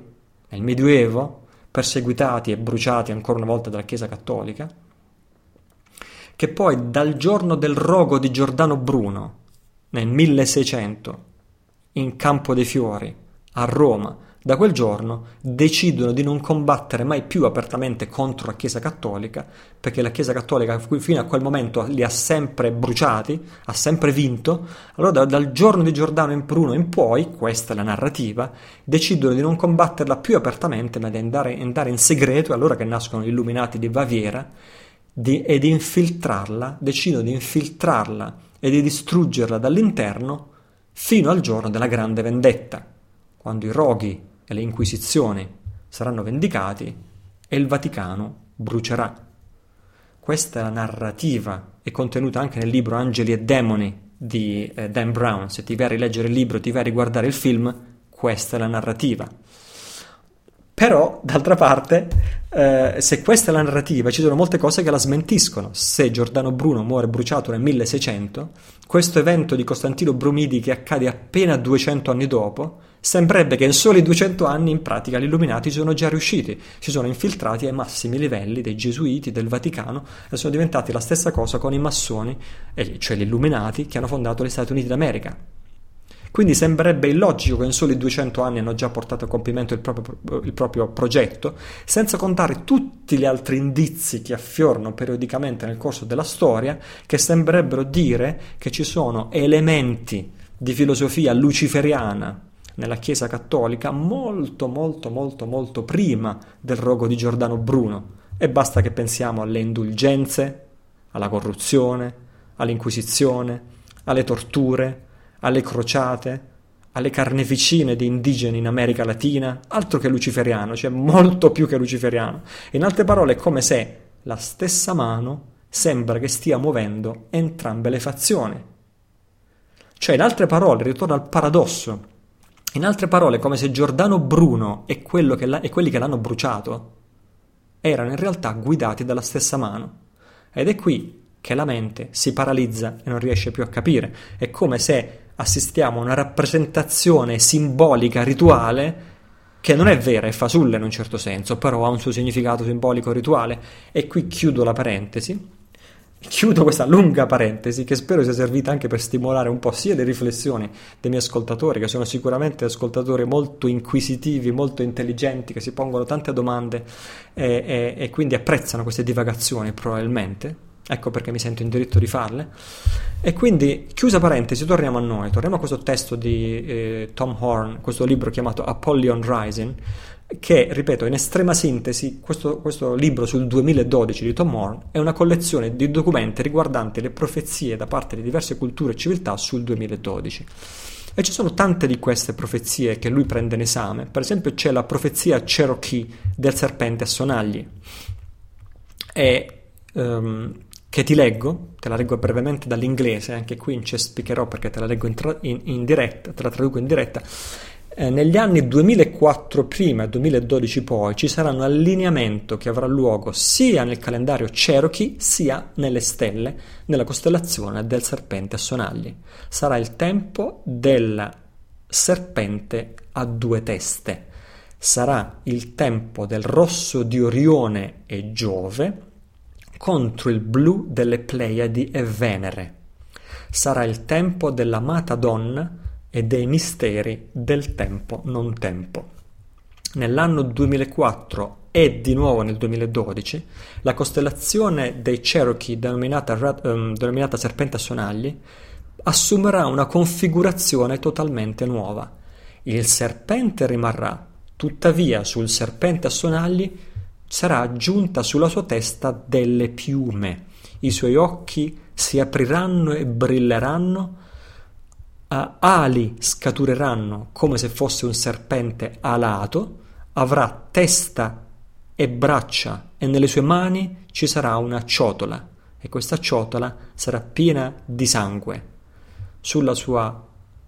S1: nel Medioevo, perseguitati e bruciati ancora una volta dalla Chiesa Cattolica, che poi dal giorno del rogo di Giordano Bruno, nel 1600, in Campo dei Fiori, a Roma, da quel giorno decidono di non combattere mai più apertamente contro la Chiesa Cattolica, perché la Chiesa Cattolica fino a quel momento li ha sempre bruciati, ha sempre vinto. Allora dal giorno di Giordano in Bruno in poi, questa è la narrativa, decidono di non combatterla più apertamente, ma di andare, andare in segreto, è allora che nascono gli illuminati di Baviera, di, e di infiltrarla, decidono di infiltrarla e di distruggerla dall'interno fino al giorno della grande vendetta, quando i roghi e le inquisizioni saranno vendicati e il Vaticano brucerà. Questa è la narrativa, è contenuta anche nel libro Angeli e Demoni di eh, Dan Brown. Se ti vai a rileggere il libro, ti vai a riguardare il film, questa è la narrativa. Però, d'altra parte, eh, se questa è la narrativa, ci sono molte cose che la smentiscono. Se Giordano Bruno muore bruciato nel 1600, questo evento di Costantino Brumidi che accade appena 200 anni dopo, sembrerebbe che in soli 200 anni in pratica gli illuminati sono già riusciti, si sono infiltrati ai massimi livelli dei gesuiti, del Vaticano e sono diventati la stessa cosa con i massoni, cioè gli illuminati che hanno fondato gli Stati Uniti d'America. Quindi sembrerebbe illogico che in soli 200 anni hanno già portato a compimento il proprio, il proprio, progetto, senza contare tutti gli altri indizi che affiorano periodicamente nel corso della storia, che sembrerebbero dire che ci sono elementi di filosofia luciferiana nella Chiesa cattolica molto molto molto molto prima del rogo di Giordano Bruno e basta che pensiamo alle indulgenze, alla corruzione, all'inquisizione, alle torture, alle crociate, alle carneficine di indigeni in America Latina, altro che luciferiano, cioè molto più che luciferiano. In altre parole è come se la stessa mano sembra che stia muovendo entrambe le fazioni. Cioè, in altre parole, ritorno al paradosso. In altre parole, come se Giordano Bruno e, e quelli che l'hanno bruciato erano in realtà guidati dalla stessa mano. Ed è qui che la mente si paralizza e non riesce più a capire. È come se assistiamo a una rappresentazione simbolica, rituale, che non è vera, è fasulla in un certo senso, però ha un suo significato simbolico rituale. E qui chiudo la parentesi. Chiudo questa lunga parentesi che spero sia servita anche per stimolare un po' sia le riflessioni dei miei ascoltatori, che sono sicuramente ascoltatori molto inquisitivi, molto intelligenti, che si pongono tante domande e, e, e quindi apprezzano queste divagazioni probabilmente. Ecco perché mi sento in diritto di farle. E quindi, chiusa parentesi, torniamo a noi, torniamo a questo testo di eh, Tom Horn, questo libro chiamato Apollyon Rising, che, ripeto, in estrema sintesi, questo, questo, libro sul 2012 di Tom Horn è una collezione di documenti riguardanti le profezie da parte di diverse culture e civiltà sul 2012. E ci sono tante di queste profezie che lui prende in esame. Per esempio c'è la profezia Cherokee del serpente a sonagli, e, um, che ti leggo, te la leggo brevemente dall'inglese, anche qui in cespicherò perché te la leggo in, tra- in, in diretta, te la traduco in diretta. Eh, negli anni 2004 prima e 2012 poi ci sarà un allineamento che avrà luogo sia nel calendario Cherokee sia nelle stelle nella costellazione del serpente a sonagli. Sarà il tempo del serpente a due teste. Sarà il tempo del rosso di Orione e Giove contro il blu delle Pleiadi e Venere. Sarà il tempo dell'amata donna e dei misteri del tempo non tempo. Nell'anno 2004 e di nuovo nel 2012 la costellazione dei Cherokee denominata, um, denominata Serpente a Sonagli assumerà una configurazione totalmente nuova. Il serpente rimarrà, tuttavia sul serpente a sonagli sarà aggiunta sulla sua testa delle piume. I suoi occhi si apriranno e brilleranno ali scatureranno come se fosse un serpente alato, avrà testa e braccia e nelle sue mani ci sarà una ciotola e questa ciotola sarà piena di sangue. Sulla sua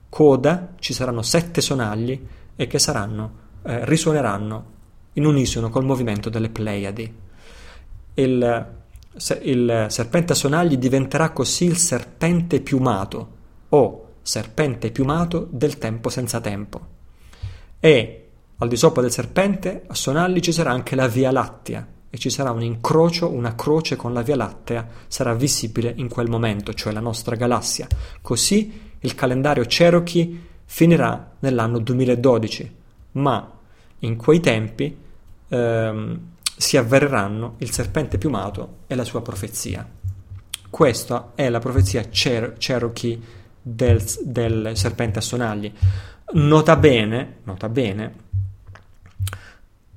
S1: coda ci saranno sette sonagli e che saranno, eh, risuoneranno in unisono col movimento delle Pleiadi. Il, il serpente a sonagli diventerà così il serpente piumato o serpente piumato del tempo senza tempo. E al di sopra del serpente, a Sonalli ci sarà anche la Via Lattea e ci sarà un incrocio, una croce con la Via Lattea sarà visibile in quel momento, cioè la nostra galassia. Così il calendario Cherokee finirà nell'anno 2012, ma in quei tempi ehm, si avvereranno il serpente piumato e la sua profezia. Questa è la profezia Cher- Cherokee del, del serpente a sonagli. Nota bene, nota bene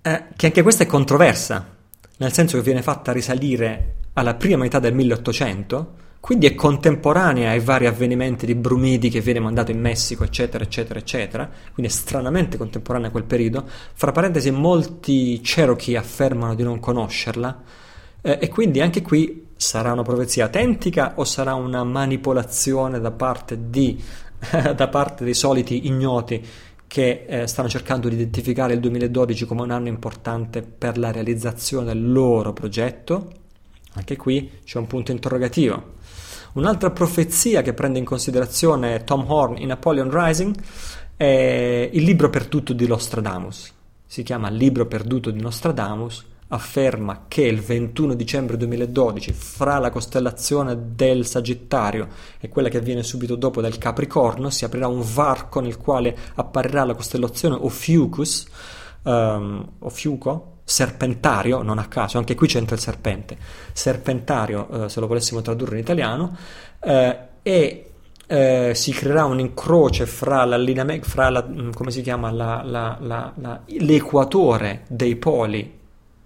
S1: eh, che anche questa è controversa, nel senso che viene fatta risalire alla prima metà del 1800, quindi è contemporanea ai vari avvenimenti di Brumidi che viene mandato in Messico, eccetera, eccetera, eccetera, quindi è stranamente contemporanea a quel periodo. Fra parentesi, molti Cherokee affermano di non conoscerla, eh, e quindi anche qui sarà una profezia autentica o sarà una manipolazione da parte, di, (laughs) da parte dei soliti ignoti che eh, stanno cercando di identificare il 2012 come un anno importante per la realizzazione del loro progetto? Anche qui c'è un punto interrogativo. Un'altra profezia che prende in considerazione Tom Horn in Napoleon Rising è il libro perduto di Nostradamus. Si chiama Libro perduto di Nostradamus afferma che il 21 dicembre 2012 fra la costellazione del Sagittario e quella che avviene subito dopo del Capricorno si aprirà un varco nel quale apparirà la costellazione Ophiuchus um, Ophiuco serpentario, non a caso, anche qui c'entra il serpente, serpentario, eh, se lo volessimo tradurre in italiano, eh, e eh, si creerà un incrocio fra, fra chiama, la, la, l'equatore dei poli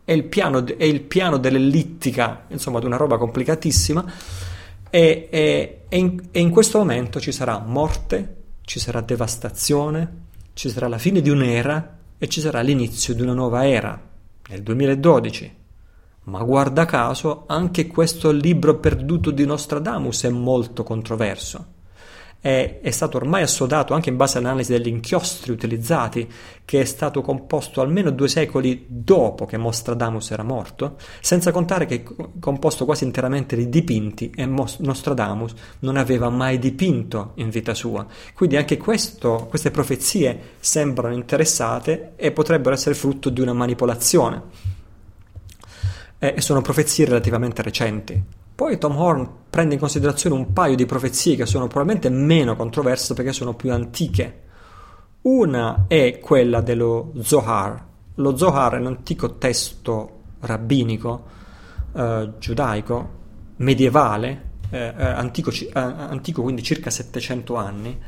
S1: è il piano, è il piano dell'ellittica, insomma, di una roba complicatissima. E, e, e, in, e in questo momento ci sarà morte, ci sarà devastazione, ci sarà la fine di un'era e ci sarà l'inizio di una nuova era, nel 2012. Ma guarda caso, anche questo libro perduto di Nostradamus è molto controverso è, è, stato ormai assodato anche in base all'analisi degli inchiostri utilizzati, che è stato composto almeno due secoli dopo che Nostradamus era morto, senza contare che è composto quasi interamente di dipinti e Nostradamus non aveva mai dipinto in vita sua. Quindi anche questo, queste profezie sembrano interessate e potrebbero essere frutto di una manipolazione. E sono profezie relativamente recenti Poi Tom Horn prende in considerazione un paio di profezie che sono probabilmente meno controverse perché sono più antiche. Una è quella dello Zohar. Lo Zohar è un antico testo rabbinico eh, giudaico medievale, eh, eh antico, eh, antico, quindi circa 700 anni,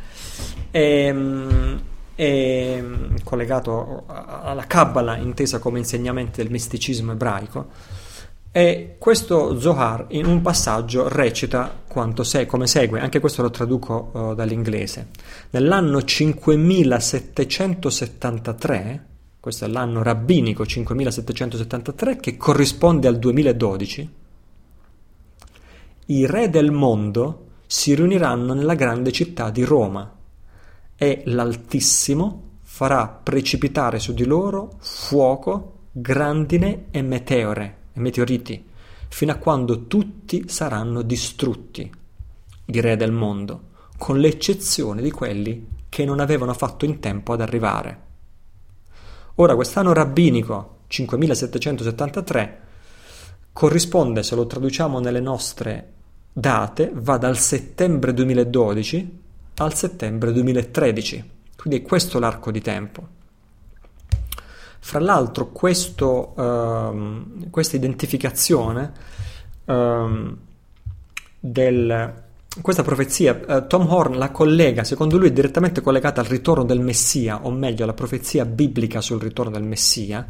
S1: e, ehm, è collegato alla Kabbalah intesa come insegnamento del misticismo ebraico e questo Zohar in un passaggio recita se, come segue, anche questo lo traduco uh, dall'inglese. Nell'anno 5773, questo è l'anno rabbinico 5773 che corrisponde al 2012, i re del mondo si riuniranno nella grande città di Roma e l'Altissimo farà precipitare su di loro fuoco, grandine e meteore e meteoriti, fino a quando tutti saranno distrutti, i re del mondo, con l'eccezione di quelli che non avevano fatto in tempo ad arrivare. Ora, quest'anno rabbinico 5773 corrisponde, se lo traduciamo nelle nostre date, va dal settembre 2012 al settembre 2013. Quindi è questo l'arco di tempo. Fra l'altro questo, um, questa identificazione um, del, questa profezia, uh, Tom Horn la collega, secondo lui, direttamente collegata al ritorno del Messia, o meglio alla profezia biblica sul ritorno del Messia,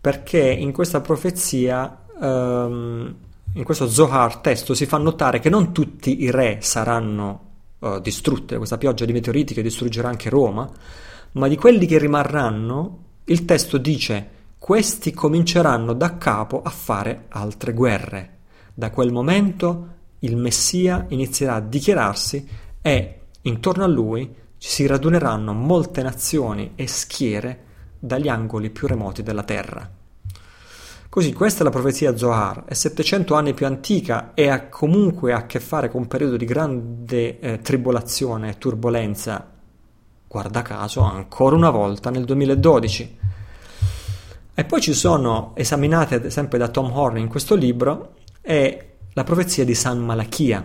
S1: perché in questa profezia, um, in questo Zohar testo, si fa notare che non tutti i re saranno uh, distrutti da questa pioggia di meteoriti che distruggerà anche Roma, ma di quelli che rimarranno il testo dice questi cominceranno da capo a fare altre guerre. Da quel momento il Messia inizierà a dichiararsi e intorno a lui si raduneranno molte nazioni e schiere dagli angoli più remoti della terra. Così questa è la profezia Zohar, è 700 anni più antica e ha comunque a che fare con un periodo di grande eh, tribolazione e turbolenza guarda caso, ancora una volta nel 2012. E poi ci sono, esaminate sempre da Tom Horn in questo libro, è la profezia di San Malachia.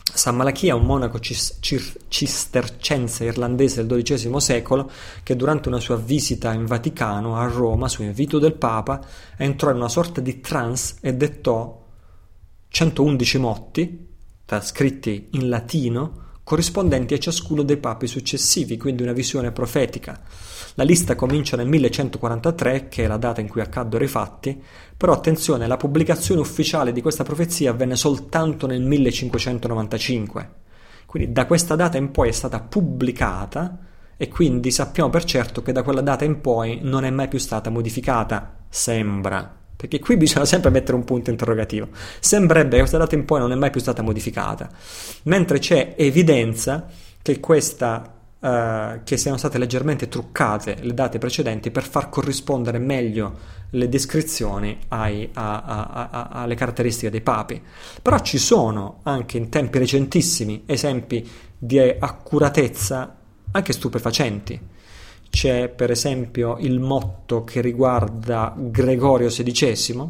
S1: San Malachia è un monaco cis- cistercense irlandese del XII secolo che durante una sua visita in Vaticano a Roma, su invito del Papa, entrò in una sorta di trance e dettò 111 motti, scritti in latino, corrispondenti a ciascuno dei papi successivi, quindi una visione profetica. La lista comincia nel 1143, che è la data in cui accaddero i fatti, però attenzione, la pubblicazione ufficiale di questa profezia avvenne soltanto nel 1595. Quindi da questa data in poi è stata pubblicata e quindi sappiamo per certo che da quella data in poi non è mai più stata modificata, sembra. Perché qui bisogna sempre mettere un punto interrogativo. Sembrerebbe che questa data in poi non è mai più stata modificata, mentre c'è evidenza che questa Uh, che siano state leggermente truccate le date precedenti per far corrispondere meglio le descrizioni ai, a, a, a, alle caratteristiche dei papi. Però ci sono anche in tempi recentissimi esempi di accuratezza anche stupefacenti. C'è per esempio il motto che riguarda Gregorio XVI,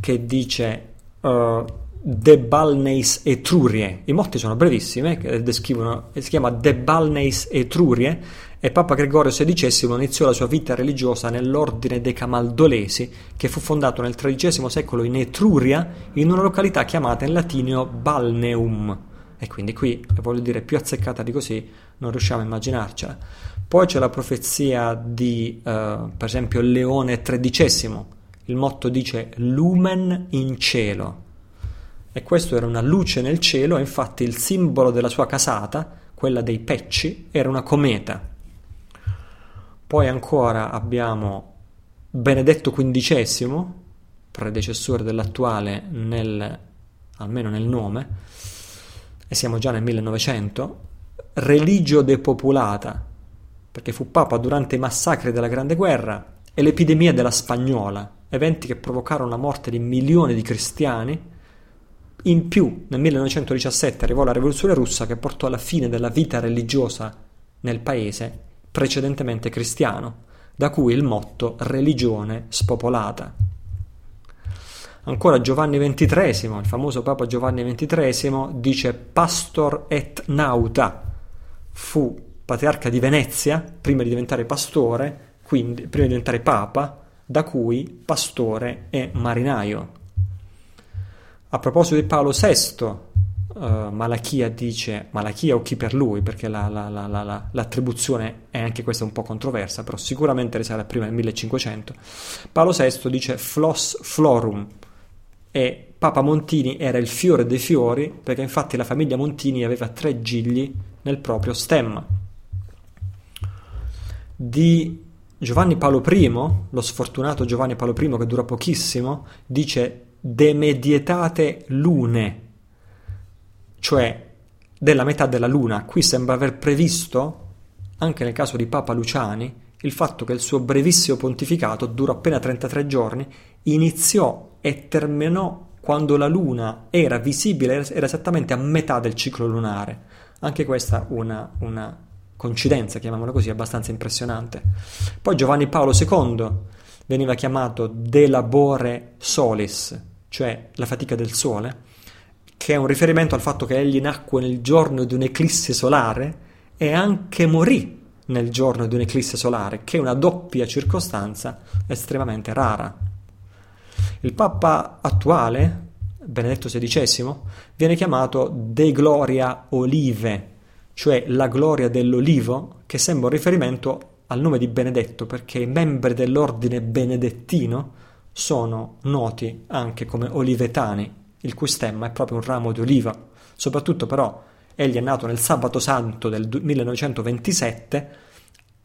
S1: che dice uh, De Balneis Etrurie. I motti sono brevissimi, eh, descrivono, si chiama De Balneis Etrurie e Papa Gregorio XVI iniziò la sua vita religiosa nell'ordine dei Camaldolesi, che fu fondato nel XIII secolo in Etruria, in una località chiamata in latino Balneum. E quindi qui, voglio dire, più azzeccata di così, non riusciamo a immaginarcela. Poi c'è la profezia di, uh, per esempio, Leone XIII. Il motto dice lumen in cielo. E questo era una luce nel cielo, infatti il simbolo della sua casata, quella dei pecci, era una cometa. Poi ancora abbiamo Benedetto XV, predecessore dell'attuale nel, almeno nel nome, e siamo già nel 1900, religio depopolata, perché fu papa durante i massacri della Grande Guerra e l'epidemia della Spagnola, eventi che provocarono la morte di milioni di cristiani. In più, nel 1917 arrivò la rivoluzione russa che portò alla fine della vita religiosa nel paese precedentemente cristiano, da cui il motto religione spopolata. Ancora Giovanni XXIII, il famoso Papa Giovanni XXIII, dice Pastor et nauta, fu patriarca di Venezia prima di diventare pastore, quindi prima di diventare papa, da cui pastore e marinaio. A proposito di Paolo VI, uh, Malachia dice, Malachia o chi per lui, perché la, la, la, l'attribuzione è anche questa un po' controversa, però sicuramente risale prima del 1500, Paolo VI dice flos florum e Papa Montini era il fiore dei fiori perché infatti la famiglia Montini aveva tre gigli nel proprio stemma. Di Giovanni Paolo I, lo sfortunato Giovanni Paolo I che dura pochissimo, dice demedietate lune, cioè della metà della luna. Qui sembra aver previsto, anche nel caso di Papa Luciani, il fatto che il suo brevissimo pontificato dura appena 33 giorni, iniziò e terminò quando la luna era visibile, era esattamente a metà del ciclo lunare. Anche questa una, una coincidenza, chiamiamola così, abbastanza impressionante. Poi Giovanni Paolo II veniva chiamato de labore solis, cioè la fatica del sole, che è un riferimento al fatto che egli nacque nel giorno di un'eclisse solare e anche morì nel giorno di un'eclisse solare, che è una doppia circostanza estremamente rara. Il Papa attuale, Benedetto XVI, viene chiamato De Gloria Olive, cioè la gloria dell'olivo, che sembra un riferimento al nome di Benedetto, perché i membri dell'ordine benedettino sono noti anche come olivetani, il cui stemma è proprio un ramo di oliva. Soprattutto però egli è nato nel sabato santo del 1927,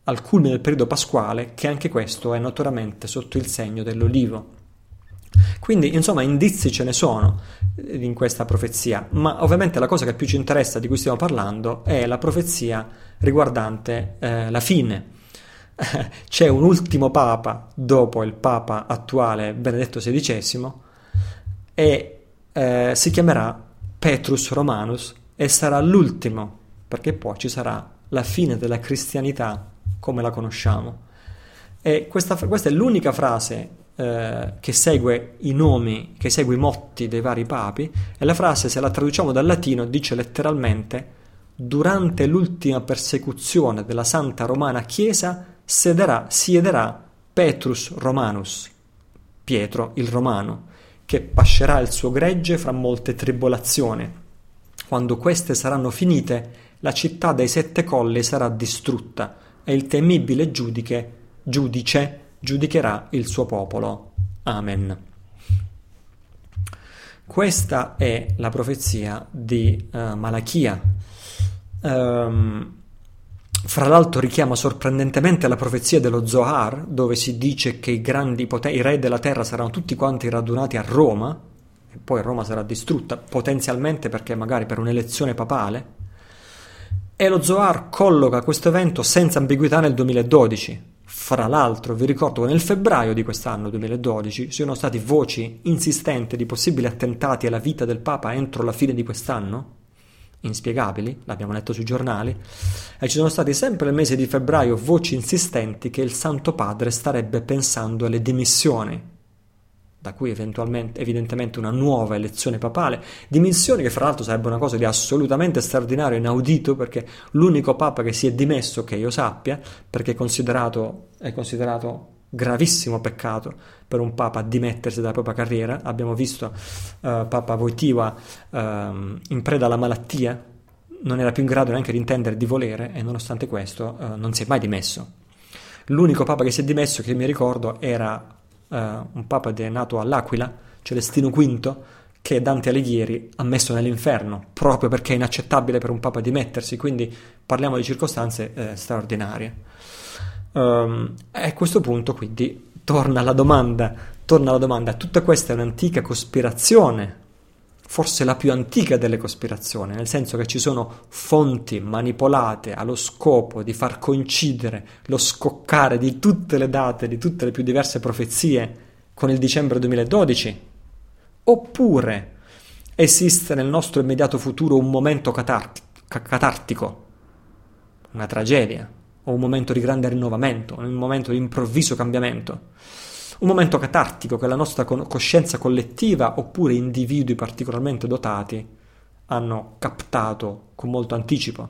S1: al culmine del periodo pasquale, che anche questo è notoriamente sotto il segno dell'olivo. Quindi, insomma, indizi ce ne sono eh, in questa profezia, ma ovviamente la cosa che più ci interessa di cui stiamo parlando è la profezia riguardante eh, la fine. (laughs) C'è un ultimo papa dopo il papa attuale Benedetto XVI e eh, si chiamerà Petrus Romanus e sarà l'ultimo, perché poi ci sarà la fine della cristianità come la conosciamo. E questa, questa è l'unica frase eh, che segue i nomi, che segue i motti dei vari papi, e la frase, se la traduciamo dal latino, dice letteralmente durante l'ultima persecuzione della Santa Romana Chiesa siederà, siederà Petrus Romanus, Pietro il Romano, che pascerà il suo gregge fra molte tribolazioni. Quando queste saranno finite, la città dei sette colli sarà distrutta e il temibile giudice, giudice giudicherà il suo popolo. Amen. Questa è la profezia di uh, Malachia. Um, fra l'altro richiama sorprendentemente la profezia dello Zohar, dove si dice che i grandi poten- i re della terra saranno tutti quanti radunati a Roma, e poi Roma sarà distrutta, potenzialmente perché magari per un'elezione papale. E lo Zohar colloca questo evento senza ambiguità nel 2012. Fra l'altro, vi ricordo che nel febbraio di quest'anno 2012 ci sono stati voci insistenti di possibili attentati alla vita del Papa entro la fine di quest'anno? Inspiegabili, l'abbiamo letto sui giornali, e ci sono stati sempre nel mese di febbraio voci insistenti che il Santo Padre starebbe pensando alle dimissioni, da eventualmente, evidentemente una nuova elezione papale, dimissioni che fra l'altro sarebbe una cosa di assolutamente straordinario, inaudito, perché l'unico Papa che si è dimesso, che io sappia, perché è considerato, è considerato gravissimo peccato per un papa dimettersi dalla propria carriera. Abbiamo visto uh, Papa Wojtyła uh, in preda alla malattia, non era più in grado neanche di intendere di volere e nonostante questo uh, non si è mai dimesso. L'unico papa che si è dimesso, che mi ricordo, era un papa nato all'Aquila, Celestino V, che Dante Alighieri ha messo nell'inferno, proprio perché è inaccettabile per un papa dimettersi, quindi parliamo di circostanze eh, straordinarie. Um, a questo punto quindi torna la domanda, torna la domanda, tutta questa è un'antica cospirazione, forse la più antica delle cospirazioni, nel senso che ci sono fonti manipolate allo scopo di far coincidere lo scoccare di tutte le date, di tutte le più diverse profezie con il dicembre 2012? Oppure esiste nel nostro immediato futuro un momento catart- catartico, una tragedia, o un momento di grande rinnovamento, un momento di improvviso cambiamento. Un momento catartico che la nostra coscienza collettiva oppure individui particolarmente dotati hanno captato con molto anticipo.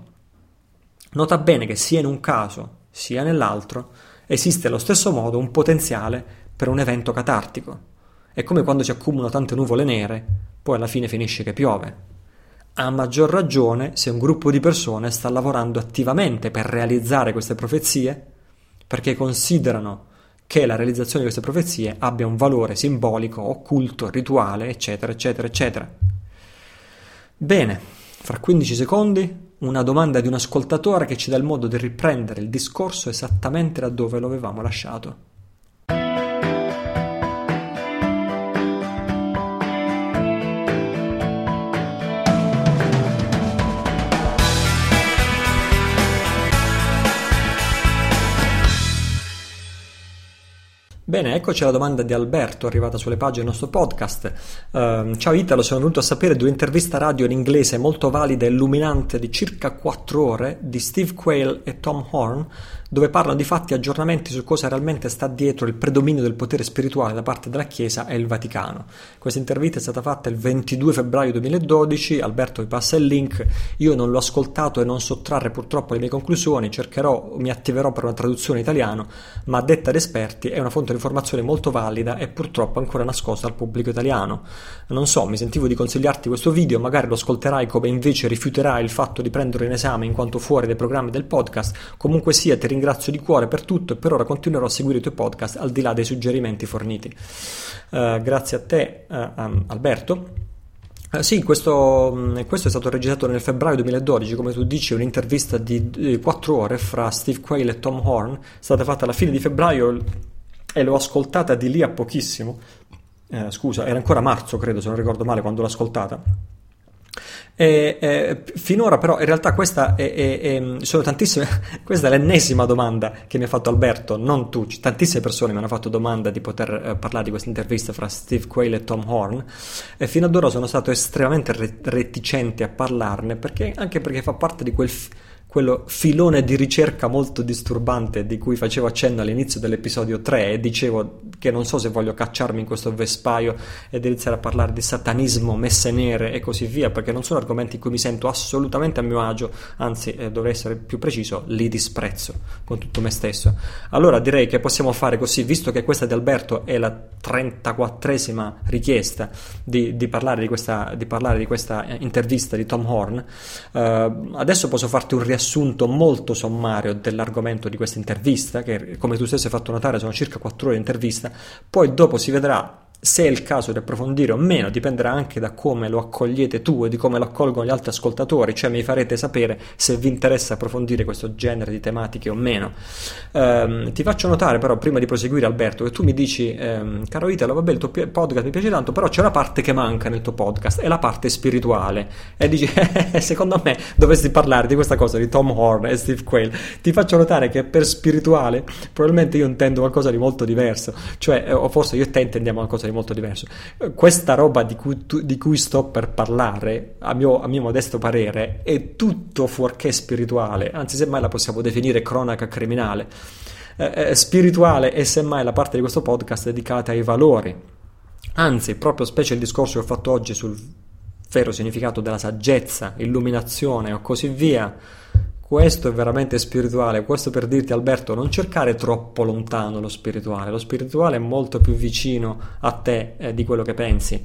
S1: Nota bene che sia in un caso sia nell'altro esiste allo stesso modo un potenziale per un evento catartico. È come quando si accumulano tante nuvole nere, poi alla fine finisce che piove. A maggior ragione se un gruppo di persone sta lavorando attivamente per realizzare queste profezie, perché considerano che la realizzazione di queste profezie abbia un valore simbolico, occulto, rituale, eccetera, eccetera, eccetera. Bene, fra 15 secondi una domanda di un ascoltatore che ci dà il modo di riprendere il discorso esattamente da dove lo avevamo lasciato. Bene, eccoci alla domanda di Alberto arrivata sulle pagine del nostro podcast. Uh, ciao Italo, sono venuto a sapere di un'intervista radio in inglese molto valida e illuminante di circa 4 ore di Steve Quayle e Tom Horn dove parlano di fatti aggiornamenti su cosa realmente sta dietro il predominio del potere spirituale da parte della Chiesa e il Vaticano. Questa intervista è stata fatta il 22 febbraio 2012, Alberto vi passa il link, io non l'ho ascoltato e non so trarre purtroppo le mie conclusioni, cercherò, mi attiverò per una traduzione italiano, ma detta da esperti è una fonte di informazione molto valida e purtroppo ancora nascosta al pubblico italiano. Non so, mi sentivo di consigliarti questo video, magari lo ascolterai come invece rifiuterai il fatto di prenderlo in esame in quanto fuori dai programmi del podcast, comunque sia ti ringrazio di cuore per tutto e per ora continuerò a seguire i tuoi podcast al di là dei suggerimenti forniti. Uh, grazie a te, uh, um, Alberto. Uh, sì, questo, mm, questo, è stato registrato nel febbraio 2012, come tu dici, un'intervista di 4 ore fra Steve Quayle e Tom Horn, è stata fatta alla fine di febbraio e l'ho ascoltata di lì a pochissimo. Eh, scusa, era ancora marzo, credo, se non ricordo male, quando l'ho ascoltata. E, eh, finora però in realtà questa è, è, è, sono tantissime, (laughs) questa è l'ennesima domanda che mi ha fatto Alberto, non tu, tantissime persone mi hanno fatto domanda di poter eh, parlare di questa intervista fra Steve Quayle e Tom Horn. E fino ad ora sono stato estremamente reticente a parlarne perché, anche perché fa parte di quel... F- quello filone di ricerca molto disturbante di cui facevo accenno all'inizio dell'episodio 3 e dicevo che non so se voglio cacciarmi in questo vespaio ed iniziare a parlare di satanismo, messe nere e così via, perché non sono argomenti in cui mi sento assolutamente a mio agio, anzi eh, dovrei essere più preciso, li disprezzo con tutto me stesso. Allora direi che possiamo fare così, visto che questa di Alberto è la 34esima richiesta di, di, parlare, di, questa, di parlare, di questa, intervista di Tom Horn, eh, adesso posso farti un riassunto riassunto molto sommario dell'argomento di questa intervista, che come tu stesso hai fatto notare sono circa 4 ore di intervista, poi dopo si vedrà se è il caso di approfondire o meno dipenderà anche da come lo accogliete tu e di come lo accolgono gli altri ascoltatori, cioè mi farete sapere se vi interessa approfondire questo genere di tematiche o meno. Um, ti faccio notare però, prima di proseguire Alberto, che tu mi dici, um, caro Italo, vabbè il tuo podcast mi piace tanto, però c'è una parte che manca nel tuo podcast, è la parte spirituale. E dici, (laughs) eh, secondo me dovresti parlare di questa cosa di Tom Horn e Steve Quayle. Ti faccio notare che per spirituale probabilmente io intendo qualcosa di molto diverso, cioè, eh, o forse io e te intendiamo qualcosa molto diverso. Questa roba di cui, tu, di cui sto per parlare, a mio, a mio, modesto parere, è tutto fuorché spirituale, anzi semmai la possiamo definire cronaca criminale. Eh, eh, spirituale è semmai la parte di questo podcast dedicata ai valori. Anzi, proprio specie il discorso che ho fatto oggi sul vero significato della saggezza, illuminazione o così via, questo è veramente spirituale, questo per dirti Alberto, non cercare troppo lontano lo spirituale, lo spirituale è molto più vicino a te eh, di quello che pensi.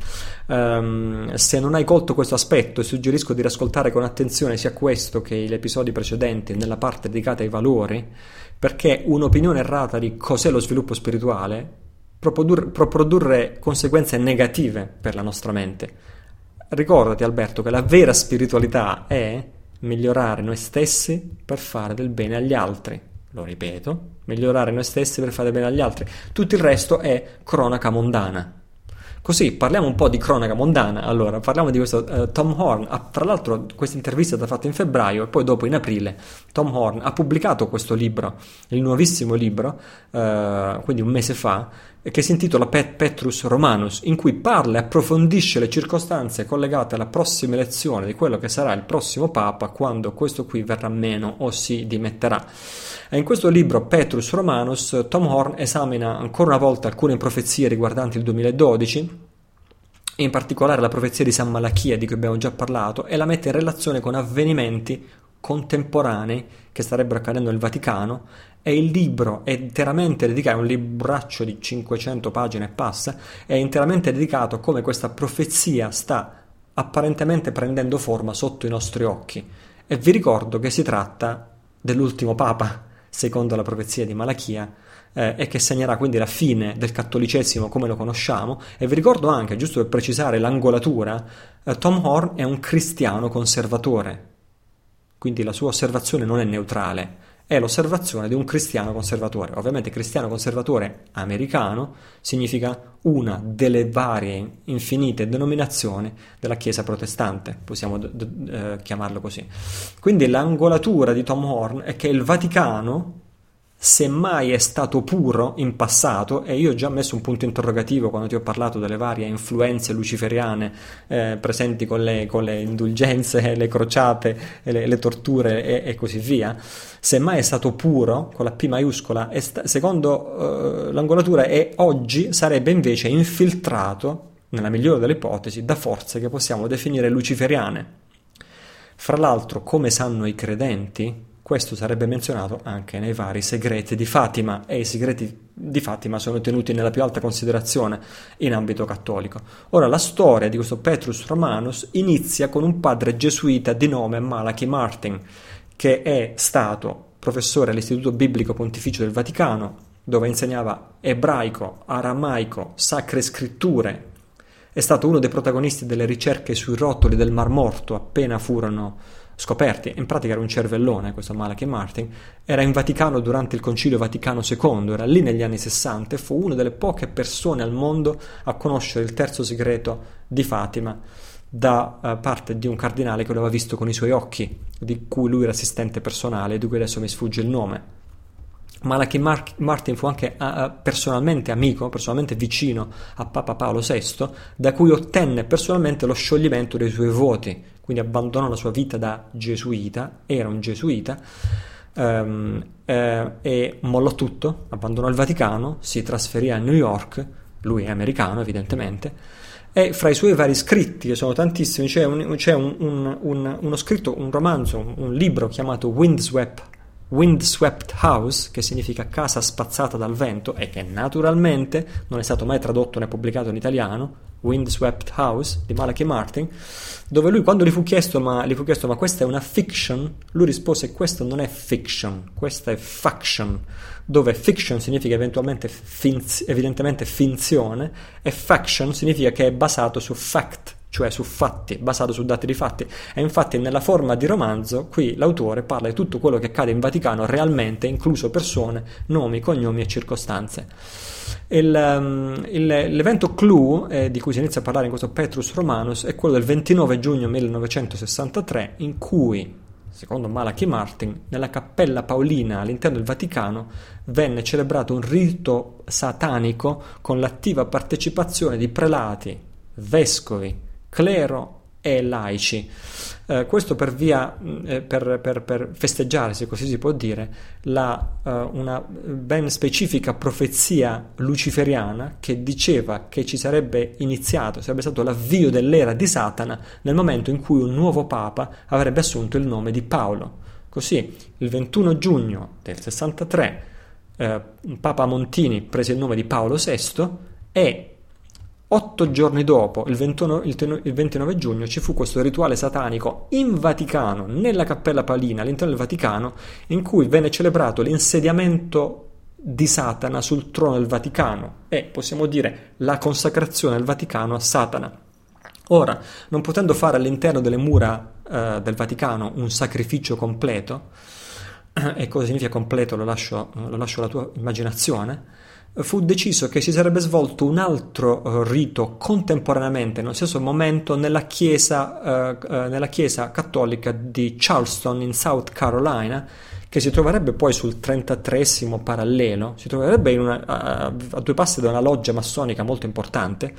S1: Um, se non hai colto questo aspetto, suggerisco di riascoltare con attenzione sia questo che gli episodi precedenti nella parte dedicata ai valori, perché un'opinione errata di cos'è lo sviluppo spirituale può produrre conseguenze negative per la nostra mente. Ricordati Alberto che la vera spiritualità è migliorare noi stessi per fare del bene agli altri. Lo ripeto, migliorare noi stessi per fare del bene agli altri. Tutto il resto è cronaca mondana. Così parliamo un po' di cronaca mondana. Allora, parliamo di questo uh, Tom Horn. Ha, tra l'altro, questa intervista è stata fatta in febbraio e poi dopo in aprile Tom Horn ha pubblicato questo libro, il nuovissimo libro, uh, quindi un mese fa, che si intitola Pet Petrus Romanus, in cui parla e approfondisce le circostanze collegate alla prossima elezione di quello che sarà il prossimo Papa quando questo qui verrà meno o si dimetterà. E in questo libro Petrus Romanus Tom Horn esamina ancora una volta alcune profezie riguardanti il 2012 in particolare la profezia di San Malachia di cui abbiamo già parlato, e la mette in relazione con avvenimenti contemporanei che starebbero accadendo nel Vaticano e il libro è interamente dedicato, è un libraccio di 500 pagine e passa, è interamente dedicato a come questa profezia sta apparentemente prendendo forma sotto i nostri occhi. E vi ricordo che si tratta dell'ultimo Papa, secondo la profezia di Malachia, eh, e che segnerà quindi la fine del cattolicesimo come lo conosciamo. E vi ricordo anche, giusto per precisare l'angolatura, eh, Tom Horn è un cristiano conservatore, quindi la sua osservazione non è neutrale, è l'osservazione di un cristiano conservatore. Ovviamente cristiano conservatore americano significa una delle varie infinite denominazioni della Chiesa protestante, possiamo d- d- eh, chiamarlo così. Quindi l'angolatura di Tom Horn è che il Vaticano se mai è stato puro in passato, e io ho già messo un punto interrogativo quando ti ho parlato delle varie influenze luciferiane eh, presenti con le, con le, indulgenze, (laughs) le crociate, le, le torture e, e, così via, se mai è stato puro, con la P maiuscola, sta, secondo eh, l'angolatura, e oggi sarebbe invece infiltrato, nella migliore delle ipotesi, da forze che possiamo definire luciferiane. Fra l'altro, come sanno i credenti, questo sarebbe menzionato anche nei vari segreti di Fatima e i segreti di Fatima sono tenuti nella più alta considerazione in ambito cattolico. Ora, la storia di questo Petrus Romanus inizia con un padre gesuita di nome Malachi Martin, che è stato professore all'Istituto Biblico Pontificio del Vaticano, dove insegnava ebraico, aramaico, sacre scritture. È stato uno dei protagonisti delle ricerche sui rotoli del Mar Morto appena furono scoperti, in pratica era un cervellone questo Malachi Martin, era in Vaticano durante il Concilio Vaticano II, era lì negli anni 60 e fu una delle poche persone al mondo a conoscere il terzo segreto di Fatima da uh, parte di un cardinale che lo aveva visto con i suoi occhi, di cui lui era assistente personale, di cui adesso mi sfugge il nome. Malachi Mar- Martin fu anche uh, personalmente amico, personalmente vicino a Papa Paolo VI, da cui ottenne personalmente lo scioglimento dei suoi voti, quindi abbandonò la sua vita da gesuita, era un gesuita, um, eh, e mollò tutto, abbandonò il Vaticano, si trasferì a New York, lui è americano evidentemente, e fra i suoi vari scritti, che sono tantissimi, c'è, un, c'è un, un, uno scritto, un romanzo, un libro chiamato Windswept Windswept House, che significa casa spazzata dal vento e che naturalmente non è stato mai tradotto né pubblicato in italiano, Windswept House di Malachi Martin, dove lui quando gli fu, chiesto, ma, gli fu chiesto ma questa è una fiction, lui rispose questo non è fiction, questa è faction, dove fiction significa eventualmente finz- evidentemente finzione e faction significa che è basato su fact, cioè su fatti, basato su dati di fatti. E infatti nella forma di romanzo qui l'autore parla di tutto quello che accade in Vaticano realmente, incluso persone, nomi, cognomi e circostanze. Il, um, il, l'evento clou eh, di cui si inizia a parlare in questo Petrus Romanus è quello del 29 giugno 1963 in cui secondo Malachi Martin, nella cappella paolina all'interno del Vaticano venne celebrato un rito satanico con l'attiva partecipazione di prelati, vescovi, clero e laici. Eh, questo per via, mm, eh, per, per, per, festeggiare, se così si può dire, la, uh, una ben specifica profezia luciferiana che diceva che ci sarebbe iniziato, sarebbe stato l'avvio dell'era di Satana nel momento in cui un nuovo Papa avrebbe assunto il nome di Paolo. Così, il 21 giugno del 63, eh, Papa Montini prese il nome di Paolo VI e Otto giorni dopo, il 29, il 29, giugno, ci fu questo rituale satanico in Vaticano, nella Cappella Palina, all'interno del Vaticano, in cui venne celebrato l'insediamento di Satana sul trono del Vaticano e, possiamo dire, la consacrazione del Vaticano a Satana. Ora, non potendo fare all'interno delle mura eh, del Vaticano un sacrificio completo, (clears throat) e cosa significa completo lo lascio, lo lascio alla tua immaginazione, fu deciso che si sarebbe svolto un altro uh, rito contemporaneamente, nello stesso momento, nella chiesa, uh, uh, nella chiesa cattolica di Charleston in South Carolina, che si troverebbe poi sul 33 parallelo, si troverebbe una, a, a, due passi da una loggia massonica molto importante,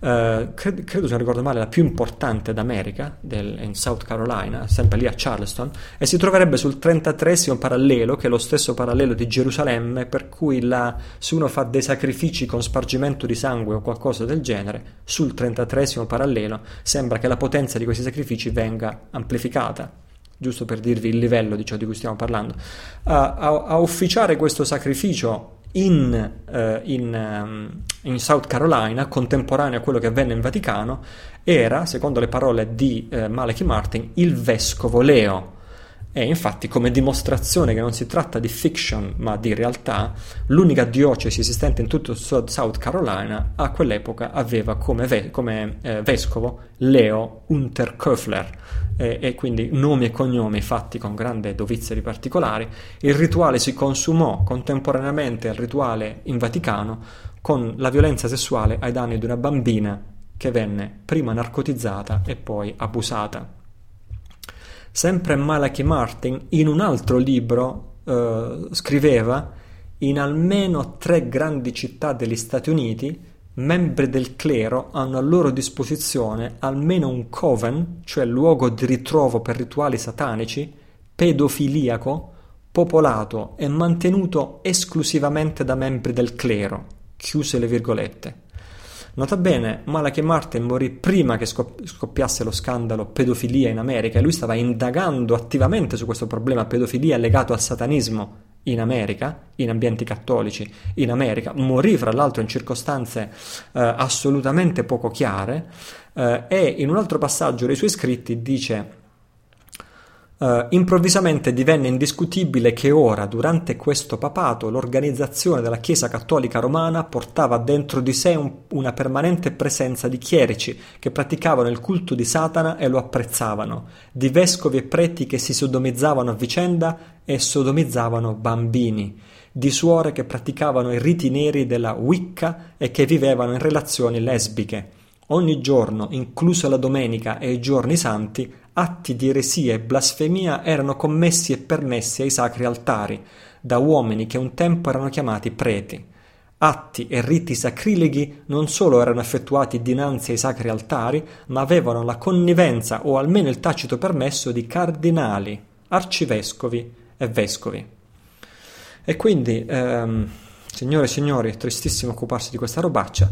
S1: eh, credo, credo se non ricordo male la più importante d'America, del, in South Carolina, sempre lì a Charleston, e si troverebbe sul 33 parallelo, che è lo stesso parallelo di Gerusalemme, per cui la, se uno fa dei sacrifici con spargimento di sangue o qualcosa del genere, sul 33 parallelo sembra che la potenza di questi sacrifici venga amplificata giusto per dirvi il livello di ciò di cui stiamo parlando, a, a, a ufficiare questo sacrificio in, uh, in, um, in, South Carolina, contemporaneo a quello che avvenne in Vaticano, era, secondo le parole di uh, Malachi Martin, il vescovo Leo. E infatti, come dimostrazione che non si tratta di fiction ma di realtà, l'unica diocesi esistente in tutto South Carolina a quell'epoca aveva come, ve- come eh, vescovo Leo Unterköfler, eh, e quindi nomi e cognomi fatti con grande dovizia di particolari. Il rituale si consumò contemporaneamente al rituale in Vaticano con la violenza sessuale ai danni di una bambina che venne prima narcotizzata e poi abusata. Sempre Malachi Martin, in un altro libro, eh, scriveva in almeno tre grandi città degli Stati Uniti, membri del clero hanno a loro disposizione almeno un coven, cioè luogo di ritrovo per rituali satanici, pedofiliaco, popolato e mantenuto esclusivamente da membri del clero. Chiuse le virgolette. Nota bene, Malachi Martin morì prima che scoppiasse lo scandalo pedofilia in America e lui stava indagando attivamente su questo problema. Pedofilia legato al satanismo in America, in ambienti cattolici in America, morì fra l'altro in circostanze eh, assolutamente poco chiare eh, e in un altro passaggio dei suoi scritti dice Uh, improvvisamente divenne indiscutibile che ora, durante questo papato, l'organizzazione della Chiesa cattolica romana portava dentro di sé un, una permanente presenza di chierici che praticavano il culto di Satana e lo apprezzavano, di vescovi e preti che si sodomizzavano a vicenda e sodomizzavano bambini, di suore che praticavano i riti neri della Wicca e che vivevano in relazioni lesbiche. Ogni giorno, inclusa la domenica e i giorni santi, atti di eresia e blasfemia erano commessi e permessi ai sacri altari da uomini che un tempo erano chiamati preti. Atti e riti sacrileghi non solo erano effettuati dinanzi ai sacri altari, ma avevano la connivenza o almeno il tacito permesso di cardinali, arcivescovi e vescovi. E quindi, ehm, signore e signori, è tristissimo occuparsi di questa robaccia.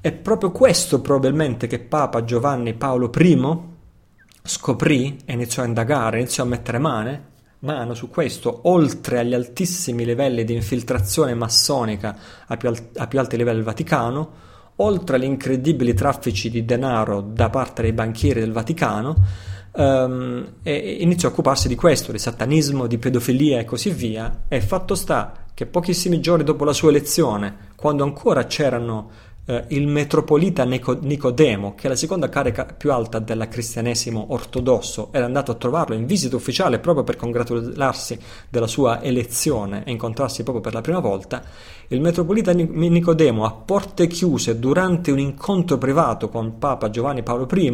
S1: È proprio questo probabilmente che Papa Giovanni Paolo I scoprì e iniziò a indagare, iniziò a mettere mane, mano su questo, oltre agli altissimi livelli di infiltrazione massonica a più, al- a più alti livelli del Vaticano, oltre agli incredibili traffici di denaro da parte dei banchieri del Vaticano, um, iniziò a occuparsi di questo, di satanismo, di pedofilia e così via, e fatto sta che pochissimi giorni dopo la sua elezione, quando ancora c'erano eh, il metropolita Nico- Nicodemo, che è la seconda carica più alta del cristianesimo ortodosso, era andato a trovarlo in visita ufficiale proprio per congratularsi della sua elezione e incontrarsi proprio per la prima volta, il metropolita Nicodemo a porte chiuse durante un incontro privato con Papa Giovanni Paolo I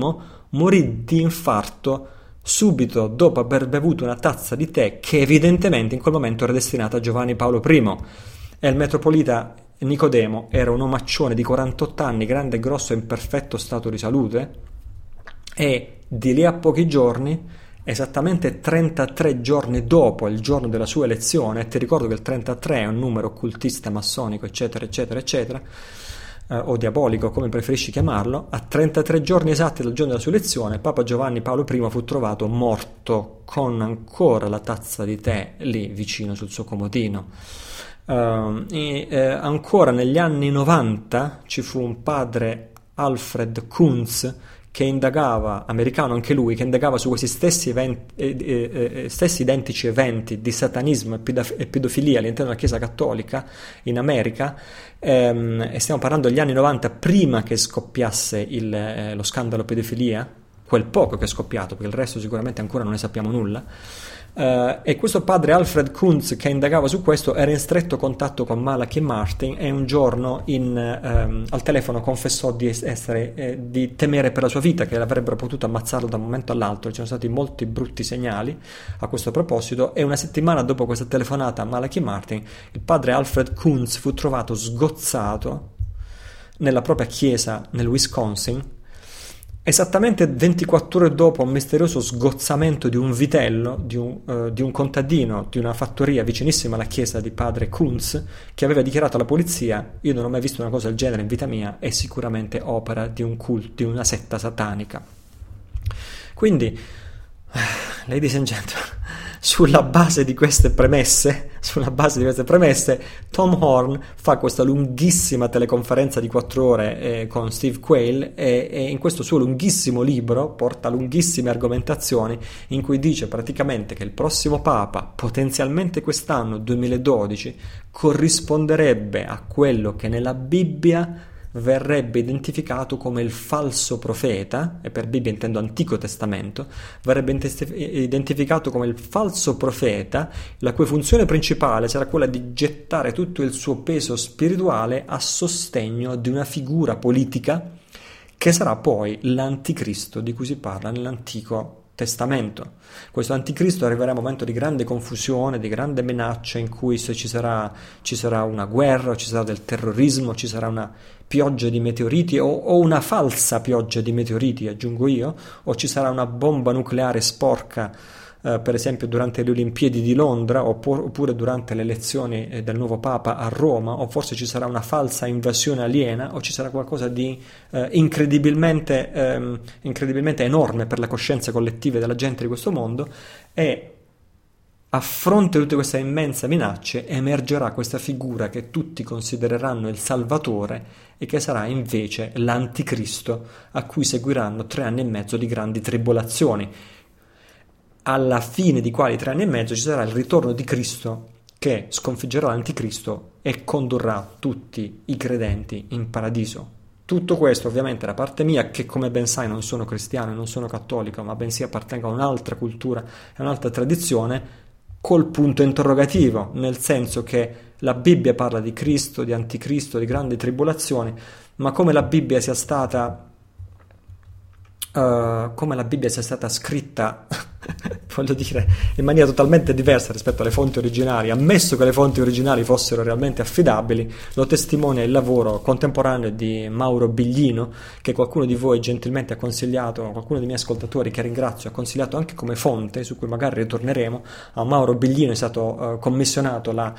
S1: morì di infarto subito dopo aver bevuto una tazza di tè che evidentemente in quel momento era destinata a Giovanni Paolo I. E il metropolita Nicodemo era un omaccione di 48 anni, grande e grosso e in perfetto stato di salute e di lì a pochi giorni, esattamente 33 giorni dopo il giorno della sua elezione, ti ricordo che il 33 è un numero occultista, massonico, eccetera, eccetera, eccetera, eh, o diabolico, come preferisci chiamarlo, a 33 giorni esatti dal giorno della sua elezione, Papa Giovanni Paolo I fu trovato morto con ancora la tazza di tè lì vicino sul suo comodino. Uh, e, eh, ancora negli anni 90 ci fu un padre Alfred Kunz che indagava, americano anche lui, che indagava su questi stessi, eventi, eh, eh, eh, stessi identici eventi di satanismo e, pedofilia all'interno della Chiesa Cattolica in America, ehm, e stiamo parlando degli anni 90 prima che scoppiasse il, eh, lo scandalo pedofilia, quel poco che è scoppiato, perché il resto sicuramente ancora non ne sappiamo nulla. Uh, e questo padre Alfred Kunz che indagava su questo era in stretto contatto con Malachi Martin e un giorno in, um, al telefono confessò di, essere, eh, di temere per la sua vita, che avrebbero potuto ammazzarlo da un momento all'altro. Ci sono stati molti brutti segnali a questo proposito e una settimana dopo questa telefonata a Malachi Martin il padre Alfred Kunz fu trovato sgozzato nella propria chiesa nel Wisconsin Esattamente 24 ore dopo un misterioso sgozzamento di un vitello, di un, uh, di un, contadino di una fattoria vicinissima alla chiesa di padre Kunz, che aveva dichiarato alla polizia: Io non ho mai visto una cosa del genere in vita mia, è sicuramente opera di un culto, di una setta satanica. Quindi, ladies and gentlemen, sulla base di queste premesse, sulla base di queste premesse, Tom Horn fa questa lunghissima teleconferenza di quattro ore eh, con Steve Quayle e, e, in questo suo lunghissimo libro porta lunghissime argomentazioni in cui dice praticamente che il prossimo Papa, potenzialmente quest'anno 2012, corrisponderebbe a quello che nella Bibbia verrebbe identificato come il falso profeta, e per Bibbia intendo Antico Testamento, verrebbe identificato come il falso profeta, la cui funzione principale sarà quella di gettare tutto il suo peso spirituale a sostegno di una figura politica che sarà poi l'anticristo di cui si parla nell'Antico Testamento. Questo anticristo arriverà a un momento di grande confusione, di grande minaccia in cui se ci sarà, ci sarà una guerra, ci sarà del terrorismo, ci sarà una pioggia di meteoriti o, o, una falsa pioggia di meteoriti, aggiungo io, o ci sarà una bomba nucleare sporca eh, per esempio durante le Olimpiadi di Londra oppure durante le elezioni eh, del nuovo Papa a Roma o forse ci sarà una falsa invasione aliena o ci sarà qualcosa di eh, incredibilmente, ehm, incredibilmente enorme per le coscienze collettive della gente di questo mondo e a fronte di tutte queste immense minacce emergerà questa figura che tutti considereranno il Salvatore e che sarà invece l'Anticristo a cui seguiranno tre anni e mezzo di grandi tribolazioni alla fine di quali tre anni e mezzo ci sarà il ritorno di Cristo che sconfiggerà l'anticristo e condurrà tutti i credenti in paradiso. Tutto questo ovviamente da parte mia, che come ben sai non sono cristiano, non sono cattolico, ma bensì appartengo a un'altra cultura e un'altra tradizione, col punto interrogativo, nel senso che la Bibbia parla di Cristo, di anticristo, di grandi tribolazioni, ma come la Bibbia sia stata uh, come la Bibbia sia stata scritta (laughs) voglio dire, in maniera totalmente diversa rispetto alle fonti originali, ammesso che le fonti originali fossero realmente affidabili, lo testimonia il lavoro contemporaneo di Mauro Biglino, che qualcuno di voi gentilmente ha consigliato, qualcuno dei miei ascoltatori che ringrazio ha consigliato anche come fonte, su cui magari ritorneremo. A Mauro Biglino è stato uh, commissionato la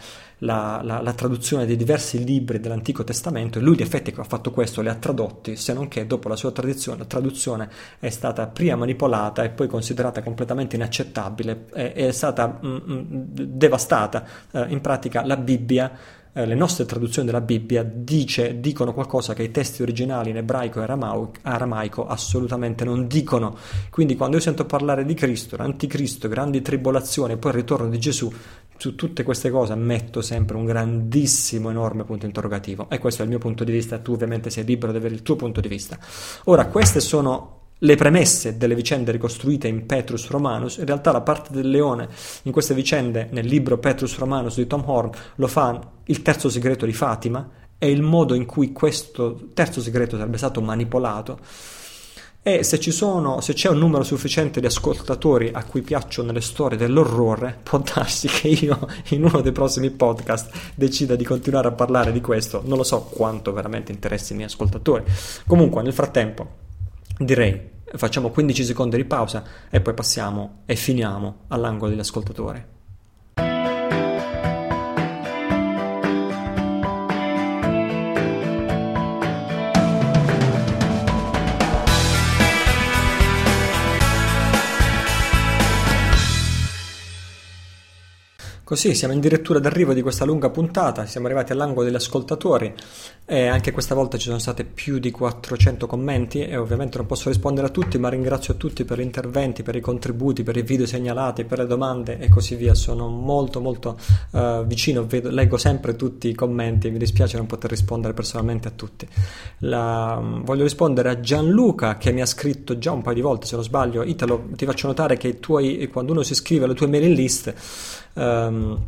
S1: la, la, la, traduzione di diversi libri dell'Antico Testamento e lui di effetti ha fatto questo li ha tradotti, se non che dopo la sua traduzione è stata prima manipolata e poi considerata completamente inaccettabile, è, è stata mm, mm, devastata. Eh, in pratica la Bibbia eh, le nostre traduzioni della Bibbia dice, dicono qualcosa che i testi originali in ebraico e aramaico, aramaico assolutamente non dicono. Quindi quando io sento parlare di Cristo, l'anticristo, grandi tribolazioni e poi il ritorno di Gesù, su tutte queste cose metto sempre un grandissimo, enorme punto interrogativo. E questo è il mio punto di vista, tu ovviamente sei libero di avere il tuo punto di vista. Ora, queste sono le premesse delle vicende ricostruite in Petrus Romanus, in realtà la parte del leone in queste vicende nel libro Petrus Romanus di Tom Horn lo fa il terzo segreto di Fatima e il modo in cui questo terzo segreto sarebbe stato manipolato e se, sono, se, c'è un numero sufficiente di ascoltatori a cui piacciono le storie dell'orrore, può darsi che io in uno dei prossimi podcast decida di continuare a parlare di questo. Non lo so quanto veramente interessi i miei ascoltatori. Comunque, nel frattempo, direi facciamo 15 secondi di pausa e poi passiamo e finiamo all'angolo dell'ascoltatore. Così siamo addirittura d'arrivo di questa lunga puntata, siamo arrivati all'angolo degli ascoltatori e anche questa volta ci sono state più di 400 commenti e ovviamente non posso rispondere a tutti, ma ringrazio tutti per gli interventi, per i contributi, per i video segnalati, per le domande e così via. Sono molto molto uh, vicino, vedo, leggo sempre tutti i commenti, mi dispiace non poter rispondere personalmente a tutti. La, um, voglio rispondere a Gianluca che mi ha scritto già un paio di volte, se non sbaglio, Italo, ti faccio notare che tuoi, quando uno si iscrive alle tue mailing list um,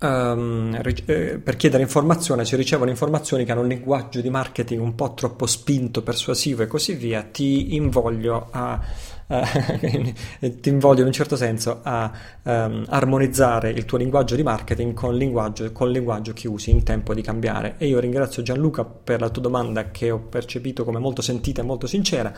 S1: um, per chiedere informazione si ricevono informazioni che hanno un linguaggio di marketing un po' troppo spinto, persuasivo e così via, ti invoglio a (laughs) eh, ti invoglio in un certo senso a um, armonizzare il tuo linguaggio di marketing con il linguaggio, linguaggio che usi in tempo di cambiare. E io ringrazio Gianluca per la tua domanda che ho percepito come molto sentita e molto sincera.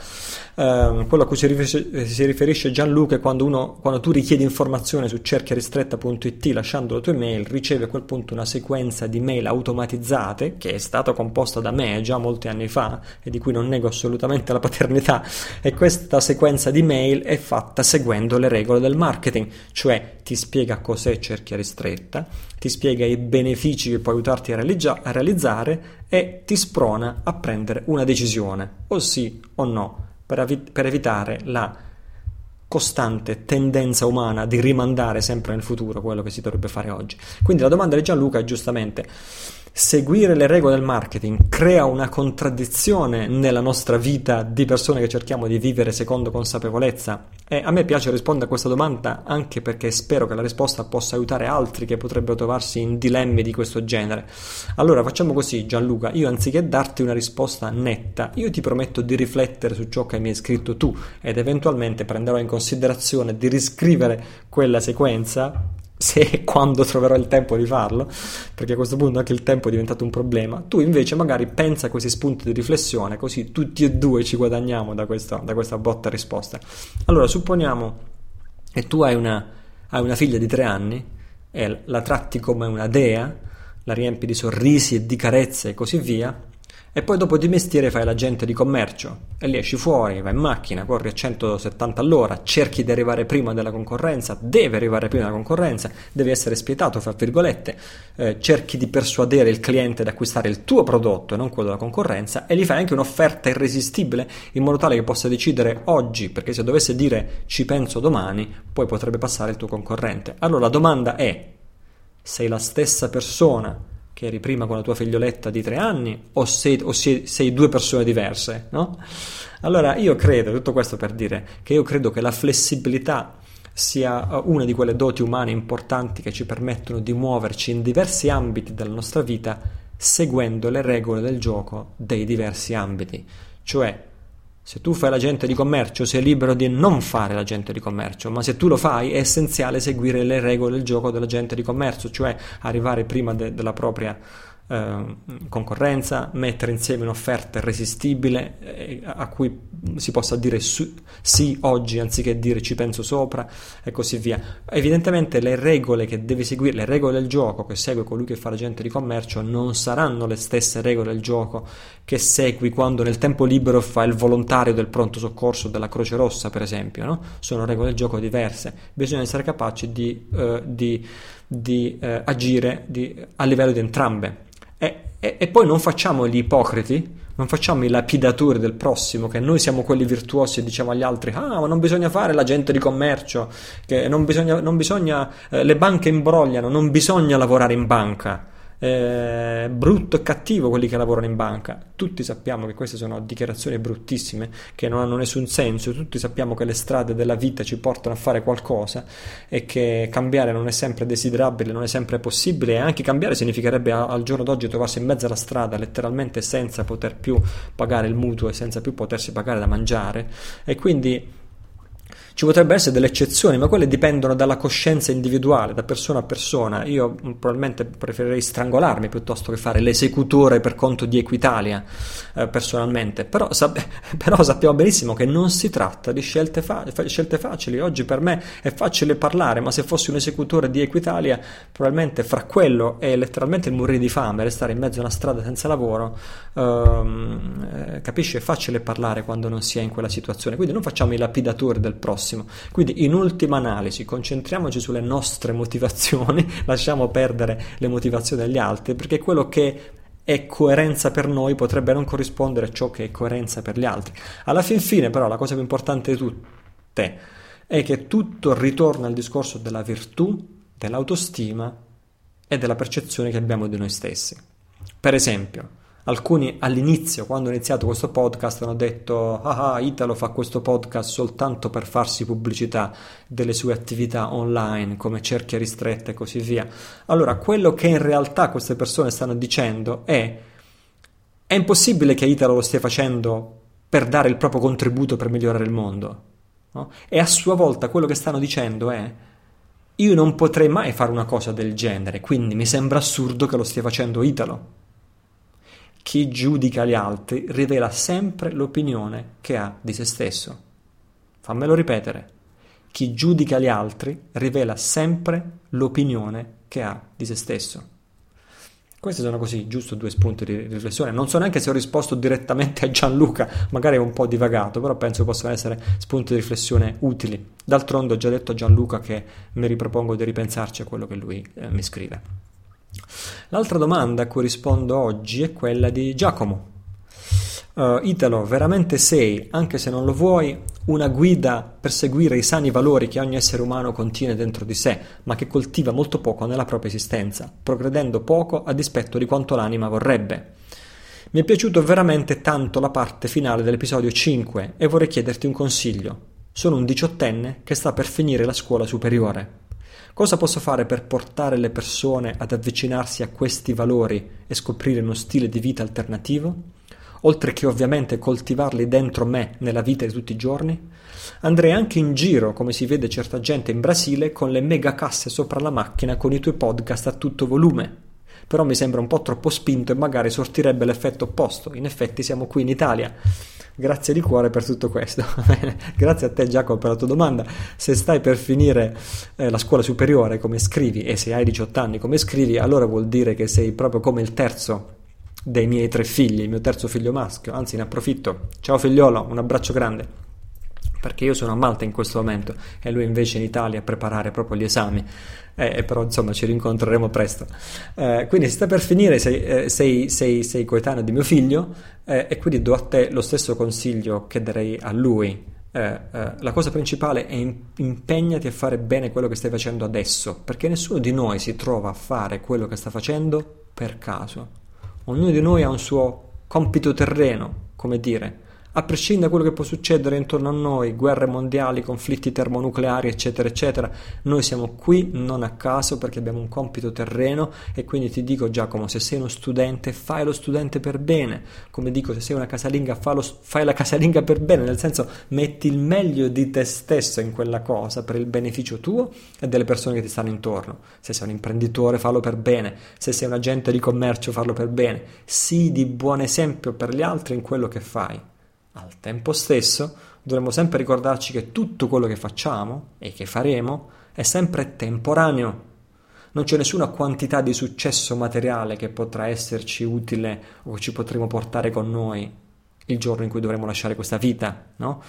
S1: Uh, quello a cui si riferisce, si riferisce Gianluca è quando, uno, quando tu richiedi informazioni su cerchiaristretta.it lasciando la tua email, riceve a quel punto una sequenza di mail automatizzate che è stata composta da me già molti anni fa e di cui non nego assolutamente la paternità. E questa sequenza di mail è fatta seguendo le regole del marketing, cioè ti spiega cos'è cerchia ristretta, ti spiega i benefici che può aiutarti a, realizza- a realizzare e ti sprona a prendere una decisione, o sì o no, per, avi- per evitare la costante tendenza umana di rimandare sempre nel futuro quello che si dovrebbe fare oggi. Quindi la domanda di Gianluca è giustamente seguire le regole del marketing crea una contraddizione nella nostra vita di persone che cerchiamo di vivere secondo consapevolezza? E a me piace rispondere a questa domanda anche perché spero che la risposta possa aiutare altri che potrebbero trovarsi in dilemmi di questo genere. Allora facciamo così Gianluca, io anziché darti una risposta netta, io ti prometto di riflettere su ciò che mi hai scritto tu ed eventualmente prenderò in considerazione di riscrivere quella sequenza se e quando troverò il tempo di farlo, perché a questo punto anche il tempo è diventato un problema, tu invece magari pensa a questi spunti di riflessione, così tutti e due ci guadagniamo da, questo, da questa botta risposta. Allora, supponiamo che tu hai una, hai una figlia di tre anni e la tratti come una dea, la riempi di sorrisi e di carezze e così via, e poi dopo di mestiere fai l'agente di commercio e lì esci fuori, vai in macchina, corri a 170 all'ora, cerchi di arrivare prima della concorrenza, devi arrivare prima della concorrenza, devi essere spietato, fra virgolette, eh, cerchi di persuadere il cliente ad acquistare il tuo prodotto e non quello della concorrenza e gli fai anche un'offerta irresistibile in modo tale che possa decidere oggi, perché se dovesse dire ci penso domani, poi potrebbe passare il tuo concorrente. Allora la domanda è, sei la stessa persona che eri prima con la tua figlioletta di tre anni o sei, o sei, sei due persone diverse, no? Allora io credo, tutto questo per dire che io credo che la flessibilità sia uh, una di quelle doti umane importanti che ci permettono di muoverci in diversi ambiti della nostra vita seguendo le regole del gioco dei diversi ambiti. Cioè, se tu fai l'agente di commercio, sei libero di non fare l'agente di commercio, ma se tu lo fai è essenziale seguire le regole del gioco dell'agente di commercio, cioè arrivare prima de- della propria eh, concorrenza, mettere insieme un'offerta irresistibile eh, a cui si possa dire su, sì oggi anziché dire ci penso sopra e così via. Evidentemente le regole che devi seguire, le regole del gioco che segue colui che fa l'agente di commercio non saranno le stesse regole del gioco che segui quando nel tempo libero fai il volontario del pronto soccorso della Croce Rossa per esempio, no? sono regole del gioco diverse, bisogna essere capaci di, uh, di, di uh, agire di, a livello di entrambe e, e, e poi non facciamo gli ipocriti, non facciamo i lapidatori del prossimo, che noi siamo quelli virtuosi e diciamo agli altri: Ah, ma non bisogna fare l'agente di commercio, che non bisogna, non bisogna eh, le banche imbrogliano, non bisogna lavorare in banca eh, brutto e cattivo quelli che lavorano in banca. Tutti sappiamo che queste sono dichiarazioni bruttissime che non hanno nessun senso, tutti sappiamo che le strade della vita ci portano a fare qualcosa e che cambiare non è sempre desiderabile, non è sempre possibile. E anche cambiare significherebbe al giorno d'oggi trovarsi in mezzo alla strada letteralmente senza poter più pagare il mutuo e senza più potersi pagare da mangiare. E quindi ci potrebbero essere delle eccezioni, ma quelle dipendono dalla coscienza individuale, da persona a persona. Io mm, probabilmente preferirei strangolarmi piuttosto che fare l'esecutore per conto di Equitalia, eh, personalmente. Però, sap- (laughs) però, sappiamo benissimo che non si tratta di scelte, fa- scelte, facili. Oggi per me è facile parlare, ma se fossi un esecutore di Equitalia, probabilmente fra quello e letteralmente il morire di fame, restare in mezzo a una strada senza lavoro, ehm, eh, capisci? È facile parlare quando non si è in quella situazione. Quindi non facciamo i lapidatori del prossimo prossimo. Quindi in ultima analisi concentriamoci sulle nostre motivazioni, (laughs) lasciamo perdere le motivazioni degli altri, perché quello che è coerenza per noi potrebbe non corrispondere a ciò che è coerenza per gli altri. Alla fin fine però la cosa più importante di tutte è che tutto ritorna al discorso della virtù, dell'autostima e della percezione che abbiamo di noi stessi. Per esempio, Alcuni all'inizio, quando ho iniziato questo podcast, hanno detto: Ah, ah, Italo fa questo podcast soltanto per farsi pubblicità delle sue attività online, come cerchia ristretta e così via. Allora, quello che in realtà queste persone stanno dicendo è: È impossibile che Italo lo stia facendo per dare il proprio contributo per migliorare il mondo. No? E a sua volta quello che stanno dicendo è: Io non potrei mai fare una cosa del genere, quindi mi sembra assurdo che lo stia facendo Italo chi giudica gli altri rivela sempre l'opinione che ha di se stesso. Fammelo ripetere. Chi giudica gli altri rivela sempre l'opinione che ha di se stesso. Questi sono così, giusto due spunti di riflessione. Non so neanche se ho risposto direttamente a Gianluca, magari un po' divagato, però penso possano essere spunti di riflessione utili. D'altronde ho già detto a Gianluca che mi ripropongo di ripensarci a quello che lui eh, mi scrive. L'altra domanda a cui rispondo oggi è quella di Giacomo. Uh, Italo, veramente sei, anche se non lo vuoi, una guida per seguire i sani valori che ogni essere umano contiene dentro di sé, ma che coltiva molto poco nella propria esistenza, progredendo poco a dispetto di quanto l'anima vorrebbe. Mi è piaciuto veramente tanto la parte finale dell'episodio 5 e vorrei chiederti un consiglio. Sono un diciottenne che sta per finire la scuola superiore. Cosa posso fare per portare le persone ad avvicinarsi a questi valori e scoprire uno stile di vita alternativo? Oltre che ovviamente coltivarli dentro me nella vita di tutti i giorni? Andrei anche in giro, come si vede certa gente in Brasile, con le mega casse sopra la macchina con i tuoi podcast a tutto volume. Però mi sembra un po' troppo spinto e magari sortirebbe l'effetto opposto. In effetti siamo qui in Italia Grazie di cuore per tutto questo. (laughs) Grazie a te Giacomo per la tua domanda. Se stai per finire eh, la scuola superiore come scrivi e se hai 18 anni come scrivi, allora vuol dire che sei proprio come il terzo dei miei tre figli, il mio terzo figlio maschio. Anzi, ne approfitto. Ciao figliolo, un abbraccio grande perché io sono a Malta in questo momento e lui invece in Italia a preparare proprio gli esami, eh, però insomma ci rincontreremo presto. Eh, quindi sta per finire, sei, eh, sei, sei, sei, coetaneo di mio figlio eh, e quindi do a te lo stesso consiglio che darei a lui. Eh, eh, la cosa principale è impegnati a fare bene quello che stai facendo adesso, perché nessuno di noi si trova a fare quello che sta facendo per caso. Ognuno di noi ha un suo compito terreno, come dire, a prescindere da quello che può succedere intorno a noi, guerre mondiali, conflitti termonucleari, eccetera, eccetera, noi siamo qui non a caso perché abbiamo un compito terreno e quindi ti dico Giacomo, se sei uno studente, fai lo studente per bene, come dico, se sei una casalinga, lo, fai la casalinga per bene, nel senso metti il meglio di te stesso in quella cosa per il beneficio tuo e delle persone che ti stanno intorno. Se sei un imprenditore, fallo per bene, se sei un agente di commercio, fallo per bene, sii di buon esempio per gli altri in quello che fai. Al tempo stesso dovremmo sempre ricordarci che tutto quello che facciamo e che faremo è sempre temporaneo. Non c'è nessuna quantità di successo materiale che potrà esserci utile o ci potremo portare con noi il giorno in cui dovremo lasciare questa vita, no?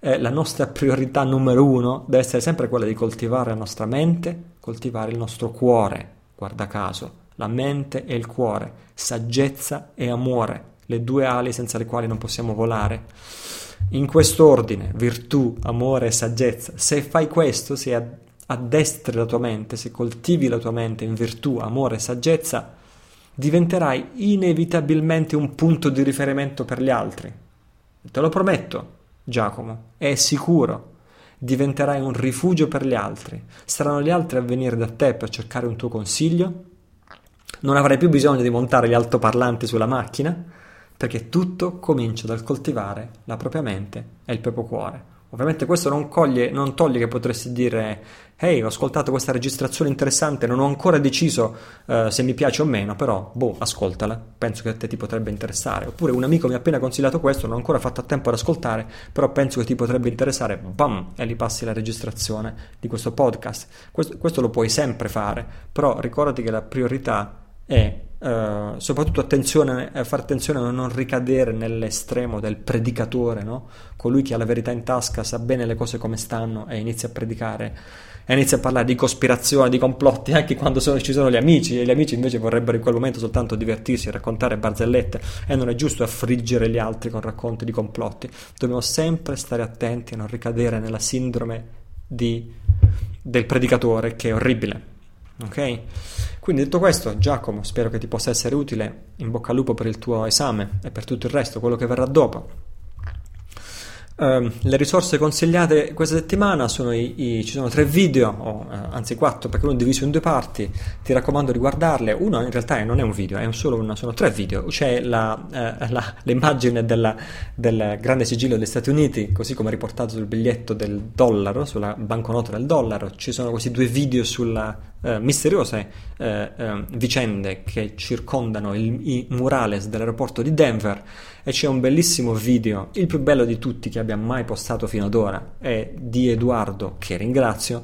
S1: eh, la nostra priorità numero uno deve essere sempre quella di coltivare la nostra mente, coltivare il nostro cuore, guarda caso, la mente e il cuore, saggezza e amore le due ali senza le quali non possiamo volare. In quest'ordine, virtù, amore e saggezza. Se fai questo, se addestri la tua mente, se coltivi la tua mente in virtù, amore e saggezza, diventerai inevitabilmente un punto di riferimento per gli altri. Te lo prometto, Giacomo, è sicuro. Diventerai un rifugio per gli altri. Saranno gli altri a venire da te per cercare un tuo consiglio. Non avrai più bisogno di montare gli altoparlanti sulla macchina perché tutto comincia dal coltivare la propria mente e il proprio cuore. Ovviamente questo non, coglie, non toglie che potresti dire ehi ho ascoltato questa registrazione interessante, non ho ancora deciso uh, se mi piace o meno, però boh, ascoltala, penso che a te ti potrebbe interessare. Oppure un amico mi ha appena consigliato questo, non ho ancora fatto a tempo ad ascoltare, però penso che ti potrebbe interessare, bam, e gli passi la registrazione di questo podcast. Questo, questo lo puoi sempre fare, però ricordati che la priorità è Uh, soprattutto attenzione, a fare attenzione a non ricadere nell'estremo del predicatore, no? colui che ha la verità in tasca, sa bene le cose come stanno e inizia a predicare e inizia a parlare di cospirazione, di complotti, (laughs) anche quando sono, ci sono gli amici e gli amici invece vorrebbero in quel momento soltanto divertirsi, raccontare barzellette e non è giusto affliggere gli altri con racconti di complotti. Dobbiamo sempre stare attenti a non ricadere nella sindrome di, del predicatore che è orribile. Ok? Quindi detto questo, Giacomo, spero che ti possa essere utile. In bocca al lupo per il tuo esame e per tutto il resto, quello che verrà dopo. Uh, le risorse consigliate questa settimana sono i, i, ci sono tre video, o, uh, anzi quattro, perché uno è diviso in due parti. Ti raccomando di guardarle. Uno in realtà non è un video, è solo una, sono tre video. C'è la, uh, la, l'immagine della, del grande sigillo degli Stati Uniti, così come riportato sul biglietto del dollaro, sulla banconota del dollaro. Ci sono questi due video sulla eh, misteriose eh, eh, vicende che circondano il, i murales dell'aeroporto di Denver e c'è un bellissimo video, il più bello di tutti che abbia mai postato fino ad ora, è di Edoardo, che ringrazio,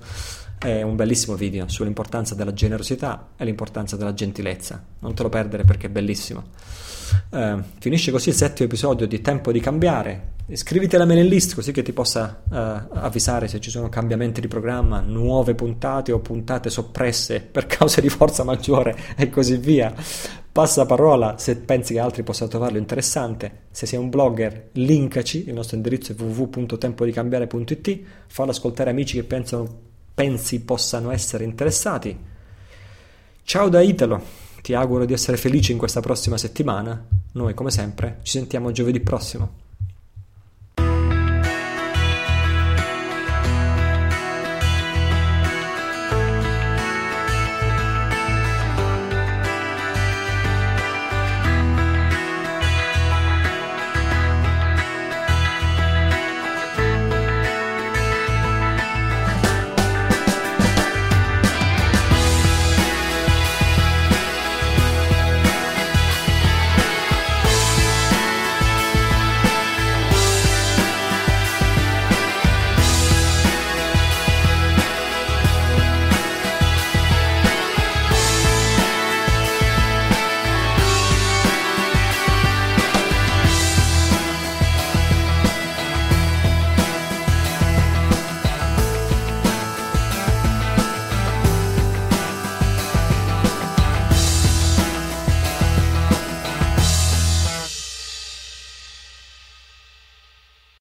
S1: è un bellissimo video sull'importanza della generosità e l'importanza della gentilezza. Non te lo perdere perché è bellissimo. Uh, finisce così il settimo episodio di Tempo di cambiare. Iscriviti alla mailing list così che ti possa uh, avvisare se ci sono cambiamenti di programma, nuove puntate o puntate soppresse per (laughs) cause di forza maggiore e così via. Passa parola se pensi che altri possano trovarlo interessante. Se sei un blogger, linkaci. Il nostro indirizzo è www.tempodicambiare.it. Fallo ascoltare amici che pensano, pensi possano essere interessati. Ciao da Italo. Ti auguro di essere felice in questa prossima settimana. Noi, come sempre, ci sentiamo giovedì prossimo.